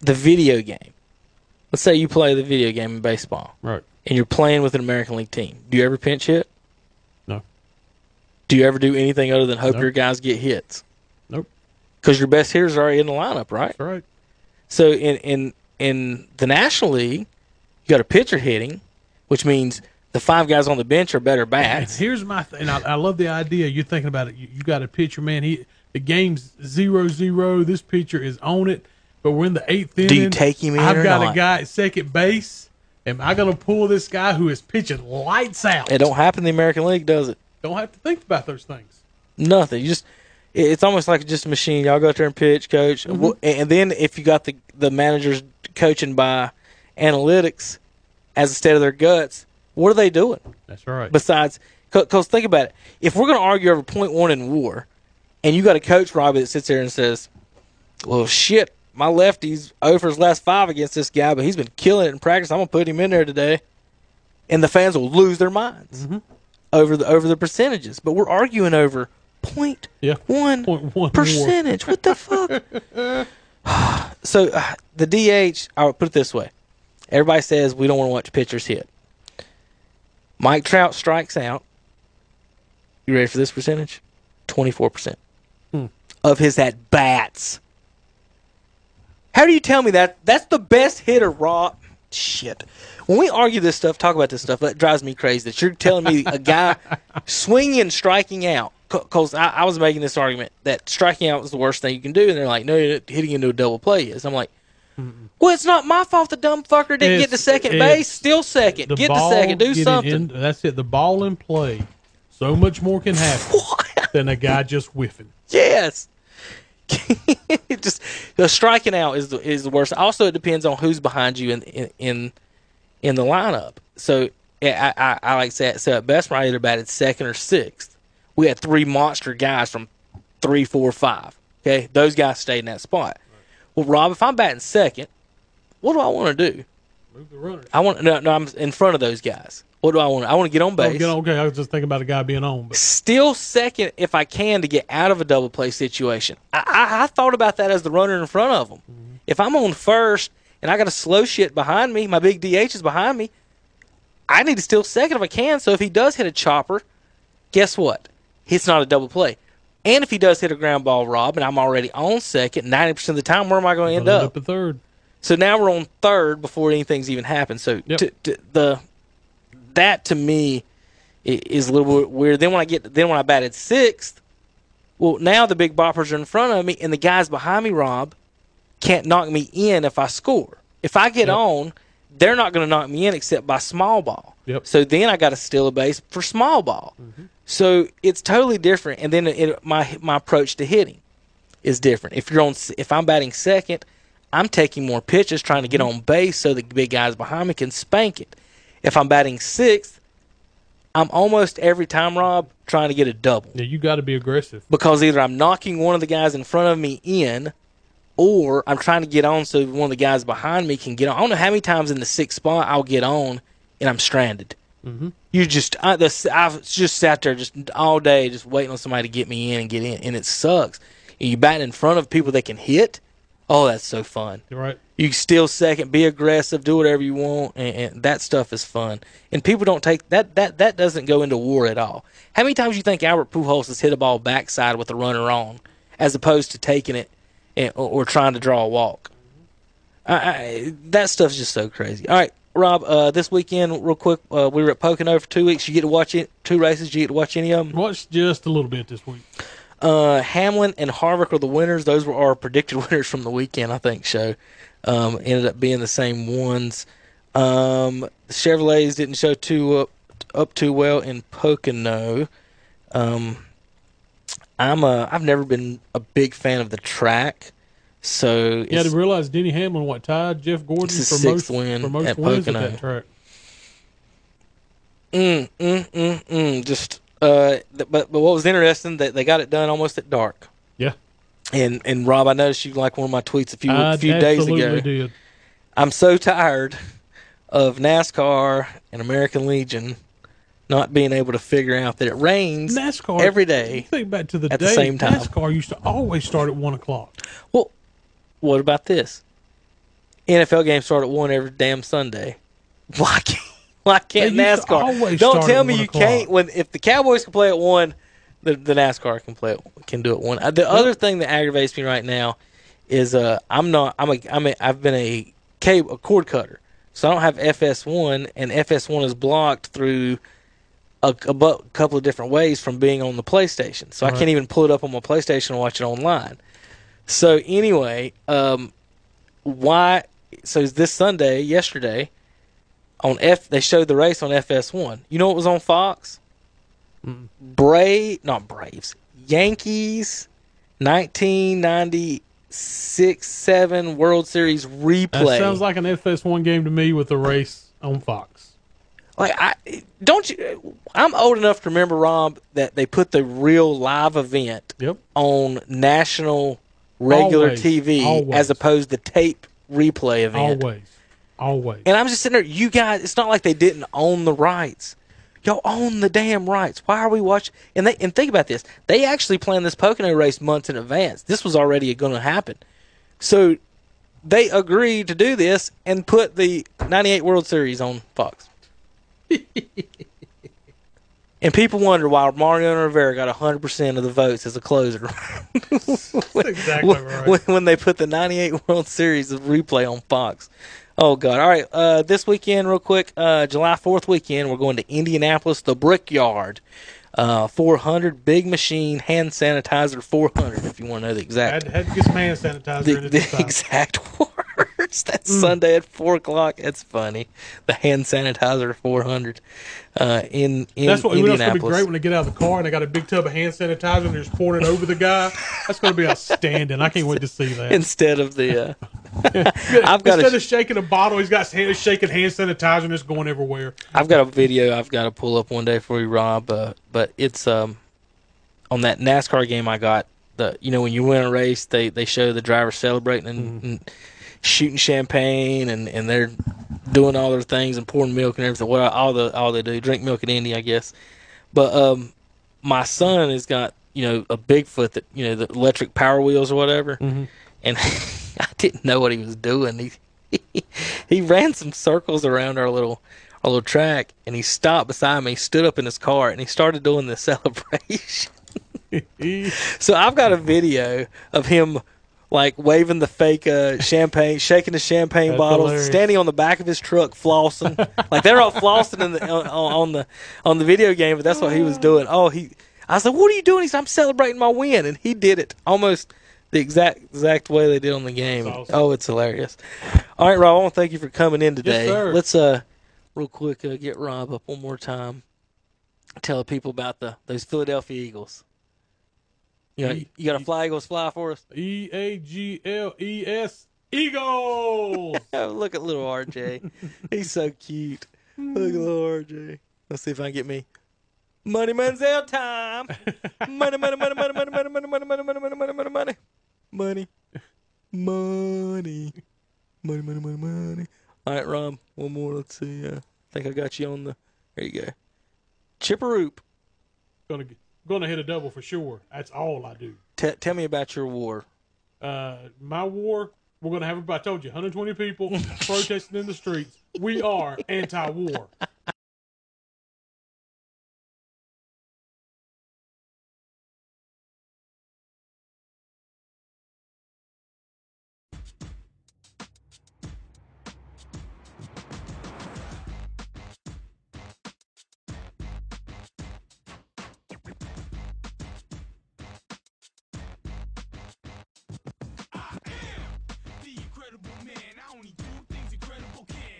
the video game. Let's say you play the video game in baseball, Right. and you're playing with an American League team. Do you ever pinch hit? No. Do you ever do anything other than hope No. your guys get hits? Nope. Because your best hitters are already in the lineup, right? That's right. So in in in the National League, you got a pitcher hitting, which means the five guys on the bench are better And bats. here's my th- and I, I love the idea. You're thinking about it. You, you got a pitcher, man. He the game's zero zero. This pitcher is on it, but we're in the eighth inning. Do you take him in I've or got not? a guy at second base. Am I going to pull this guy who is pitching lights out? It don't happen in the American League, does it? Don't have to think about those things. Nothing. You just it's almost like just a machine. Y'all go out there and pitch, coach, Mm-hmm. And then if you got the the managers coaching by analytics as instead of their guts, what are they doing That's right. besides? Because think about it. If we're going to argue over point one in WAR, and you got a coach Robbie that sits there and says, "Well, shit, my lefty's over his last five against this guy, but he's been killing it in practice. I'm gonna put him in there today," and the fans will lose their minds Mm-hmm. over the over the percentages. But we're arguing over point yeah. one Point one percentage. What the fuck? so uh, the DH, I'll put it this way: everybody says we don't want to watch pitchers hit. Mike Trout strikes out. You ready for this percentage? Twenty four percent hmm. of his at bats. How do you tell me that? That's the best hitter, Raw. Shit. When we argue this stuff, talk about this stuff, that drives me crazy. That you're telling me a guy swinging and striking out. Because I, I was making this argument that striking out was the worst thing you can do, and they're like, "No, hitting into a double play is." I'm like, "Well, it's not my fault. The dumb fucker didn't get to second base. Still second. The get to second. Do something." in- that's it. The ball in play. So much more can happen than a guy just whiffing. Yes. just the striking out is the is the worst. Also, it depends on who's behind you in in in, in the lineup. So I, I, I like to say so at best I either batted second or sixth. We had three monster guys from three, four, five. Okay, those guys stayed in that spot. Well, Rob, if I'm batting second, what do I want to do? Move the runner. I want no, no. I'm in front of those guys. What do I want? I want to get on Oh, base get on- okay, I was just thinking about a guy being on, but still second if I can to get out of a double play situation. I, I, I thought about that as the runner in front of them. Mm-hmm. If I'm on first and I got a slow shit behind me, my big DH is behind me. I need to steal second if I can. So if he does hit a chopper, guess what? It's not a double play. And if he does hit a ground ball, Rob, and I'm already on second, ninety percent of the time, where am I going to end up? up at third. So now we're on third before anything's even happened. So Yep. t- t- the that to me is a little bit weird. Then when I get then when I batted sixth, well now the big boppers are in front of me and the guys behind me, Rob, can't knock me in if I score. If I get Yep. on, they're not going to knock me in except by small ball. Yep. So then I got to steal a base for small ball. Mm-hmm. So it's totally different. And then it, my my approach to hitting is different. If you're on, if I'm batting second, I'm taking more pitches trying to get on base so the big guys behind me can spank it. If I'm batting sixth, I'm almost every time, Rob, trying to get a double Yeah, you got to be aggressive. because either I'm knocking one of the guys in front of me in, or I'm trying to get on so one of the guys behind me can get on. I don't know how many times in the sixth spot I'll get on and I'm stranded. Mm-hmm. You just I, the, I've just sat there just all day just waiting on somebody to get me in and get in, and it sucks. And you batting in front of people that can hit. Oh, that's so fun. You're right. You steal second, be aggressive, do whatever you want, and, and that stuff is fun. And people don't take that that that doesn't go into WAR at all. How many times you think Albert Pujols has hit a ball backside with a runner on, as opposed to taking it and, or, or trying to draw a walk? I, I, that stuff's just so crazy. All right, Rob. Uh, this weekend, real quick, uh, we were at Pocono for two weeks. You get to watch it, two races. Did you get to watch any of them? Watch just a little bit this week. Uh, Hamlin and Harvick are the winners. Those were our predicted winners from the weekend, I think. Show um, ended up being the same ones. Um, the Chevrolets didn't show too up up too well in Pocono. Um, I'm a I've never been a big fan of the track, so Yeah, it's, to realize Denny Hamlin what tied Jeff Gordon for sixth most win for most at wins Pocono. at that track. mm, mm, mm, mm, just uh, but but what was interesting that they got it done almost at dark. Yeah, And and Rob, I noticed you like one of my tweets a few I a few days ago. did. I'm so tired of NASCAR and American Legion not being able to figure out that it rains NASCAR every day. Think back to the at the same time. NASCAR used to always start at one o'clock. Well, what about this? NFL games start at one every damn Sunday. Why can't why can't They used to NASCAR? Don't tell me you o'clock. can't. When if the Cowboys can play at one, the, the NASCAR can play at, can do it one. Uh, The other thing that aggravates me right now is uh I'm not I'm a I'm a I've been a cable a cord cutter, so I don't have FS1, and FS1 is blocked through a, a couple of different ways from being on the PlayStation. So I can't even pull it up on my PlayStation and watch it online. So anyway, um, why? So this Sunday, yesterday, on F, they showed the race on FS1. You know what was on Fox? Brave, not Braves, Yankees, 1996 seven World Series replay. That sounds like an FS1 game to me with a race on Fox. Like I don't you. I'm old enough to remember Rob that they put the real live event Yep. on national regular Always. TV Always. as opposed to tape replay event. Always. Always. And I'm just sitting there. You guys, it's not like they didn't own the rights. Y'all own the damn rights. Why are we watching? And they and think about this. They actually planned this Pocono race months in advance. This was already going to happen. So they agreed to do this and put the '98 World Series on Fox. and people wonder why Mariano Rivera got 100% of the votes as a closer. exactly when, right. when, when they put the 98 World Series of replay on Fox. Oh, God. All right. Uh, this weekend, real quick, uh, July 4th weekend, we're going to Indianapolis, the Brickyard. Uh, 400 big machine hand sanitizer 400 if you want to know the exact had, had to get some hand sanitizer the, in it the this time. Words. That's Sunday at four o'clock. That's funny. The hand sanitizer 400 uh, in in That's what you know, it's gonna be great when they get out of the car and they got a big tub of hand sanitizer and they're just pouring it over the guy. That's gonna be outstanding. I can't wait to see that. Instead of the, uh, I've got Instead a, of shaking a bottle, he's got hand, shaking hand sanitizer and it's going everywhere. I've got a video I've got to pull up one day for you, Rob. Uh, but it's um on that NASCAR game I got. The you know when you win a race, they they show the driver celebrating and, and shooting champagne and and they're doing all their things and pouring milk and everything. Well, all the all they do drink milk in Indy, I guess. But um, my son has got you know a Bigfoot that you know the electric power wheels or whatever, and I didn't know what he was doing. He he ran some circles around our little our little track, and he stopped beside me, stood up in his car, and he started doing the celebration. so I've got a video of him like waving the fake uh, champagne, shaking the champagne That's bottles, hilarious. standing on the back of his truck flossing. like they're all flossing in the, on, on the on the video game, but that's what he was doing. Oh, he. I said, like, "What are you doing?" He said, "I'm celebrating my win," and he did it almost the exact exact way they did on the game. Awesome. Oh, it's hilarious. All right, Rob, I want to thank you for coming in today. sir. Let's uh, real quick, uh, get Rob up one more time. Tell people about the those Philadelphia Eagles. You know, E- you got a fly Eagles fly for us? E A G L E S Eagles. Oh, look at little RJ. He's so cute. Look at little RJ. Let's see if I can get me. Money Manziel time. Money, money, money, money, money, money, money, money, money, money, money, money, money, money. Money. Money. Money, money, money, money. All right, Rob. One more. Let's see. Uh, I think I got you on the. There you go. Chipperoop. gonna gonna hit a double for sure. That's all I do. T- tell me about your war. Uh, my war. We're gonna have. I told you, 120 people protesting in the streets. We are anti-war.